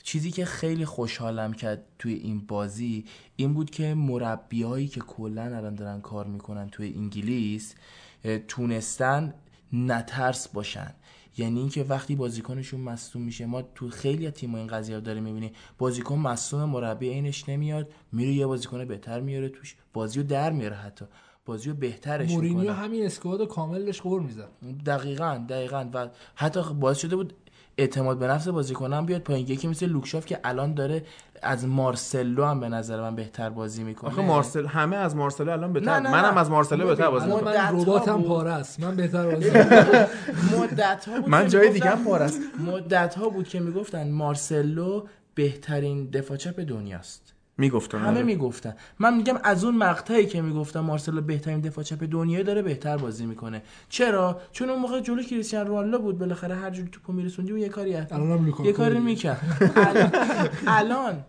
چیزی که خیلی خوشحالم کرد توی این بازی این بود که مربیایی که کلا الان دارن کار می‌کنن توی انگلیس تونستن نترس باشن. یعنی اینکه وقتی بازیکنشون مصدوم میشه ما تو خیلی از تیم‌ها این قضیه رو داریم می‌بینیم. بازیکن مصدوم مربی اینش نمیاد میره یه بازیکن بهتر میاره توش بازی رو در میاره حتی. بازی رو بهترش مورینیو می‌کنه. همین اسکواد کاملش قور می‌زد. دقیقا دقیقا. و حتی باعث شده بود اعتماد به نفس بازیکنان بیاد پایین. یکی مثل لوکشاف که الان داره از مارسلو هم به نظر من بهتر بازی می‌کنه آخه مارسل همه از مارسلو الان بهتر نه، نه، منم. از مارسلو بهتر بازی می‌کنم. من رباتم. پاره است من بهتر بازی مدت ها بود من جای دیگه هم پاره است. مدت ها بود که می‌گفتن مارسلو بهترین دفاع چپ دنیاست می‌گفتن همه آره. می‌گفتن من میگم از اون مقطعی که می‌گفتن مارسلو بهترین دفاع چپ دنیا داره بهتر بازی می‌کنه چرا چون اون موقع جلو کریستیانو رونالدو بود بالاخره هر جوری توپو میرسوندی و یه کاری یه کاری. می‌کرد الان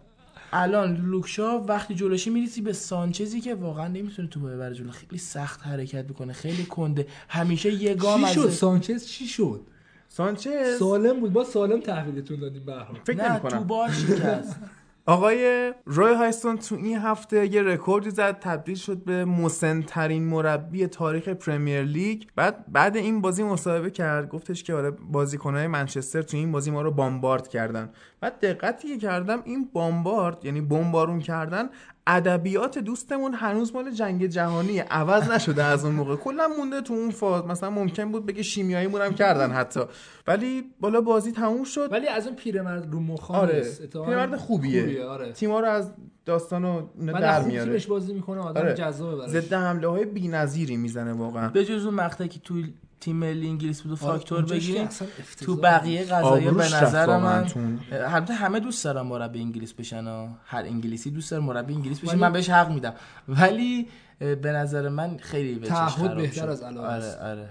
الان لوکشا وقتی جلوشی میریسی به سانچزی که واقعا نمی‌تونه توپو ببره جلو. خیلی سخت حرکت می‌کنه خیلی کنده. همیشه یه گام چی از شد سانچز چی شد؟ سانچز؟ سالم بود. با سالم تحویلتون دادیم به هر حال. فکر نه تو بار شکست. آقای روی هایستون تو این هفته یه رکوردی زد تبدیل شد به مسنترین مربی تاریخ پرمیر لیگ. بعد بعد این بازی مصاحبه کرد گفتش که آره بازیکنهای منچستر تو این بازی ما رو بامبارد کردن. بعد دقتی که کردم این بامبارد یعنی بمبارون کردن ادبیات دوستمون هنوز مال جنگ جهانی عوض نشده از اون موقع. کلا مونده تو اون فاز. مثلا ممکن بود بگه شیمیایی هم کردن حتی. ولی بالا بازی تموم شد. ولی از اون پیرمرد رو مخان آره. پیرمرد خوبیه, خوبیه آره. تیما رو از داستان و اینا من در میاره. بازی می‌کنه آدم آره. جذابه براش. ضد حمله های بی‌نظیری می‌زنه واقعا. به جز اون مقطعی که تو تیم ملی انگلیس بود و آره، فاکتور بگیریم تو. بقیه آبروش به نظر من. البته همه دوست دارن مربی انگلیس بشن و هر انگلیسی دوست داره مربی انگلیس بشه من بهش حق میدم ولی به نظر من خیلی تعهد بهتر. از علاقه آره. آره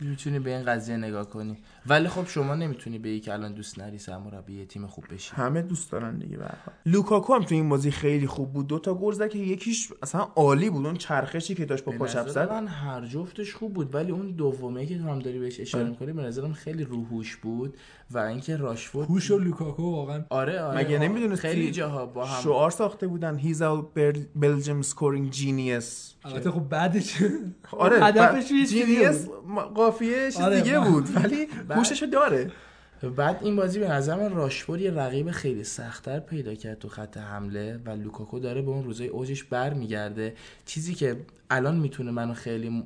می‌تونی به این قضیه نگاه کنی ولی خب شما نمی‌تونی به که الان دوست نری سرمربی تیم خوب بشی. همه دوست دارن دیگه به هر حال. لوکاکو هم تو این بازی خیلی خوب بود. دو تا گل زد که یکیش اصلا عالی بود. اون چرخشی که داشت با به پا چپ نظر زد. من هر جفتش خوب بود. ولی اون دومه که تو هم داری بهش اشاره آره. می‌کنی به نظرم خیلی رو هوش بود و اینکه راشفورد هوش و لوکاکو واقعا. آره آره. مگه نمی‌دونستی خیلی جاها با هم شعار ساخته بودن. he's Belgian scoring genius البته خب بعدش آره هدفش genius قافیه چیز آره، دیگه بود. ولی هوششو داره. بعد این بازی به نظر من راشفورد یه رقیب خیلی سختتر پیدا کرد تو خط حمله و لوکاکو داره به اون روزای اوجش برمیگرده. چیزی که الان می‌تونه منو خیلی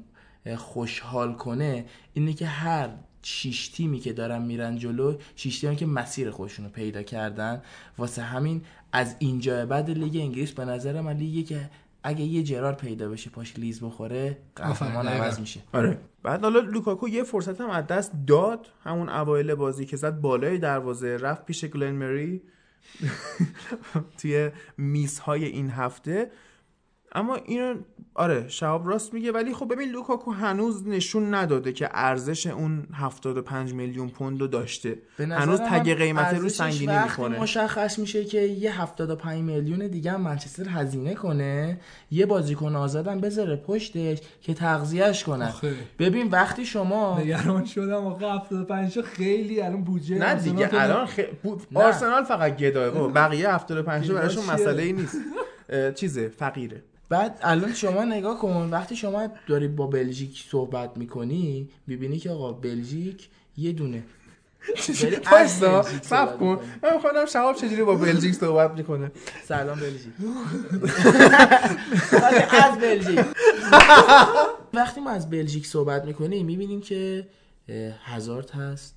خوشحال کنه اینه که هر شیش تیمی که دارن میرن جلو شیش تیمی که مسیر خودشون رو پیدا کردن واسه همین از اینجا بعد لیگ انگلیس به نظر من لیگی که اگه یه جرار پیدا بشه پاش لیز بخوره قهرمان عوض. میشه. آره. بعد حالا لوکاکو یه فرصت هم از دست داد همون اوایل بازی که زد بالای دروازه رفت پیش گلن مری. توی میس های این هفته. اما اینو آره شهاب راست میگه ولی خب ببین لوکاکو هنوز نشون نداده که ارزش اون 75 میلیون پوند رو داشته. هنوز تگ قیمت رو سنگینی می‌کنه. مشخص میشه که یه 75 میلیون دیگه هم منچستر هزینه کنه یه بازیکن آزادم بذاره پشتش که تغذیهش کنن آخه. ببین وقتی شما نگران شدم آقا 75 خیلی الان بودجه نه دیگه الان خ... بود... آرسنال فقط گداه بابا. بقیه 75 گدا براشون؟ مسئله ای نیست. چیزه فقیره. بعد الان شما نگاه کن وقتی شما داری با بلژیک صحبت می‌کنی می‌بینی که آقا بلژیک یه دونه. صبر صحبت کن. من می‌خوام شهاب چجوری با بلژیک صحبت می‌کنه؟ سلام بلژیک. از بلژیک. وقتی ما از بلژیک صحبت می‌کنیم می‌بینیم که اه، هازارد هست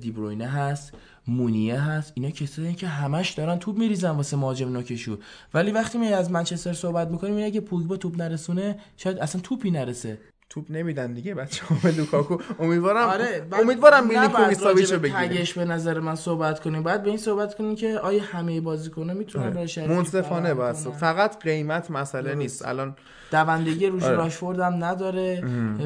دیبروینه هست. مونیه هست. اینا کسایی که همش دارن توپ میریزن واسه مهاجم نوکشو. ولی وقتی می از منچستر صحبت می‌کنیم اینه که پوگبا توپ نرسونه شاید اصلا توپی نرسه. توپ نمیدن دیگه. بچه به لوکاکو. امیدوارم آره امیدوارم نباید میلینکوویچ ساویچ راجع رو به بگیره. تگش به نظر من صحبت کنیم. بعد به این صحبت کنیم که آیا همه بازیکن‌ها می‌تونن برای شرکت منصفانه باید. فقط قیمت مسئله. نیست. الان دوندگی روش آره. راشفورد هم نداره.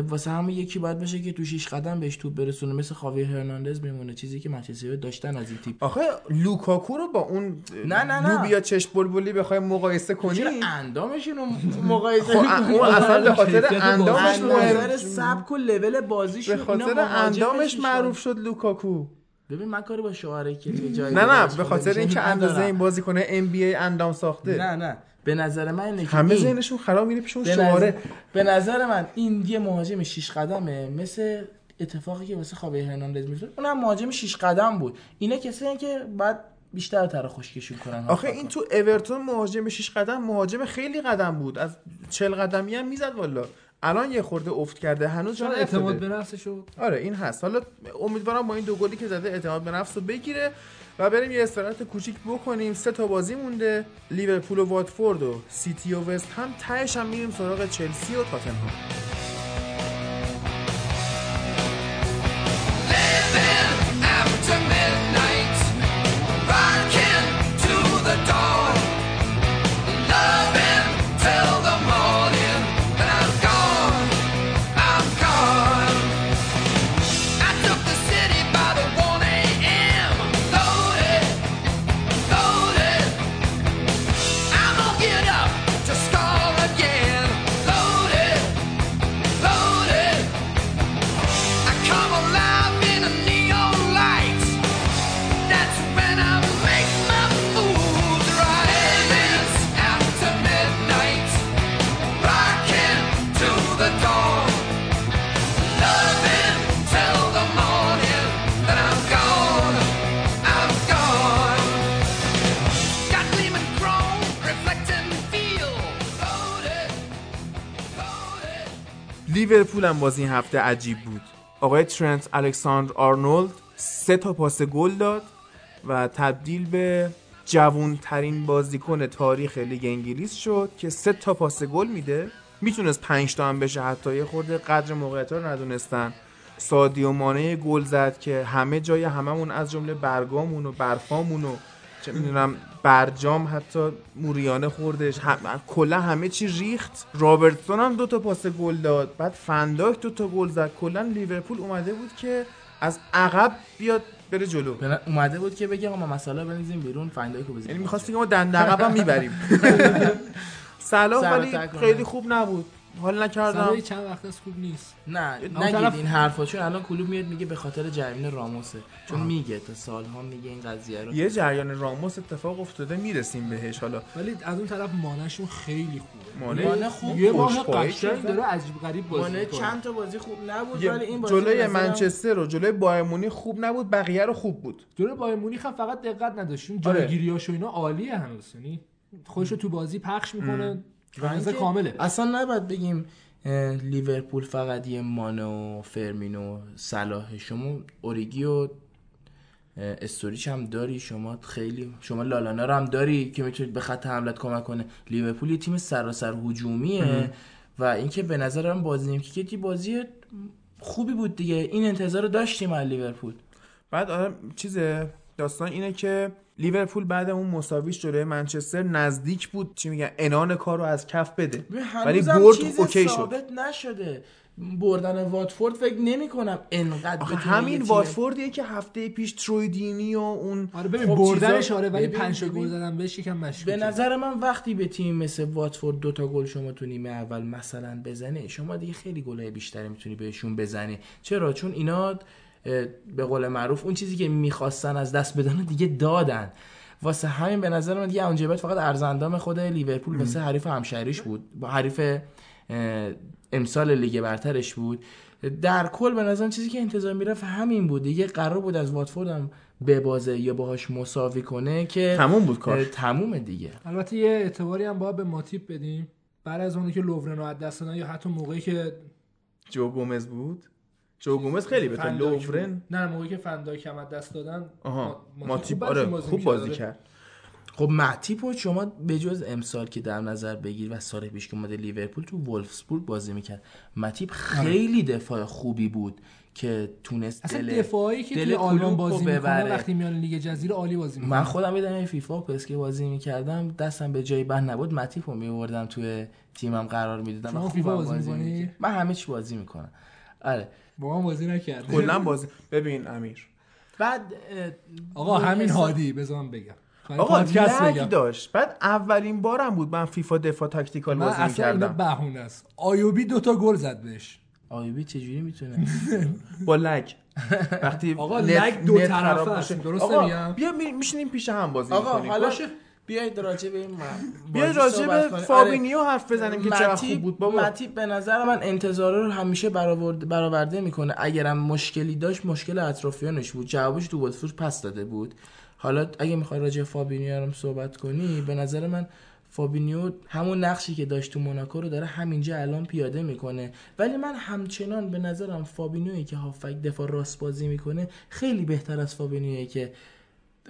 واسه همین یکی باید بشه که تو شیش قدم بهش توپ برسونه. مثل خاویر هرناندز میمونه. چیزی که منچستر داشتن از این تیپ. آخه لوکاکو رو با اون نه، نه، نه. لوبیا چشم بلبلی بخوای مقایسه کنی؟ اندامشون مقایسه خب؟ اون اصلا به خاطر اندامش مهم سبک و لول بازیشون به خاطر اندامش. معروف شد لوکاکو. ببین من کاری با شعاره که تو جای نه نه به خاطر خودش اینکه. اندازه این بازیکن ام بی ای اندام ساخته. نه نه. به نظر من اینه همه ذهنشون خراب میره پیش اون به شعاره نظر, به نظر من این یه مهاجم شیش قدمه مثل اتفاقی که واسه خاویر هرناندز میفته اونم مهاجم شیش قدم بود. اینا کسایی که بعد بیشتر تر خشکشون کنن. آخه این تو اورتون مهاجم 6 قدم مهاجم خیلی قدم بود. از 40 قدمی هم می‌زد والا. الان یه خورده افت کرده هنوز جان شاید اعتماد. به نفسش آره این هست. حالا امیدوارم با این دو گلی که زده اعتماد به نفس رو بگیره و بریم یه استراحت کوچیک بکنیم. سه تا بازی مونده. لیورپول و واتفورد و سیتی و وست هم تهش هم میریم سراغ چلسی و تاتنهام. لیورپول هم بازی این هفته عجیب بود. آقای ترنت الکساندر آرنولد سه تا پاس گل داد و تبدیل به جوون ترین بازیکن تاریخ لیگ انگلیس شد که سه تا پاس گل میده. می‌تونست پنج تا هم بشه حتی یه خورده قدر موقعیت رو ندونستن. سادیو مانه گل زد که همه جای هممون از جمله برگامون و برفامون و چه می‌دونم برجام حتی موریانه خوردش. هم... کلا همه چی ریخت. رابرتسون هم دو تا پاس گل داد. بعد فن‌دایک دو تا گل زد. کلا لیورپول اومده بود که از عقب بیاد بره جلو. اومده بود که بگه ما مسئله بنزیم بیرون فن‌دایکو یعنی بزنیم می‌خواست که ما دنده عقب هم می‌بریم. صلاح ولی. خیلی خوب نبود. حال نکردم. صلاح چند وقت از خوب نیست. نه نگید طرف- این حرفا چون الان کلوپ میاد میگه به خاطر جریان راموسه. چون میگه تا سالها میگه این قضیه رو. یه جریان راموس اتفاق افتاده می‌رسیم بهش. حالا ولی از اون طرف مانشون خیلی خوبه. مانه مانه خوب یه. ماه قشنگ. داره عجیب غریب بازی مانه می‌کنه. چند تا بازی خوب نبود یه- ولی این بازی جلوی منچستر و جلوی بایرن خوب نبود بقیه رو خوب بود. جلوی بایر مونیخ هم فقط دقت نداشت اون آره. جایگیریاش و اینا عالیه هنوز یعنی خودش رو تو بازی پخش می‌کنه. اینکه کامله. اصلا نباید بگیم لیورپول فقط یه مانه و فرمینو صلاح. شما اوریگی و استوریچ هم داری. شما خیلی شما لالانا رو هم داری که می‌تونید به خط حملت کمک کنه. لیورپول یه تیم سراسر هجومیه و اینکه به نظرم بازی که یه بازی خوبی بود دیگه. این انتظار رو داشتیم از لیورپول. بعد آره چیز داستان اینه که لیورپول بعد اون مساویش جلوی منچستر نزدیک بود. چی میگن؟ انان کار رو از کف بده. ولی برد OK شد. نشده. بردن واتفورد فکر نمی کنم انقدر همین واتفوردیه که هفته پیش ترویدینی و اون آره ببین خب بردنش آره ولی پنج. گل زدن بهش یکم به مشکوکه نظر من وقتی به تیم مثل واتفورد دوتا گل شما تو نیمه اول مثلا بزنه شما دیگه خیلی گلای بیشتری می‌تونی بهشون بزنی. چرا؟ چون اینا به قول معروف اون چیزی که می‌خواستن از دست بدن دیگه دادن. واسه همین به نظر من دیگه اونجا بعد فقط ارزندام خود لیورپول واسه حریف همشهریش بود. با حریف امسال لیگ برترش بود. در کل به نظرم چیزی که انتظار می‌رفت همین بود. دیگه قرار بود از واتفورد هم ببازه یا باهاش مساوی کنه که تموم بود کار. اه، تمومه دیگه. البته یه اعتباری هم باید به ماتیپ بدیم. بعد از اونی که لوورن رو از دست یا حتی موقعی که جو گومز بود. جو گومز خیلی بهتر لوورن بود. نه موقعی که فن‌دایک هم از دست دادن آها ما- ماتیپ خوب آره خوب بازی. کرد خب ماتیپ و شما به جز امسال که در نظر بگیر و سال پیش که اومده لیورپول تو ولفسبورگ بازی می‌کرد متیپ خیلی دفاع خوبی بود که تونست اصلا دل دفاعی که دل آلمان رو بازی می‌کنه. وقتی میان لیگ جزیره عالی بازی می‌کنه من خودم این فیفا و پسکه بازی می‌کردم دستم به جای بند نبود متیپ رو میوردم توی تیمم قرار می‌دادم فیفا خوبم بازی می‌کنی؟ می‌کردم. من همه چی بازی می‌کنم آره با من بازی نکرد کلا بازی ببین امیر. بعد آقا همین هادی من بگم. آقا پادکست لگ بگم. داشت. بعد اولین بارم بود من فیفا دفاع تاکتیکال بازی اصلا اینا می‌کردم. بهونه است. آیوبی دوتا گل زد بهش. آیوبی چجوری می‌تونه؟ با lag. وقتی آقا lag دو طرفه. درست آقا نمیگم؟ بیا می- میشینیم پیش هم بازی آقا حالا بیاید راجع به این م- بیا بازی راجع به. فابینیو حرف بزنیم که چقدر خوب بود. بابا. ماتیپ به نظر من انتظارا رو همیشه برآورد- برآورده می‌کنه. اگرم مشکلی داشت مشکل اطرافیانش بود. جوابش تو واتفورد پس داده بود. حالا اگه می‌خوای راجع فابینیو هم صحبت کنی به نظر من فابینیو همون نقشی که داشت تو موناکو رو داره همینجا الان پیاده می‌کنه. ولی من همچنان به نظرم فابینیویی که هافک دفاع راست بازی می‌کنه خیلی بهتر از فابینیویی که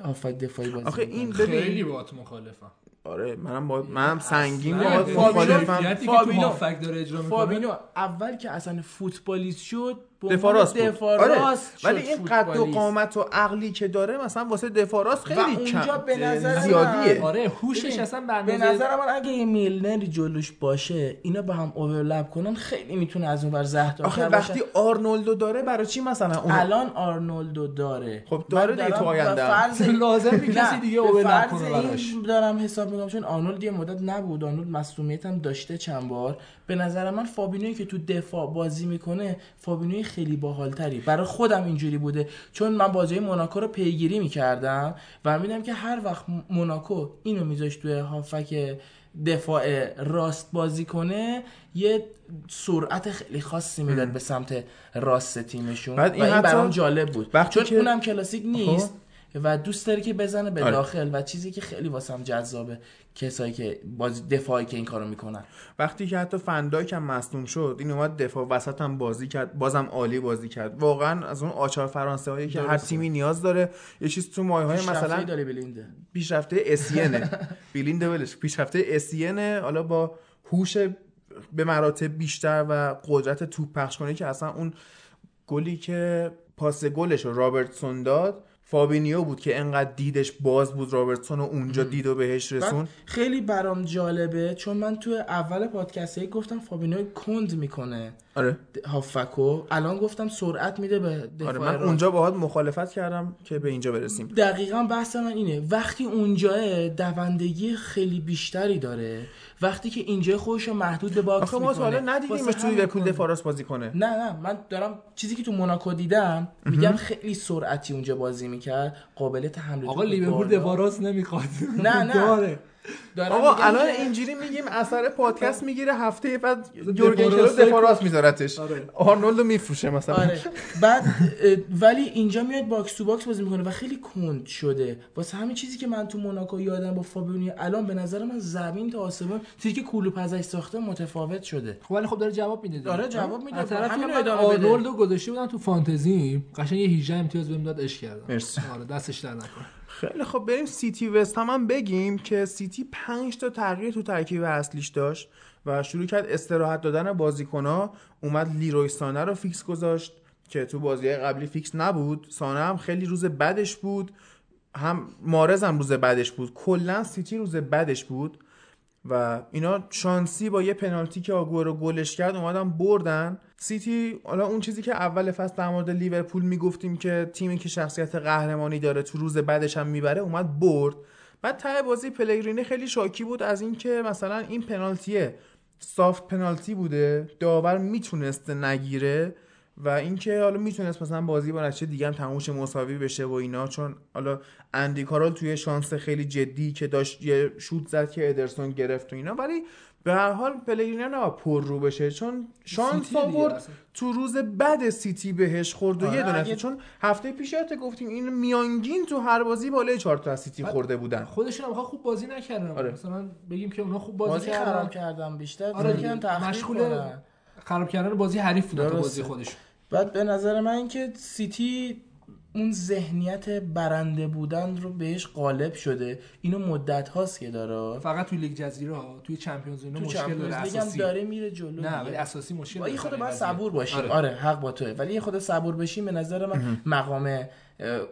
هافک دفاعی بازی آخه این ببین خیلی با تو مخالفم. آره منم با منم سنگین نه، با فابینو- مخالفم. تو فابینو- داره اجرا می‌کنه. فابینو اول که اصلا فوتبالیست شد بود دفاع آره. ولی این قد و. قامت و عقلی که داره مثلا واسه دفاع راست خیلی اونجا کم به نظر زیادیه من- آره هوشش اصلا به به اندازه نظر من اگه یه میلنری جلوش باشه اینا به هم overlap کنن خیلی می‌تونه از اون ور زهر آخه وقتی آرنولدو داره برای چی مثلا اون الان آرنولدو داره خب داره دیگه دارم تو آینده. فرض- لازم کسی دیگه overlap فرض کنه این براش. دارم حساب می‌کنم چون آرنولد یه مدت نبود آرنولد مصونیت هم داشته چند بار به نظر من فابینیوی که تو دفاع بازی می‌کنه فابینیوی خیلی باحالتری. برای خودم اینجوری بوده. چون من بازی موناکو رو پیگیری می‌کردم و میدم که هر وقت موناکو اینو میذاشت توی هافک دفاع راست بازی کنه یه سرعت خیلی خاصی می‌داد به سمت راست تیمشون. بعد و این این حتی برام جالب بود. وقتی چون که- اونم کلاسیک نیست. خب. و دوست داره که بزنه به آره. داخل و چیزی که خیلی واسم جذابه کسایی که بازی دفاعی که این کارو می‌کنن. وقتی که حتی فندایک هم مصدوم شد این اومد دفاع وسط هم بازی کرد بازم عالی بازی کرد. واقعا از اون آچار فرانسه هایی که هر. تیمی نیاز داره یه چیز تو مایه های مثلا داره بلینده پیشرفته اسینه بیلینده ولش. پیشرفته اسینه حالا با هوش به مراتب بیشتر و قدرت توپ پخش کنه که اصلا اون گلی که پاس گلش رو رابرتسون داد فابینیو بود که انقدر دیدش باز بود رابرتسون و اونجا دید و بهش رسون. خیلی برام جالبه چون من تو اول پادکست گفتم فابینو کند می‌کنه آره. هافکو. الان گفتم سرعت میده به دفاع آره من. اونجا باهات مخالفت کردم که به اینجا برسیم. دقیقا بحث من اینه. وقتی اونجاه دوندگی خیلی بیشتری داره وقتی که اینجا خودش رو محدود به box آخه ما حالا می‌کنه. ندیدیمش واسه توی لیورپول راست بازی کنه. نه نه من دارم چیزی که تو موناکو دیدم میگم خیلی سرعتی اونجا بازی می‌کرد قابلیت حمله آقا لیورپول راست نمی‌خواد. نه، نه. آقا الان اینجوری میگیم اثر پادکست می‌گیره هفته بعد یورگن کلوپ دفاع راست میذارتش آره. آرنولدو میفروشه مثلا آره بعد ولی اینجا میاد box to box بازی می‌کنه و خیلی کند شده واسه همین چیزی که من تو موناکو یادم با فابینیویی الان به نظر من زمین تا آسمون چیزی که کلوپ ازش ساخته متفاوت شده خب ولی خب داره جواب میده. آره، جواب میده. طرف. آرنولدو گذاشته بودن تو فانتزی قشنگ یه 18 امتیاز بهم داد اش کردم مرسی. آره دستش در نکنه خیلی خب بریم سیتی وست هم, هم بگیم که سیتی 5 تا تغییر تو ترکیب اصلیش داشت و شروع کرد استراحت دادن بازیکن‌ها. اومد لیروی سانه رو فیکس گذاشت که تو بازی قبلی فیکس نبود. سانه هم خیلی روز بدش بود. هم محرز هم روز بدش بود. کلا سیتی روز بدش بود و اینا شانسی با یه پنالتی که آگورو گلش کرد اومدن بردن. سیتی حالا اون چیزی که اول فصل در مورد لیورپول می‌گفتیم که تیمی که شخصیت قهرمانی داره تو روز بعدش هم می‌بره اومد برد. بعد ته بازی پلگرینی خیلی شاکی بود از اینکه مثلا این پنالتیه soft penalty بوده داور می‌تونسته نگیره و اینکه حالا می‌تونست مثلا بازی با نتیجه دیگه هم تموش مساوی بشه و اینا. چون حالا اندی کارول توی شانس خیلی جدی که داشت یه شوت زد که ادرسون گرفت و اینا. ولی به هر حال پلگرینی نه پر رو بشه چون شانس آورد. تو روز بعد سیتی بهش خورد و آره، یه دونه اگه- چون هفته پیش یادت گفتیم این میانگین تو هر بازی بالای 4 تا از سیتی خورده بودن خودشون هم خوب بازی نکردن آره. مثلا بگیم که اونا خوب بازی, بازی خراب کردن کردم بیشتر آره تخریب مشغول خراب کردن بازی حریف بودن تا درسته. بازی خودشون بعد به نظر من اینکه سیتی اون ذهنیت برنده بودن رو بهش غالب شده اینو مدت هاست که داره فقط توی لیگ جزیره ها توی چمپیونز تو مشکل داره لیگ اساسی داره میره جلو نه. ولی اساسی مشکل داره خود باید. صبور باشیم آره. آره. حق با توه ولی یه خود صبور بشیم به نظر من مقام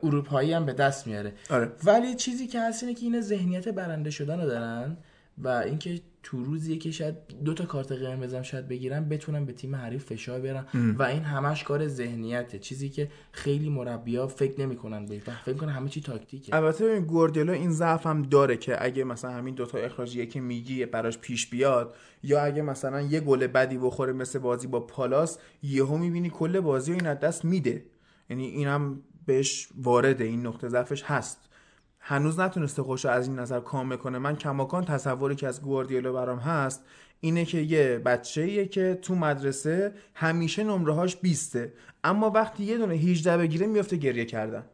اروپایی هم به دست میاره آره. ولی چیزی که هست اینه که این ذهنیت برنده شدن رو دارن و اینکه تو روزی که شاید دو تا کارت قرمز هم شاید بگیرن بتونن به تیم حریف فشار بیارن و این همش کار ذهنیته. چیزی که خیلی مربیا فکر نمی‌کنن بهش و فکر می‌کنن همه چی تاکتیکه. البته ببین گواردیولا این ضعف هم داره که اگه مثلا همین دوتا اخراجیه که میگی براش پیش بیاد یا اگه مثلا یه گل بدی بخوره مثل بازی با پالاس یهو می‌بینی کل بازی رو این از دست میده. یعنی اینم بهش وارده این نقطه ضعفش هست. هنوز نتونسته خوش از این نظر کامل کنه من کماکان تصوری که از گواردیولا برام هست اینه که یه بچه‌ایه که تو مدرسه همیشه نمره‌هاش 20 اما وقتی یه دونه 18 بگیره میفته گریه کردن.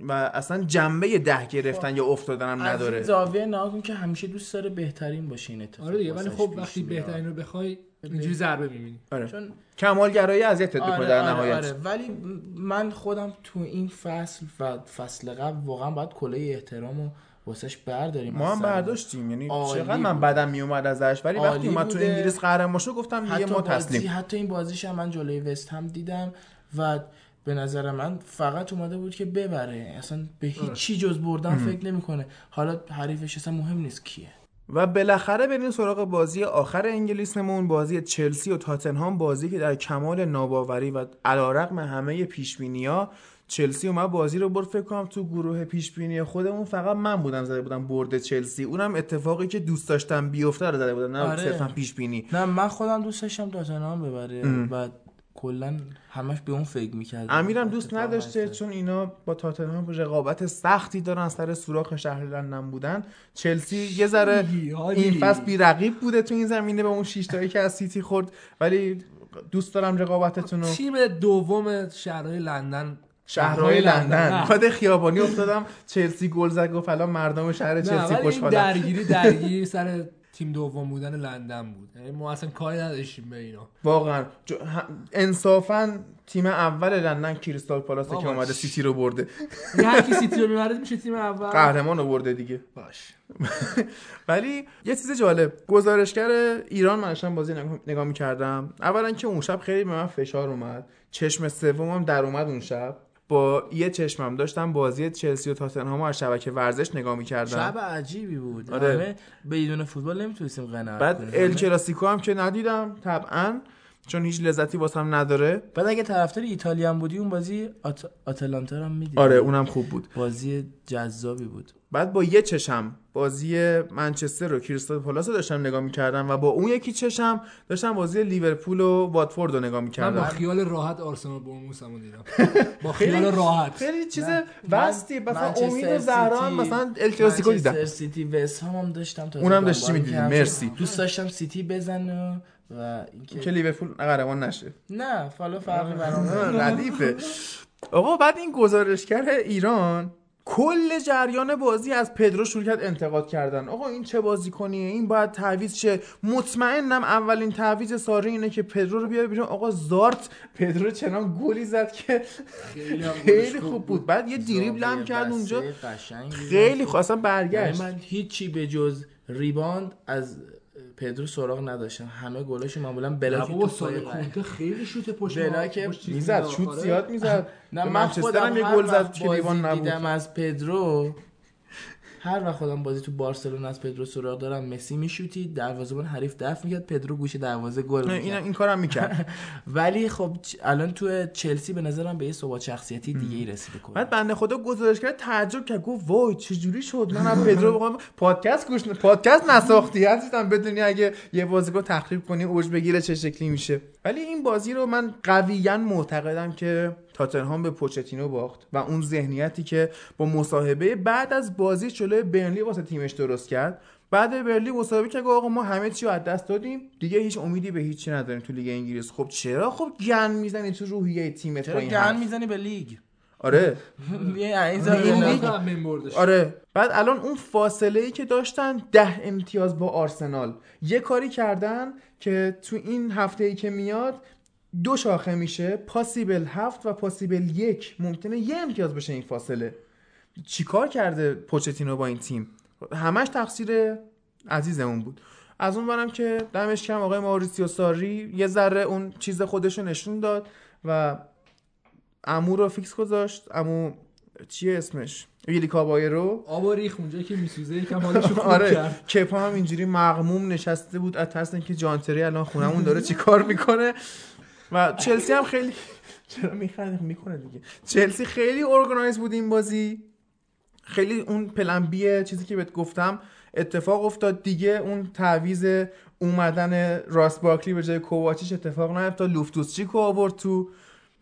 و اصلا جنبه ده گرفتن یا افتادن هم از این نداره. زاویه نگاه کن که همیشه دوست داره بهترین باشه این اتفاق آره دیگه ولی خب وقتی. بهترین رو بخوای اینجوری ضربه می‌بینی آره. چون کمالگرایی اذیتت می‌کنه آره در آره نهایت آره. ولی من خودم تو این فصل و فصل قبل واقعا باید کله احترام و واسش برداریم ما از هم. برداشتیم یعنی چقدر من. بدم میومد ازش ولی وقتی اومد تو. انگلیس قهرمان شد گفتم دیگه ما بازی تسلیم حتی این بازیش هم من جلوی وست هم دیدم و به نظر من فقط اومده بود که ببره اصلا به هیچ چی جز بردن فکر نمی‌کنه حالا حریفش اصلا مهم نیست کیه و بالاخره بریم سراغ بازی آخر انگلیسمون بازی چلسی و تاتنهام بازی که در کمال ناباوری و علیرغم همه پیشبینی‌ها چلسی اومد بازی رو برد. فکر کنم تو گروه پیشبینی خودمون فقط من بودم زده بودم برد چلسی. اونم اتفاقی که دوست داشتم بیفته رو زده بودم نه آره. صرفا پیشبینی. نه من خودم دوست داشتم تاتنهام ببره. و کلا همش به اون فکر می‌کرد امیرم دوست نداشته چون اینا با تاتنهام رقابت سختی دارن سر سوراخ شهر لندن بودن چلسی یه ذره؟ این فصل بی‌رقیب بوده تو این زمینه به اون شش تایی که از سیتی خورد. ولی دوست دارم رقابتتون رو تیم دوم شهرهای لندن شهرهای لندن. بعد خیابانی افتادم چلسی گل زد گفت الان مردم شهر چلسی خوشحالن. درگیری درگیری سر تیم دوم بودن لندن بود. یعنی ما اصلا کاری نداشتیم به اینا. واقعا. جو- ه- انصافا تیم اول لندن کریستال پالاسه که اومده سیتی رو برده. یعنی هر کی سیتی رو می‌برد میشه تیم اول. قهرمان رو برده دیگه. باش. ولی یه چیز جالب گزارشگر ایران من داشتم بازی نگاه- نگاه می‌کردم. اولا که اون شب خیلی به من فشار اومد. چشم سومم در اومد اون شب. با یه چشمم داشتم بازی چلسی و تاتنهام از شبکه ورزش نگاه می‌کردم. شب عجیبی بود. آره. همه بدون فوتبال نمی‌تونستیم قناعت بعد کنیم. ال کلاسیکو هم که ندیدم طبعا چون هیچ لذتی واسم نداره. بعد اگه طرفدار ایتالیا بودی اون بازی آت... آتلانتا رو هم می‌دیدی. آره اونم خوب بود. بازی جذابی بود. بعد با یه چشم بازی منچستر و کریستال پالاس رو داشتم نگاه می‌کردم و با اون یکی چشم داشتم بازی لیورپول و واتفورد رو نگاه من با می‌کردم خیال راحت آرسنال برنموث هم دیدم با خیال راحت خیلی چیز من- مثلا امید و زهران سیتی- مثلا ال کلاسیکو دیدم منچستر سیتی وست هم, هم داشتم تازه اونم داشتی می‌دیدی. می‌کردم. مرسی. دوست داشتم سیتی بزنه و اینکه که لیورپول قهرمان نشه نه حالا فرقی برام. ردیفه آقا بعد این گزارشگر ایران کل جریان بازی از پدرو شروع کرد انتقاد کردن. آقا این چه بازی کنیه؟ این باید تعویض شه. مطمئنم اولین تعویض ساری اینه که پدرو رو بیاره بیرون. آقا زارت پدرو چنان گلی زد که خیلی خوب بود. بعد یه دریبل هم کرد اونجا. خیلی. خواستم یعنی برگشت. من هیچی به جز rebound از پدرو سراغ نداشتم همه گلاشو معمولا block تو سال. کنته خیلی شوت پشت block می‌زد. شوت آره. زیاد می‌زد نه من خودم یه گل زد که بازی نبود دیدم از پدرو هر وقت خودم بازی تو بارسلونا از پدرو سراغ دارم مسی میشوتی دروازه‌بان حریف دفع می‌کرد پدرو گوش دروازه گل این این کارم می‌کرد. ولی خب الان تو چلسی به نظرم به یه ثبات شخصیتی دیگه ای رسیده کنه بعد بنده خدا گزارش کرد تعجب کرد. گفت وای چه جوری شد؟ من از پدرو بخوام پادکست گوش پادکست نساختی. عزیزم بدونی اگه یه بازیکن تخریب کنی اوج بگیره چه شکلی میشه. ولی این بازی رو من قویا معتقدم که تاتنهام به پوچتینو باخت و اون ذهنیتی که با مصاحبه بعد از بازی جلوی برنلی واسه تیمش درست کرد. بعد برلی مصاحبه کرد گفت آقا ما همه چی رو از دست دادیم دیگه هیچ امیدی به هیچی نداریم تو لیگ انگلیس. خب چرا خب گن می‌زنی تو روحیه تیمت چرا گن؟ می‌زنی به لیگ؟ آره. آره. بعد الان اون فاصله ای که داشتن ده امتیاز با آرسنال. یه کاری کردن که تو این هفته ای که میاد دو شاخه میشه پاسیبل هفت و پاسیبل یک. ممکنه یه امتیاز بشه این فاصله. چیکار کرده پوچتینو با این تیم؟ همش تقصیر عزیزمون بود. از اون برم که دمش کم آقای ماوریسیو ساری یه ذره اون چیز خودشو نشون داد و امو رو فیکس گذاشت. امو چیه اسمش؟ ویلی کابایرو آب ریخ اونجا که میسوزه یکم حالشو خوب آره کرد. کپا هم اینجوری مغموم نشسته بود از ترس اینکه جان تری الان خونمون داره چی کار می‌کنه؟ و چلسی هم خیلی چرا میخنده می‌کنه دیگه. چلسی خیلی organize بود این بازی. خیلی اون plan B چیزی که بهت گفتم اتفاق افتاد. دیگه اون تعویض اومدن راس بارکلی به جای کوواچیش اتفاق نیفتاد. لوفتوسچیک رو آورد تو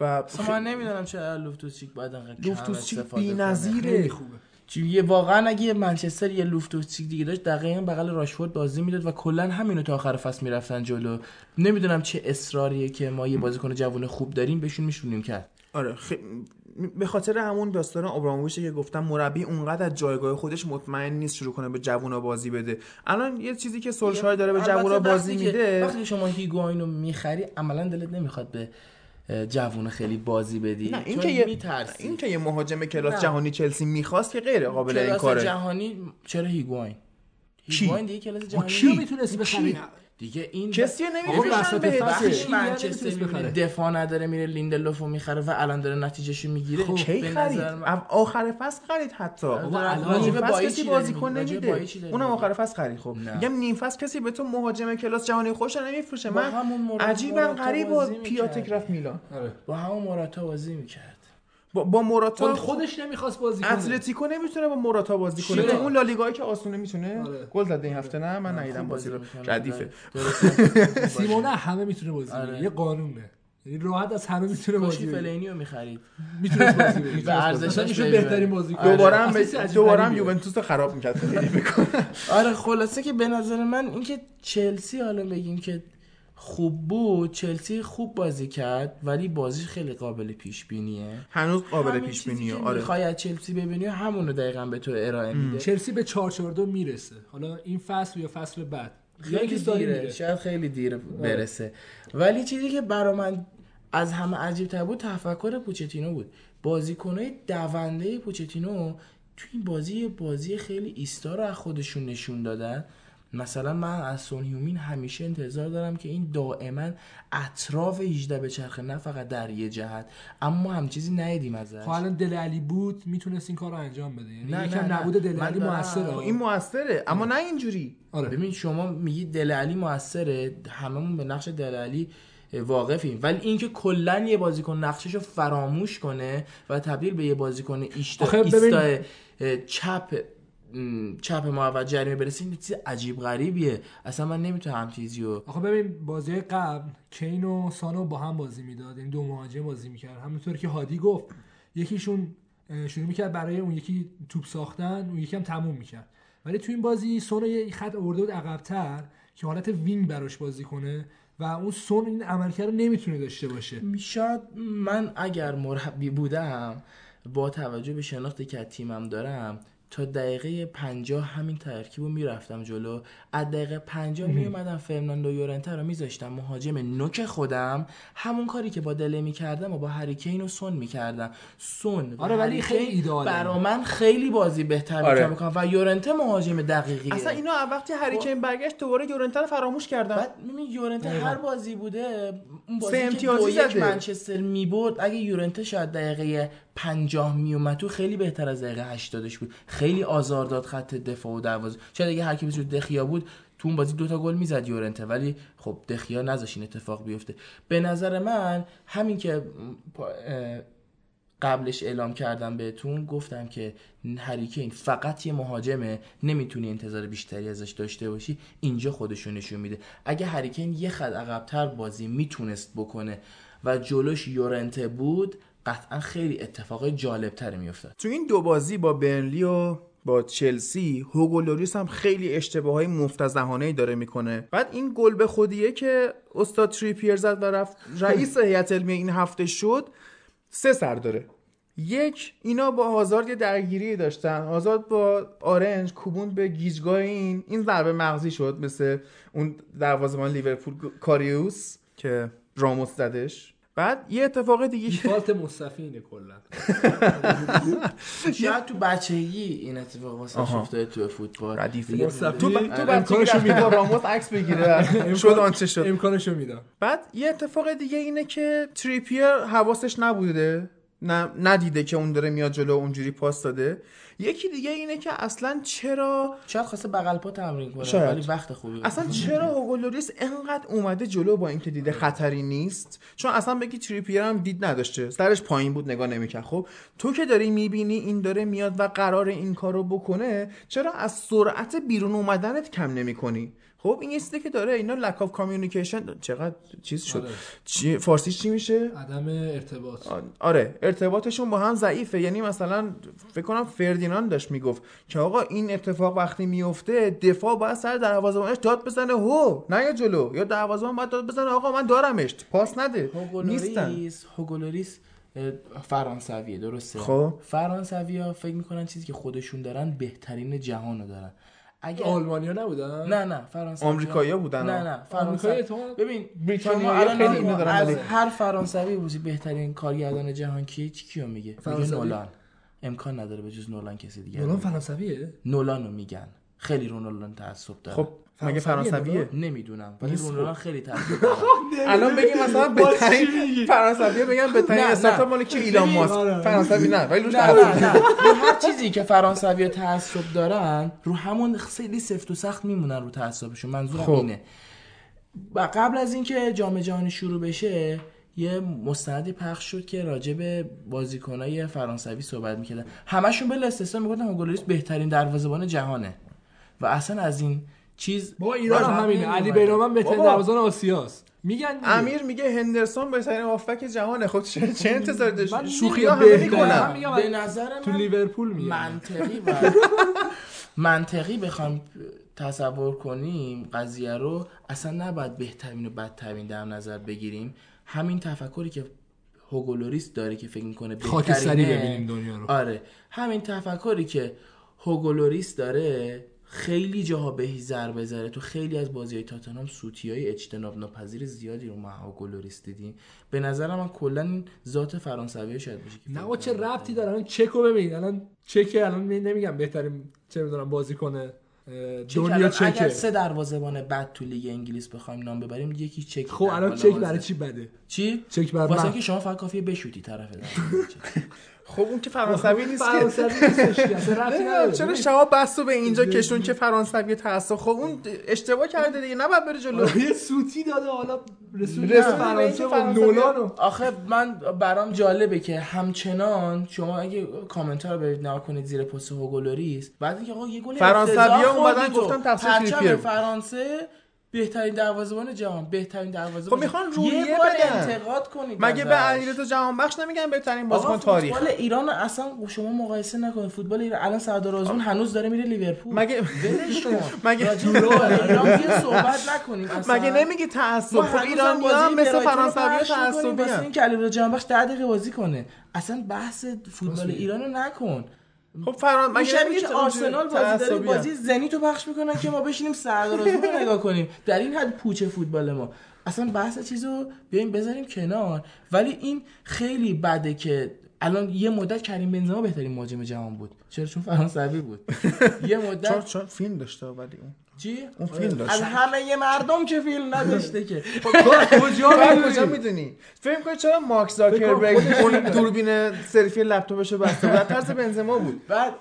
و اصلا من نمی‌دونم چرا لوفتوسچیک باید انقدر لوفتوسچیک. بی‌نظیره. خوبه. چون یه واقعا اگه یه منچستر یه لوفتوسچیک دیگه داشت دقیقا بغل راشفورد بازی می‌داد و کلا همینو تا آخر فصل می‌رفتن جلو. نمی‌دونم چه اصراریه که ما یه بازیکن جوون خوب داریم بهشون میشونیم کرد آره خ... به خاطر همون داستان ابراموویچ که گفتم مربی اونقدر از جایگاه خودش مطمئن نیست شروع کنه به جوونا بازی بده. الان یه چیزی که سولشایر داره به جوونا بازی میده. وقتی شما هیگواین رو می‌خری عملا دلت نمی‌خواد به جوون خیلی بازی بدی نه این که یه این که یه مهاجم کلاس نه. جهانی چلسی می‌خواست که غیر قابل این کلاس کاره جهانی چرا هیگواین؟ هیگواین دیگه کلاس جهانی کی؟ اینو می‌تونستی بخری دیگه این کسی نمیفروشن به؟ وقتی منچستر. دفاع نداره میره لیندلوفو می‌خره و الان داره نتیجهشو می‌گیره. خب کی به خرید؟ نظر من- آخر فصل خرید حتی. بابا، الان فصل کسی بازیکن نمیده. اونم؟ آخر فصل خرید. خب. میگم نیم فصل کسی به تو مهاجم کلاس جهانی خوش نمیفروشه. من عجیبا غریب با بازی پیاتک. رفت میلان. آره. با همون موراتا بازی می‌کرد با, با موراتا خود خودش نمی‌خواست بازی کنه اتلتیکو نمی‌تونه با موراتا بازی کنه؟ تو اون لالیگایی که آسونه می‌تونه آره. گل زده این هفته نه من ندیدم خوب بازی رو. ردیفه درسته. سیمونه همه می‌تونه بازی کنه آره. یه قانونه یعنی راحت از همه می‌تونه بازی کنه فلینی رو می‌خرید می‌تونه بازی کنه به ارزشش. بهترین بازی کنه دوباره هم دوباره هم. یوونتوس رو خراب می‌کرد خیلی آره خلاصه که به نظر من اینکه چلسی حالا بگیم که خوب بود. چلسی خوب بازی کرد ولی بازی خیلی قابل پیش بینیه هنوز قابل پیش بینیه آره. می‌خوای از چلسی ببینی همونو دقیقا به تو ارائه میده. چلسی به 442 می‌رسه. حالا این فصل یا فصل بعد. خیلی دیره. شاید خیلی دیر برسه. ولی چیزی که برا من از همه عجیب تر بود تفکر پوچتینو بود. بازیکنهای دونده پوچتینو تو این بازی یه بازی خیلی ایستا رو از خودشون نشون دادن. مثلا من از سون هیومین همیشه انتظار دارم که این دائما اطراف 18 به چرخه نه فقط در یه جهت. اما هم چیزی ندیدیم ازش. خب الان دل علی بود می‌تونست این کار رو انجام بده. یعنی نه، یکم. نبود دل علی موثره. خب این موثره اما نه اینجوری. آره. ببین شما میگی دل علی موثره هممون به نقش دل علی واقفیم. ولی اینکه کلا یه بازیکن نقشش رو فراموش کنه و تبدیل به یه بازیکن اه، چپ چپ محوط جریمه برسه این چیز عجیب غریبیه. اصلا من نمی‌تونم چیزی رو آخه ببین بازی قبل کین و سانو با هم بازی می‌داد. این دو مهاجم بازی می‌کرد همونطور که هادی گفت یکیشون شروع می‌کرد برای اون یکی توپ ساختن اون یکی هم تموم می‌کرد. ولی تو این بازی سون یه خط آورده بود عقبتر که حالت وینگ براش بازی کنه و اون سون این عملکرد رو نمی‌تونه داشته باشه. شاید من اگر مربی بودم با توجه به شناختی که تیمم دارم تا دقیقه پنجاه همین ترکیب رو می‌رفتم جلو. از دقیقه پنجاه میومدم فرناندو یورنته رو میذاشتم. مهاجم نوک خودم. همون کاری که با دله می‌کردم و با هریکین و سون می‌کردم. سون آره، ولی خیلی کین ایدئاله. برا من خیلی بازی بهتر آره. می‌کنم و یورنته مهاجم دقیقیه. اصلا اینا وقتی هریکین برگشت دوباره یورنته رو فراموش کردن. بعد ببین یورنته هر بازی بوده اون سه بازی که. منچستر می‌برد اگه یورنته شاید دقیقه پنجاه میومد تو خیلی بهتر از دقیقه هشتادش بود. خیلی آزار داد خط دفاع و دروازه شاید اگه هر کی مثل دخیا بود تو اون بازی دوتا گل می‌زد یورنته ولی خب دخیا نذاش این اتفاق بیفته. به نظر من همین که قبلش اعلام کردم بهتون گفتم که هریکین فقط یه مهاجمه نمی‌تونی انتظار بیشتری ازش داشته باشی اینجا خودشو نشون میده. اگه هری کین یه خط عقبتر بازی می‌تونست بکنه و جلوش یورنته بود قطعا خیلی اتفاق جالبتری میافتاد. تو این دو بازی با برنلی و با چلسی هوگو لوریس هم خیلی اشتباه های مفتضحانه داره می‌کنه. بعد این گل به خودیه که استاد تریپیر زد و رفت. رئیس هیئت علمی این هفته شد سه سر داره. یک اینا با هازارد یه درگیری داشتن. هازارد با آرنج کوبوند به گیجگاه این این ضربه مغزی شد مثل اون دروازه‌بان لیورپول کاریوس که راموس زدش. بعد یه اتفاق دیگه که دیفالت مصطفی اینه کلا. شاید تو بچگی این اتفاق واسه. افتاده تو فوتبال. مصطفی تو. تو بچگی رفتی میدم. راموس عکس بگیره. شد آنچه شد. امکانشو میدم. بعد یه اتفاق دیگه اینه که تریپیر حواسش نبوده. ندیده که اون داره میاد جلو اونجوری پاس داده. یکی دیگه اینه که اصلا چرا شاید خواسته بغل پا تمرین کنه شاید. ولی وقت خوبی اصلا چرا هوگولوریس انقدر اومده جلو با اینکه دیده خطری نیست؟ چون اصلا بگی تریپیر هم دید نداشته. سرش پایین بود نگاه نمی‌کرد. خب تو که داری می‌بینی این داره میاد و قرار این کارو بکنه چرا از سرعت بیرون اومدنت کم نمی‌کنی؟ خب این یه چیزی که داره اینا lack of communication چقدر چیز شد؟ آره. چی فارسیش چی میشه؟ عدم ارتباط. آره ارتباطشون با هم ضعیفه. یعنی مثلا فکر کنم فردیناند داشت می‌گفت که آقا این اتفاق وقتی میفته دفاع باید سر دروازه‌بانش داد بزنه. هو نه یا جلو. یا دروازه‌بان باید داد بزنه. آقا من دارمش. پاس نده. نیستن. هوگولوریس فرانسویه درسته؟ خب. فرانسوی ها فکر می‌کنن چیزی که خودشون دارن بهترین جهان رو دارن. اگر آلمانیا نبودن؟ نه نه فرانسوی آمریکایی‌ها بودن، نه. نه فرانسوی ببین بریتانیایی شما الان اینو دارن از هر فرانسوی بودی بهترین کارگردان جهان کیه چی کیو میگه؟ میگه فرانسوی؟ نولان. امکان نداره به جز نولان کسی دیگه نولان فرانسویه؟ نولان رو میگن. خیلی رو نولان تعصب داره. خب مگه فرانسویه؟ فرانسویه نمی‌دونم. ولی رو نولان خیلی تعصب داره. الان بگیم مثلا بهترین فرانسویه بگم بهترین استارتاپ. مال کی؟ ایلان ماسک. آره. فرانسوی نه ولی روش هر چیزی که فرانسوی تعصب دارن رو همون خیلی سفت و سخت میمونن رو تعصبشون. منظورم خب. اینه. و قبل از اینکه جام جهانی شروع بشه یه مستندی پخش شد که راجع به بازیکنای فرانسوی صحبت می‌کردن. همشون بلا استثنا می‌گفتن هوگو بهترین دروازه‌بان جهانه. و اصلا از این چیز با ایران هم همینه. علی بیرامن بهترین. دروازه‌بان آسیاست. میگن دیگه. امیر میگه هندرسون بهترین هافبک جهانه. خب چه چه انتظار داشت؟ شوخی ها همه میگم به نظر تو من لیورپول میگن. منطقی و منطقی بخوام تصور کنیم قضیه رو اصلا نباید بهترین و بدترین در نظر بگیریم. همین تفکری که هوگولوریس داره که فکر می‌کنه خاکستری بهترینه ببینیم دنیا رو. آره. همین تفکری که هوگولوریس داره خیلی جاها بهی ضربه زده تو خیلی از بازی های تاتنهام سوتی های اجتناب ناپذیر زیادی رو ما هوگولوریس دیدیم به نظر من کلا این ذات فرانسوی شاید باشه که نه چه. ربطی داره الان چکو ببین الان چک الان می- نمیگم بهترین چه می‌دونم بازی کنه دنیا چکه اگر سه دروازه‌بان بد تو لیگ انگلیس بخوایم نام ببریم یکی چک خب الان چک. برای چی بده چی چک برای واسه. اینکه شما فقط کافیه بشوتی طرف. خب اون که فرانسوی نیست که فرانسوی. چرا شما بس رو به اینجا کشون که فرانسوی تعصب خب اون اشتباه کرده دیگه نباید بره جلو یه سوتی داده حالا رسول فرانسه و فرانسوی- نولانو آخه من برام جالبه که همچنان شما اگه کامنت ها رو برید نگاه کنید زیر پست هوگولوریس بعد اینکه آقا یه گل افتضاح اومدن. گفتن بود. فرانسه بهترین دروازه‌بان جهان بهترین دروازه‌بان خب می‌خوان. روحیه یه بار بدن. انتقاد کنید مگه به. علیرضا جهانبخش نمیگن بهترین بازیکن تاریخ؟ فوتبال ایران اصلا شما مقایسه نکنید. فوتبال ایران الان سردار آزمون هنوز داره میره لیورپول. مگه ولش کن. مگه ایران یه صحبت نکنیم اصلا. مگه نمیگی تعصب؟ خب بازی هم مثل فرانسوی پخش می‌کنیم تعصبی واسه هم اینکه علیرضا جهانبخش 10 دقیقه بازی کنه. اصلا بحث فوتبال ایران رو نکن. خب فران مگه میشه نمیگی که آرسنال بازی داره؟ بازی زنی تو پخش می‌کنن که ما بشینیم سردار رو نگاه کنیم. در این حد پوچه فوتبال ما. اصلا بحث چیزو بیایم بذاریم کنار. ولی این خیلی بده که الان یه مدت کریم بنزما بهترین مهاجم جهان بود. چرا؟ چون فرانسوی بود. یه مدت چون فیلم داشته ولی اون. چی؟ اون فیلم داشت. از همه مردم که فیلم نداشته که. کجا تو می‌دونی؟ کجا می‌دونی؟ فکر کنی چرا مارک زاکربرگ اون دوربین سلفی لپتاپش رو بسته. بود طرز بنزما بود. بعد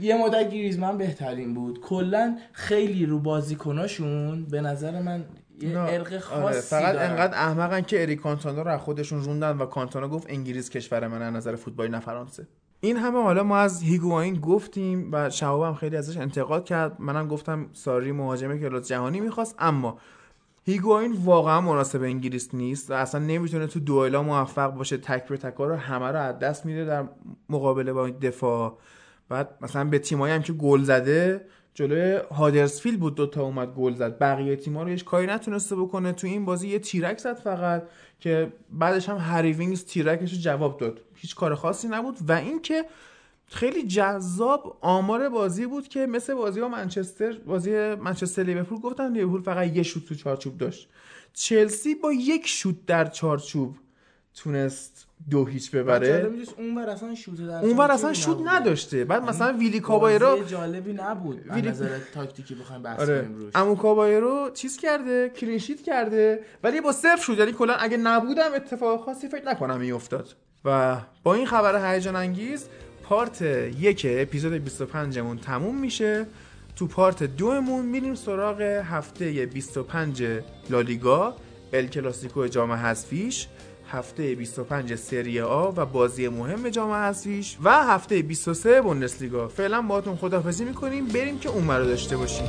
یه مدت گریزمن بهترین بود. کلا خیلی رو بازیکناشون به نظر من یه ارق خاصی آره، فقط دارن. انقدر احمقن که اریک کانتانا رو از خودشون روندن و کانتانا گفت انگلیس کشور من از نظر فوتبالی نه فرانسه این همه حالا ما از هیگواین گفتیم و شهاب خیلی ازش انتقاد کرد. منم گفتم ساری مهاجم کلاس جهانی می‌خواست اما هیگواین واقعا مناسب انگلیس نیست و اصلا نمی‌تونه تو دوئلا موفق باشه تک به تکا رو همه رو از دست میده در مقابله با دفاع. بعد مثلا به تیمایی هم که گل زده جلوی هادرسفیلد بود دوتا اومد گل زد. بقیه تیما رو هیچ کاری نتونسته بکنه. تو این بازی یه تیرک زد فقط. که بعدش هم هری وینگز تیرکش رو جواب داد. هیچ کار خاصی نبود و اینکه خیلی جذاب آمار بازی بود که مثل بازی با منچستر بازی منچستر لیورپول گفتن لیورپول فقط یه شوت تو چارچوب داشت. چلسی با یک شوت در چارچوب تونست دو هیچ ببره. اون ور اصلا شوت اونور اصلا شوت. نداشته. بعد مثلا ویلی کابایرو جالبی نبود ویلی- نظر تاکتیکی بخوایم بحث آره. کنیم روش. کابایرو چیز کرده clean sheet کرده ولی با صفر شد. یعنی کلا اگه نبودم اتفاق خاصی فکر نکنم میافتاد. و با این خبر هیجان انگیز part یک اپیزود 25 مون تموم میشه. تو part دومون میریم سراغ هفته 25 لالیگا ال کلاسیکو جام حذفیش. هفته 25 سری آ و بازی مهم جام حذفیش و هفته 23 بوندسلیگا. فعلا باهاتون خداحافظی می‌کنیم. بریم که اون رو داشته باشیم.